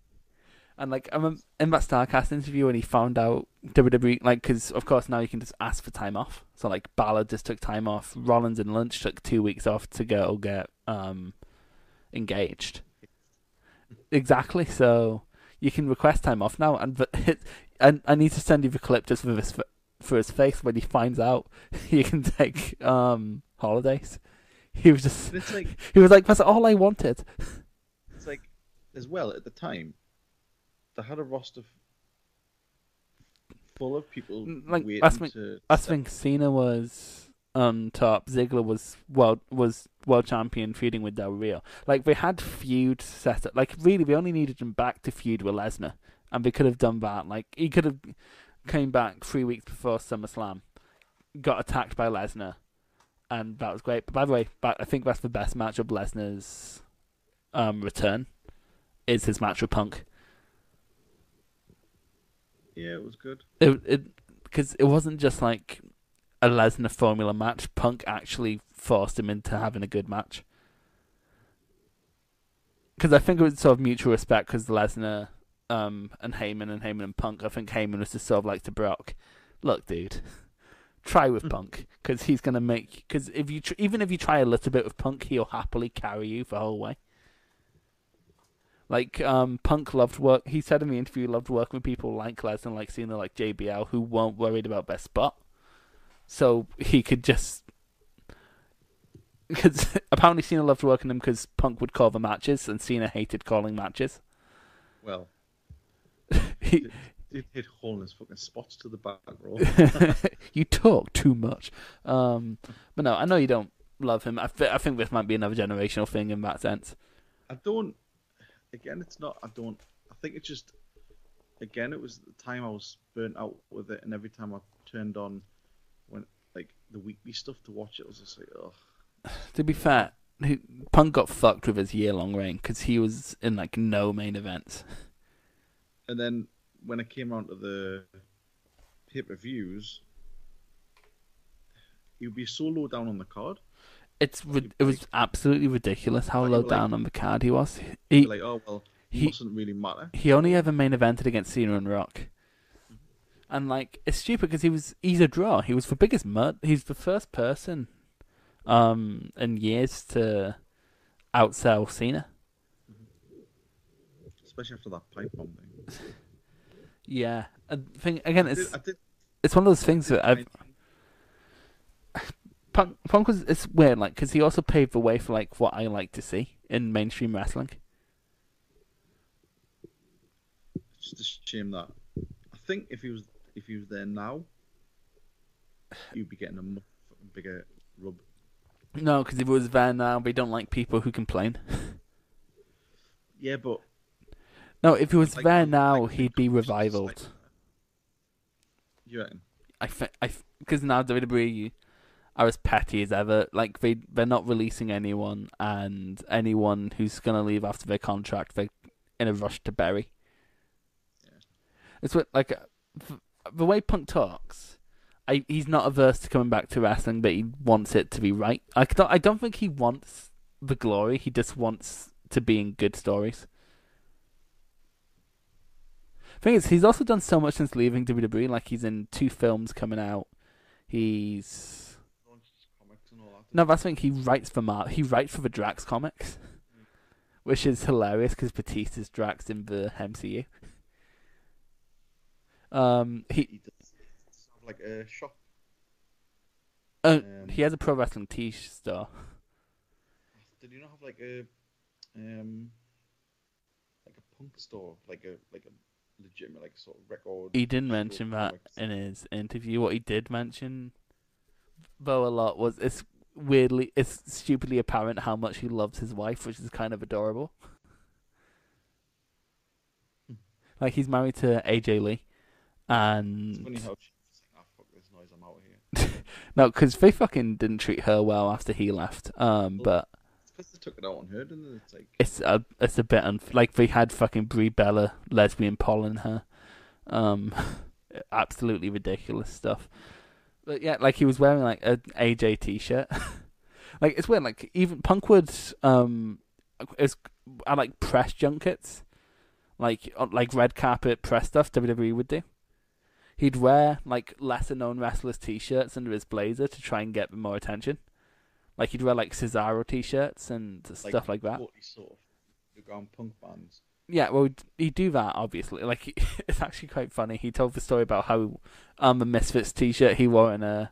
And like I remember in that Starcast interview when he found out WWE, like because of course now you can just ask for time off. So like Ballard just took time off. Rollins and Lynch took two weeks off to go get um engaged. Exactly. So you can request time off now, and but it, and I need to send you the clip just for this for his face when he finds out he can take um holidays. He was just it's like, he was like that's all I wanted. it's like as well at the time they had a roster full of people like, waiting that's me- to I step- think Cena was on top. Ziggler was world was world champion, feuding with Del Rio. Like they had feud set up. Like really, we only needed him back to feud with Lesnar, and they could have done that. Like he could have came back three weeks before SummerSlam, got attacked by Lesnar, and that was great. But by the way, I think that's the best match of Lesnar's um, return. Is his match with Punk. yeah it was good it it because it wasn't just like a Lesnar formula match. Punk actually forced him into having a good match. Because I think it was sort of mutual respect. Because Lesnar, um, and Heyman and Heyman and Punk. I think Heyman was just sort of like to Brock, look, dude, try with Punk because he's gonna make. Because if you tr- even if you try a little bit with Punk, he'll happily carry you the whole way. Like um, Punk loved work. He said in the interview, he loved working with people like Lesnar, like Cena, like JBL, who weren't worried about their spot. So he could just because apparently Cena loved working them because Punk would call the matches, and Cena hated calling matches. well He, it hit in fucking spots to the back row you talk too much. Um, but no, I know you don't love him. I, th- I think this might be another generational thing in that sense. I don't. Again, it's not. I don't. I think it's just. Again, it was the time I was burnt out with it, and every time I turned on, when like the weekly stuff to watch it, I was just like, ugh. To be fair, Punk got fucked with his year long reign because he was in like no main events. And then when it came around to the pay per views, he would be so low down on the card. It's it was absolutely ridiculous how low like- down on the card he was. He like, oh well, he, mustn't really matter. he only ever main evented against Cena and Rock. And like it's stupid because he was he's a draw. He was the biggest mud. He's the first person, um, in years to outsell Cena. Especially after that pipe bomb thing. Yeah, and thing again, I it's I did it's one of those things that I've Punk, Punk was it's weird, like, because he also paved the way for like what I like to see in mainstream wrestling. It's just a shame that I think if he was if he was there now, you'd be getting a much bigger rub. No, because if it was there now, they don't like people who complain. Yeah, but No, if he was Like- there now, like he'd be Nicholas, just revivaled. like- you reckon? I because now WWE are as petty as ever. Like they they're not releasing anyone, and anyone who's gonna leave after their contract, they're in a rush to bury. Yeah. It's what like the way Punk talks. I he's not averse to coming back to wrestling, but he wants it to be right. I don't I don't think he wants the glory. He just wants to be in good stories. Thing is, he's also done so much since leaving WWE. Like he's in two films coming out. He's Comics and all no, that's the thing. He writes for Mar. He writes for the Drax comics, which is hilarious because Batista's Drax in the MCU. Um, he He does have like a shop. uh, Um, he has a pro wrestling t store. Did you not have like a um like a punk store, like a like a legitimate like sort of record? He didn't mention that comics? in his interview. What he did mention, though, a lot was it's weirdly, it's stupidly apparent how much he loves his wife, which is kind of adorable. Hmm. like he's married to AJ Lee, and funny how she's like, "Ah, fuck this noise, I'm out of here." no, because they fucking didn't treat her well after he left. Um, but It's because they took it out on her, didn't? It's like it's a it's a bit unf- like they had fucking Brie Bella lesbian pollen her, um, absolutely ridiculous stuff. But yeah, like he was wearing like a AJ t-shirt. like it's weird. Like even Punk would um, is I like press junkets, like like red carpet press stuff WWE would do. He'd wear like lesser known wrestlers t-shirts under his blazer to try and get more attention. Like he'd wear like Cesaro t-shirts and stuff like that. 40 sort of underground punk bands. Yeah, well, he'd do that obviously. Like it's actually quite funny. He told the story about how um the Misfits T-shirt he wore in a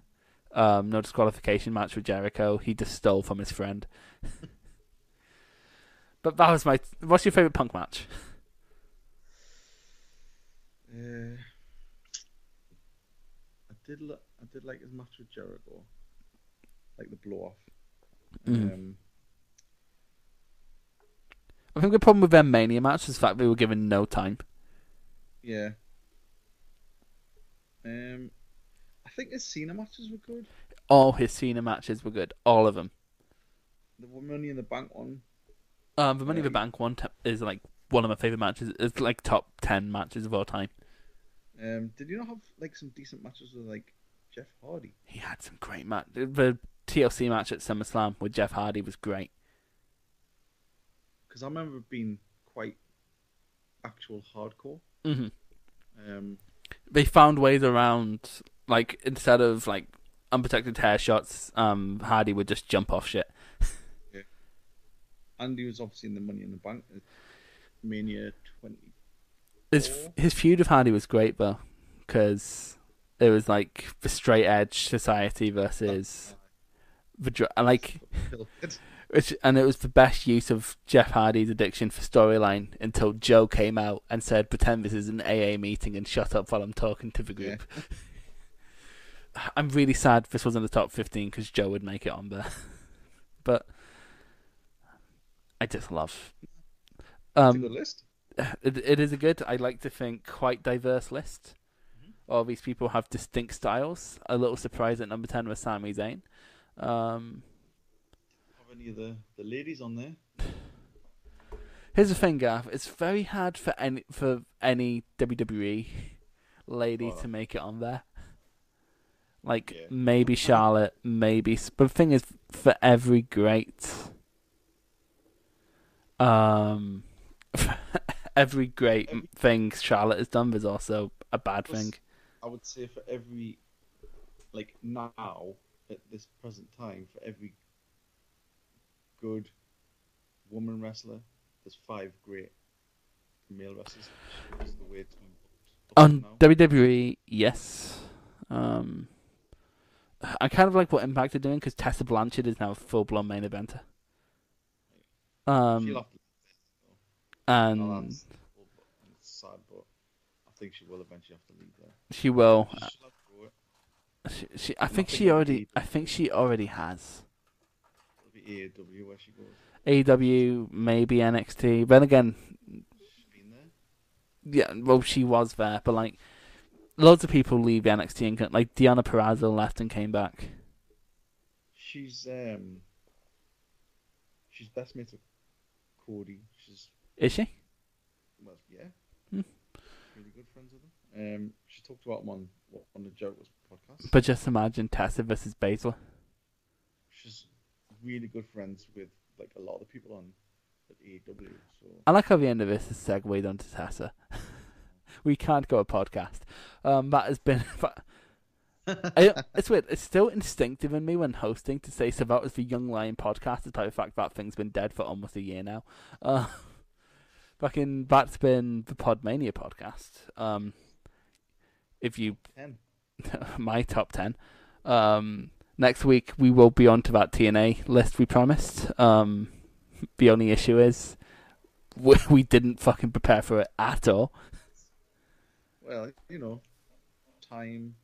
um no disqualification match with Jericho. He just stole from his friend. but that was my. What's your favorite punk match? Uh, I did li- I did like his match with Jericho, like the blow off. Mm. Um, I think the problem with their Mania match is the fact they were given no time. yeah. Um, I think his Cena matches were good. All his Cena matches were good. All of them. The Money in the Bank one. Um, the Money in the Um, Bank one t- is like one of my favorite matches. It's like top ten matches of all time. Um, did you not have like some decent matches with like Jeff Hardy? He had some great match. The TLC match at SummerSlam with Jeff Hardy was great. Because I remember being quite actual hardcore. hmm Um, They found ways around, like instead of like unprotected hair shots, um, Hardy would just jump off shit. and he was obviously in the Money in the Bank Mania 20. His his feud with Hardy was great though, because it was like the straight edge society versus the dr- and, like which and it was the best use of Jeff Hardy's addiction for storyline until Joe came out and said, "Pretend this is an AA meeting and shut up while I'm talking to the Yeah. group." I'm really sad this wasn't the top 15 because Joe would make it on there, but I just love. Um, good list. it, it is a good, I like to think, quite diverse list. All these people have distinct styles. A little surprised at number 10 was Sami Zayn. Um, Have any of the, the ladies on there? here's the thing, Gav. It's very hard for any for any WWE lady to make it on there. Like Yeah. maybe Charlotte, maybe. But the thing is, for every great, um, every great Every- thing Charlotte has done, there's also a bad thing. I would say for every, like now at this present time, for every good woman wrestler, there's five great male wrestlers. That's the way it's been On now. WWE, yes. Um, I kind of like what Impact are doing because Tessa Blanchard is now a full blown main eventer. Um, to. and Oh, sad, but I think she will eventually have to leave there. she will. She'll have to go it. She, she, I think she already. I think she already has. AEW where she goes. AW, maybe NXT. Then again, She's been there. yeah, well, she was there, but like, loads of people leave NXT and like Deonna Purrazzo left and came back. She's um. She's best mates with Cody. She's Is she? well, yeah. Hmm. Really good friends with him. Um, she talked about him on on the Jokers podcast. But just imagine Tessa versus Basil. she's really good friends with like a lot of the people on at AEW. So I like how the end of this is segued onto Tessa. we can't go a podcast. Um, that has been. I, it's weird. It's still instinctive in me when hosting to say so. That was the Young Lion podcast, despite the fact that thing's been dead for almost a year now. Uh, fucking, that's been the Podmania podcast. Um, if you ten. my top 10. Um, next week we will be on to that TNA list we promised. Um, the only issue is we, we didn't fucking prepare for it at all. Well, you know, time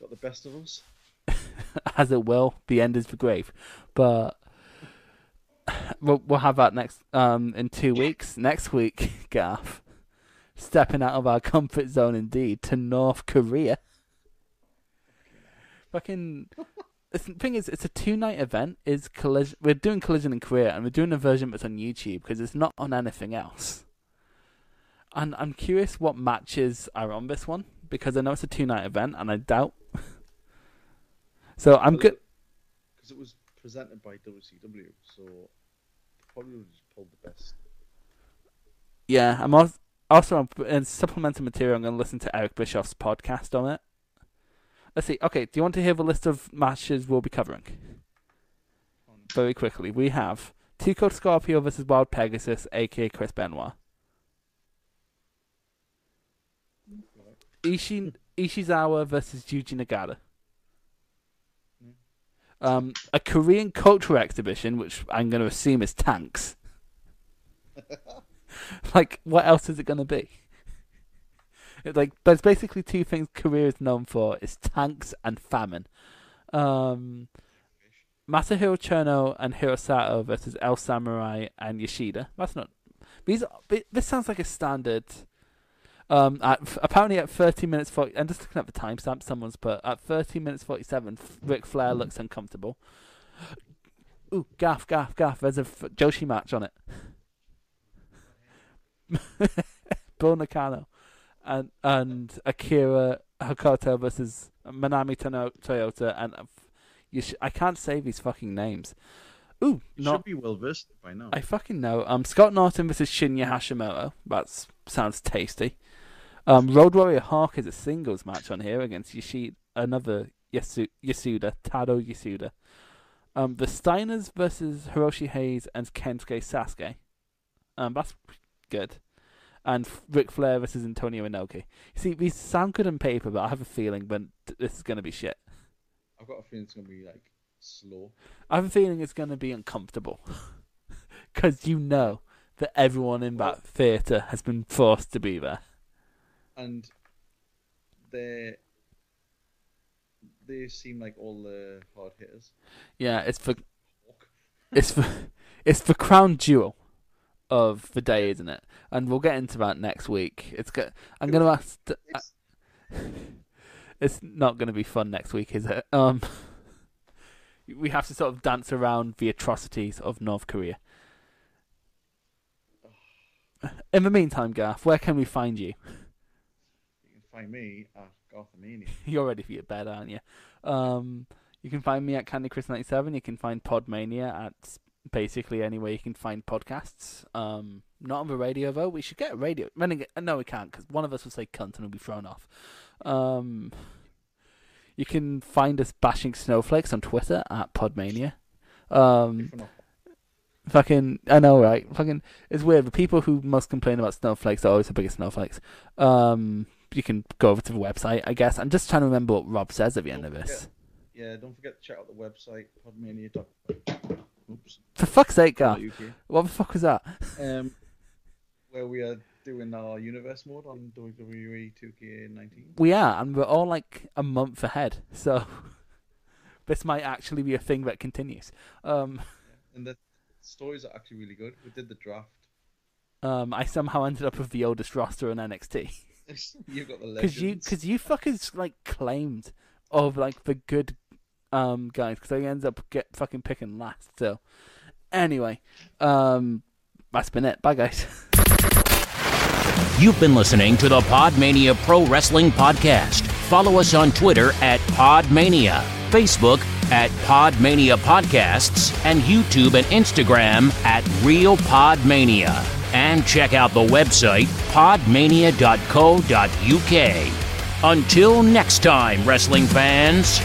got the best of us. As it will, the end is the grave. But we'll, we'll have that next um in two weeks. Next week, Gaff, stepping out of our comfort zone indeed to North Korea. Fucking. The thing is, it's a two night event. Is collision? We're doing collision in Korea, and we're doing a version that's on YouTube because it's not on anything else. And I'm curious what matches are on this one because I know it's a two night event, and I doubt. so I'm good. because it was presented by WCW, so probably would just pulled the best. Yeah, I'm also, also in supplemental material. I'm going to listen to Eric Bischoff's podcast on it. Let's see. Okay, do you want to hear the list of matches we'll be covering? Very quickly, we have Tico Scorpio versus Wild Pegasus, aka Chris Benoit. Ishi Ishizawa versus Yuji Nagata. Um, a Korean culture exhibition, which I'm going to assume is tanks. like, what else is it going to be? Like, there's basically two things Korea is known for: is tanks and famine. Um, Masahiro Chono and Hiro Saito versus El Samurai and Yoshida. That's not. These. This sounds like a standard. Um, at, apparently at 30 minutes 40, I'm just looking at the timestamp someone's put at 30 minutes 47. Ric Flair looks uncomfortable. Ooh, gaff, gaff, gaff. There's a Joshi match on it. Bull Nakano and and Akira Hokuto versus Manami Tono- Toyota and uh, sh- I can't say these fucking names. Ooh, You not should be well versed by now. I fucking know. Um, Scott Norton versus Shinya Hashimoto. That sounds tasty. Um, Road Warrior Hawk is a singles match on here against Yoshida, another Yasu- Yasuda, Tadao Yasuda. Um, the Steiners versus Hiroshi Hase and Kensuke Sasaki. Um, that's good. And Ric Flair versus Antonio Inoki. See, these sound good on paper, but I have a feeling that this is going to be shit. I've got a feeling it's gonna be like slow. I have a feeling it's going to be uncomfortable. Because you know that everyone in that theatre has been forced to be there. and they they seem like all the hard hitters. Yeah, it's for it's for it's for crown jewel of the day, isn't it? And we'll get into that next week. It's go- I'm going to ask. It's, It's not going to be fun next week, is it? Um, we have to sort of dance around the atrocities of North Korea. In the meantime, Garth, where can we find you? you can find me at Garthamania. You're ready for your bed, aren't you? Um, you can find me at Candy Chris ninety seven. You can find Podmania at basically anywhere you can find podcasts. Um, not on the radio though. We should get a radio. Running no, we can't because one of us will say cunt and we'll be thrown off. Um, you can find us bashing snowflakes on Twitter at Podmania. Um, If we're not- Fucking, I know, right? Fucking, it's weird. The people who most complain about snowflakes are always the biggest snowflakes. Um, you can go over to the website, I guess. I'm just trying to remember what Rob says at the end of this. yeah, don't forget to check out the website podmania. Oops. For fuck's sake, Gar. What the fuck was that? um, where we are doing our universe mode on WWE 2K19. We are, and we're all like a month ahead. So this might actually be a thing that continues. Um, And the stories are actually really good. We did the draft. um, I somehow ended up with the oldest roster in NXT You've got the legends. because you because you fuckers like claimed of like the good um guys because I ended up get fucking picking last. So anyway, um, that's been it. Bye guys. You've been listening to the Podmania Pro Wrestling Podcast. Follow us on Twitter at Podmania, Facebook at Podmania Podcasts, and YouTube and Instagram at Real Podmania. And check out the website podmania.co.uk. Until next time, wrestling fans.